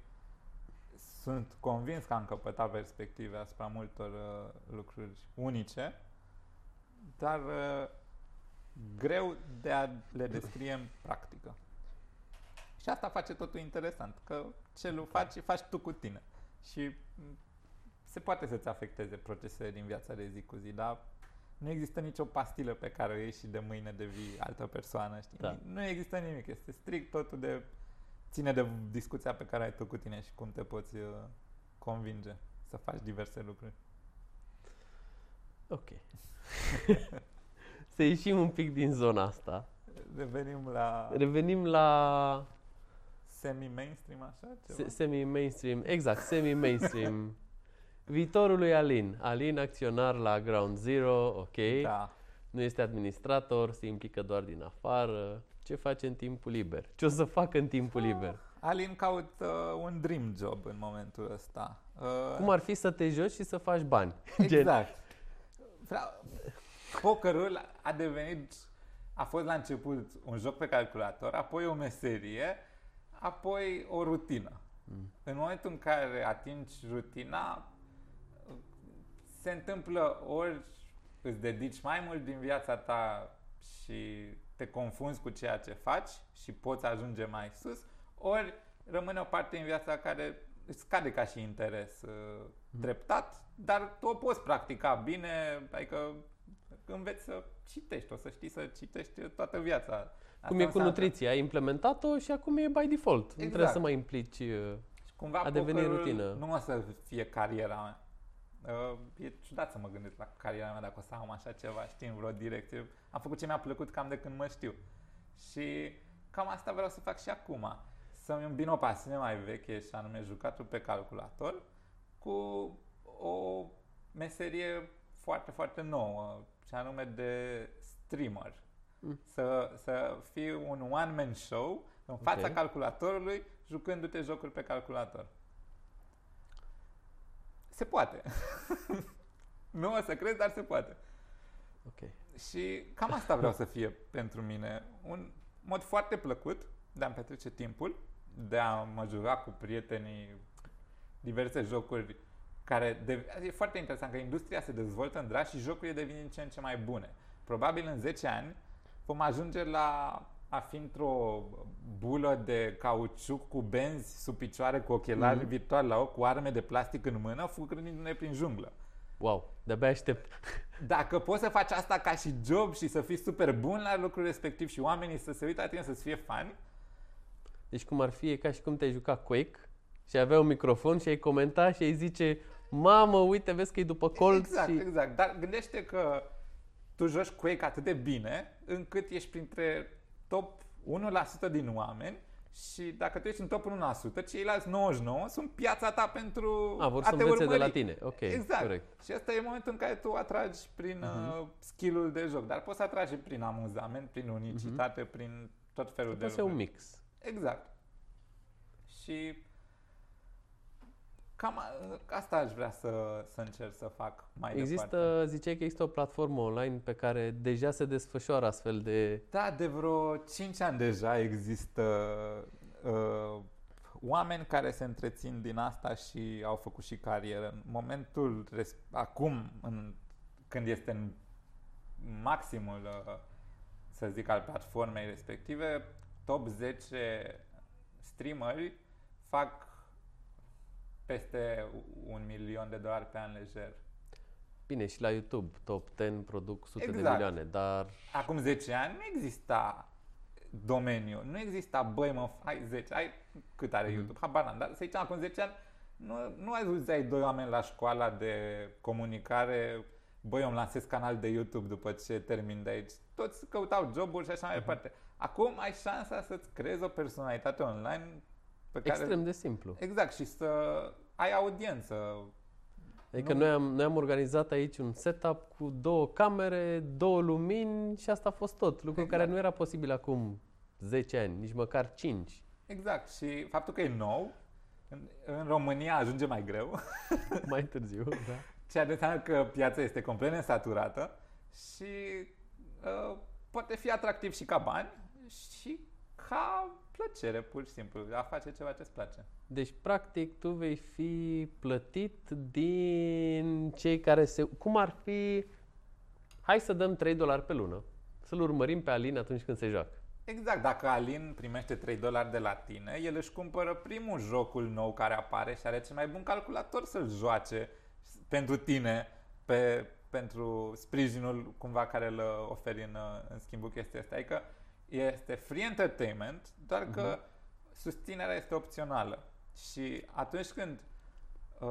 sunt convins că am căpătat perspective asupra multor uh, lucruri unice, dar uh, greu de a le descrie în practică. Și asta face totul interesant, că ce lu faci, faci tu cu tine. Și mm, se poate să-ți afecteze procesele din viața de zi cu zi, dar nu există nicio pastilă pe care o ieși și de mâine devii altă persoană, știi? Da. Nu există nimic, este strict totul de ține de discuția pe care ai tu cu tine și cum te poți uh, convinge să faci diverse lucruri. Ok. să ieșim un pic din zona asta. Revenim la Revenim la semi-mainstream, așa? Ceva? se- semi-mainstream, exact, semi-mainstream. Viitorul lui Alin. Alin, acționar la Ground Zero, ok. Da. Nu este administrator, se implică doar din afară. Ce face în timpul liber? Ce o să facă în timpul liber? Alin caut uh, un dream job în momentul ăsta. Uh, Cum ar fi să te joci și să faci bani? Gen, Exact. Vreau... Pokerul a devenit, a fost la început un joc pe calculator, apoi o meserie, apoi o rutină. Mm. În momentul în care atingi rutina, se întâmplă ori îți dedici mai mult din viața ta și te confunzi cu ceea ce faci și poți ajunge mai sus, ori rămâne o parte în viața care îți scade ca și interes uh, treptat, dar tu o poți practica bine, adică înveți să citești, o să știi să citești toată viața. Asta Cum e cu înseamnă- nutriția, ai implementat-o și acum e by default. Nu trebuie Exact. să mai implici... uh, Și cumva A devenit pokerul rutină. Nu o să fie cariera mea. Uh, e ciudat să mă gândesc la cariera mea dacă o să am așa ceva, știi, în vreo direcție. Am făcut ce mi-a plăcut cam de când mă știu. Și cam asta vreau să fac și acum. Să-mi îmbin o pasiune mai veche și anume jucatul pe calculator cu o meserie foarte, foarte nouă și anume de streamer. Mm. Să, să fii un one-man show în fața Ok. calculatorului jucându-te jocuri pe calculator. Se poate. nu o să crezi, dar se poate. Ok. Și cam asta vreau să fie pentru mine. Un mod foarte plăcut de a-mi petrece timpul, de a mă juca cu prietenii diverse jocuri care... De, e foarte interesant că industria se dezvoltă în drag și jocurile devin din ce în ce mai bune. Probabil în 10 ani vom ajunge la a fi într-o bulă de cauciuc cu benzi sub picioare, cu ochelari Mhm. virtuali la ochi, cu arme de plastic în mână, fugându-ne prin junglă. Wow, de-abia aștept. Dacă poți să faci asta ca și job și să fii super bun la lucrul respectiv și oamenii să se uită la tine să-ți fie fani, Deci cum ar fi, e ca și cum te-ai jucat Quake și avea un microfon și ai comenta și ai zice Mamă, uite, vezi că e după colț exact, și... exact. Dar gândește că tu joci Quake atât de bine încât ești printre top 1% din oameni și dacă tu ești în top 1%, ceilalți 99 sunt piața ta pentru A, vor a să te învețe de urmări. la tine. Ok, Exact. corect. Și asta e momentul în care tu atragi prin uh, skill-ul de joc, dar poți să atragi și prin amuzament, prin unicitate, prin tot felul de Poate să e lucruri. un mix. Exact. Și cam a- asta aș vrea să, să încerc să fac mai departe. Există, ziceai că există o platformă online pe care deja se desfășoară astfel de... Da, de vreo 5 ani deja există uh, oameni care se întrețin din asta și au făcut și carieră. În momentul, res- acum, în, când este în maximul, uh, să zic, al platformei respective, top 10 streameri fac peste un milion de dolari pe an lejer. Bine, și la YouTube, top 10 produc sute de Exact. milioane, dar Acum 10 ani nu exista domeniu, nu exista, băi mă, ai 10, ai cât are YouTube, habar n-am, dar să zicem acum 10 ani, nu, nu auzeai doi oameni la școala de comunicare, băi, eu îmi lansez canal de YouTube după ce termin de aici. Toți căutau joburi și așa mai departe. Acum ai șansa să-ți creezi o personalitate online pe care... extrem de simplu. Exact, și să ai audiență. Adică Nu- noi am, noi am organizat aici un setup cu două camere, două lumini și asta a fost tot. Lucru Exact. care nu era posibil acum 10 ani, nici măcar 5. Exact, și faptul că e nou, în, în România ajunge mai greu. Mai târziu, da. Ceea ce înseamnă că piața este complet nesaturată și uh, poate fi atractiv și ca bani și ca plăcere, pur și simplu, a face ceva ce-ți place. Deci, practic, tu vei fi plătit din cei care se... Cum ar fi... Hai să dăm 3 dolari pe lună. Să-l urmărim pe Alin atunci când se joacă. Exact, dacă Alin primește 3 dolari de la tine, el își cumpără primul jocul nou care apare și are cel mai bun calculator să-l joace pentru tine, pe, pentru sprijinul cumva care îl oferi în, în schimbul chestia asta. Adică este free entertainment, doar că uh-huh. susținerea este opțională. Și atunci când uh,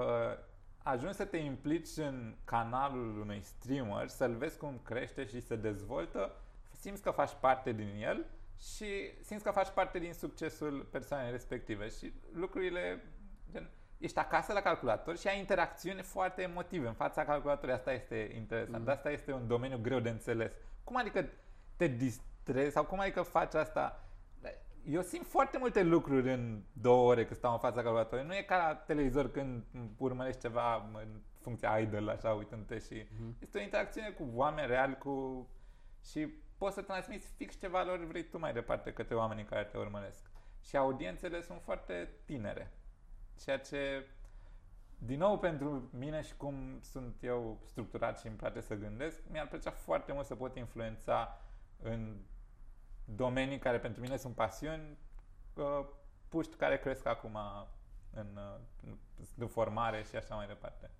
ajungi să te implici în canalul unui streamer, să-l vezi cum crește și se dezvoltă, simți că faci parte din el și simți că faci parte din succesul persoanei respective și lucrurile gen, ești acasă la calculator și ai interacțiuni foarte emotive în fața calculatorului. Asta este interesant. Mm. Asta este un domeniu greu de înțeles. Cum adică te distrezi sau cum adică faci asta? Eu simt foarte multe lucruri în două ore când stau în fața calculatorului. Nu e ca la televizor când urmărești ceva în funcția idol, așa, uitându-te și... Mm. Este o interacțiune cu oameni reali, cu... Și poți să transmiți fix ce valori vrei tu mai departe către oamenii care te urmăresc. Și audiențele sunt foarte tinere. Ceea ce, din nou pentru mine și cum sunt eu structurat și îmi place să gândesc, mi-ar plăcea foarte mult să pot influența în domenii care pentru mine sunt pasiuni, uh, puști care cresc acum în, în, în formare și așa mai departe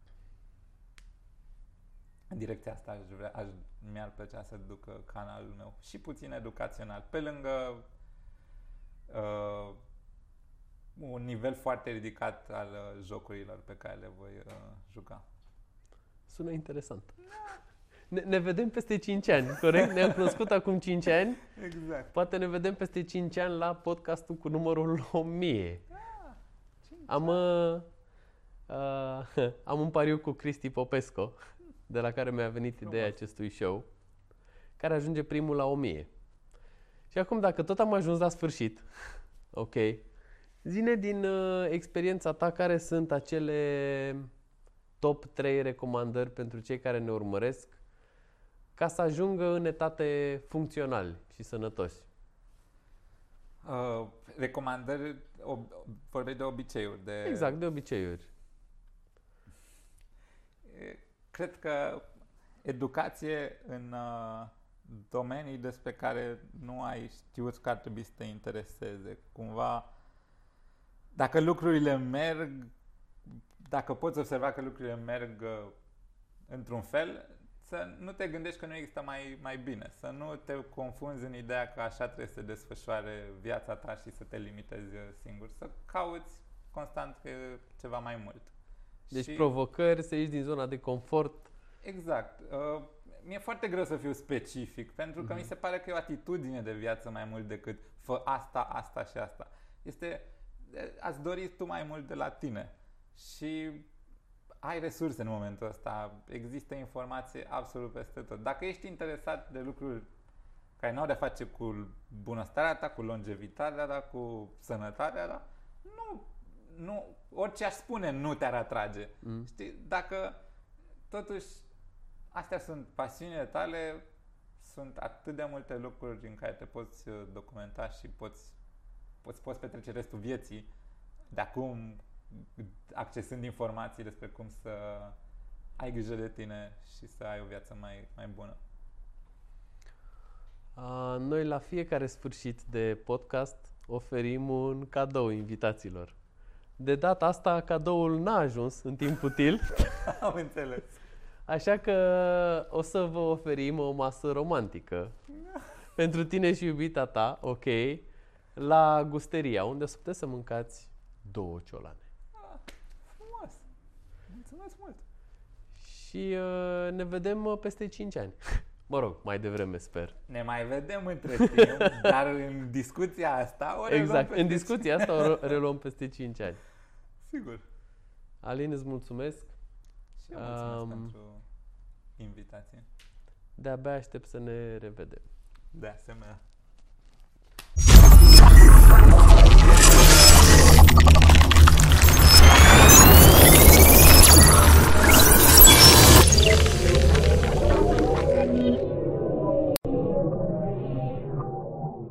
în direcția asta aș vrea, aș, mi-ar plăcea să ducă canalul meu și puțin educațional, pe lângă uh, un nivel foarte ridicat al uh, jocurilor pe care le voi uh, juca. Sună interesant. Ne, ne vedem peste 5 ani, corect? Ne-am cunoscut acum 5 ani. Exact. Poate ne vedem peste 5 ani la podcastul cu numărul 1000. Ah, am, uh, uh, am un pariu cu Cristi Popesco de la care mi-a venit Frumos. ideea acestui show, care ajunge primul la 1000. Și acum, dacă tot am ajuns la sfârșit, ok, zine din uh, experiența ta care sunt acele top 3 recomandări pentru cei care ne urmăresc ca să ajungă în etate funcționali și sănătoși. Uh, recomandări, ob- vorbeai de obiceiuri. De... Exact, de obiceiuri cred că educație în uh, domenii despre care nu ai știut că ar trebui să te intereseze. Cumva, dacă lucrurile merg, dacă poți observa că lucrurile merg uh, într-un fel, să nu te gândești că nu există mai, mai bine, să nu te confunzi în ideea că așa trebuie să se desfășoare viața ta și să te limitezi singur, să cauți constant că ceva mai mult. Deci și... provocări, să ieși din zona de confort. Exact. Uh, mi-e foarte greu să fiu specific, pentru că mm-hmm. mi se pare că e o atitudine de viață mai mult decât fă asta, asta și asta. Este, ați dori tu mai mult de la tine și ai resurse în momentul ăsta, există informație absolut peste tot. Dacă ești interesat de lucruri care nu au de face cu bunăstarea ta, cu longevitatea ta, cu sănătatea ta, nu nu, orice aș spune nu te-ar atrage. Mm. Știi? Dacă totuși astea sunt pasiunile tale, sunt atât de multe lucruri în care te poți uh, documenta și poți, poți, poți petrece restul vieții de acum accesând informații despre cum să ai grijă de tine și să ai o viață mai, mai bună. Noi la fiecare sfârșit de podcast oferim un cadou invitațiilor. De data asta, cadoul n-a ajuns în timp util. Am înțeles. Așa că o să vă oferim o masă romantică pentru tine și iubita ta, ok, la gusteria, unde o să puteți să mâncați două ciolane mulțumesc mult! Și uh, ne vedem uh, peste 5 ani. Mă rog, mai devreme sper. Ne mai vedem între timp, dar în discuția asta o Exact, în discuția asta o reluăm peste 5 ani. Sigur. Alin, îți mulțumesc. Și eu mulțumesc um, pentru invitație. De-abia aștept să ne revedem. De asemenea.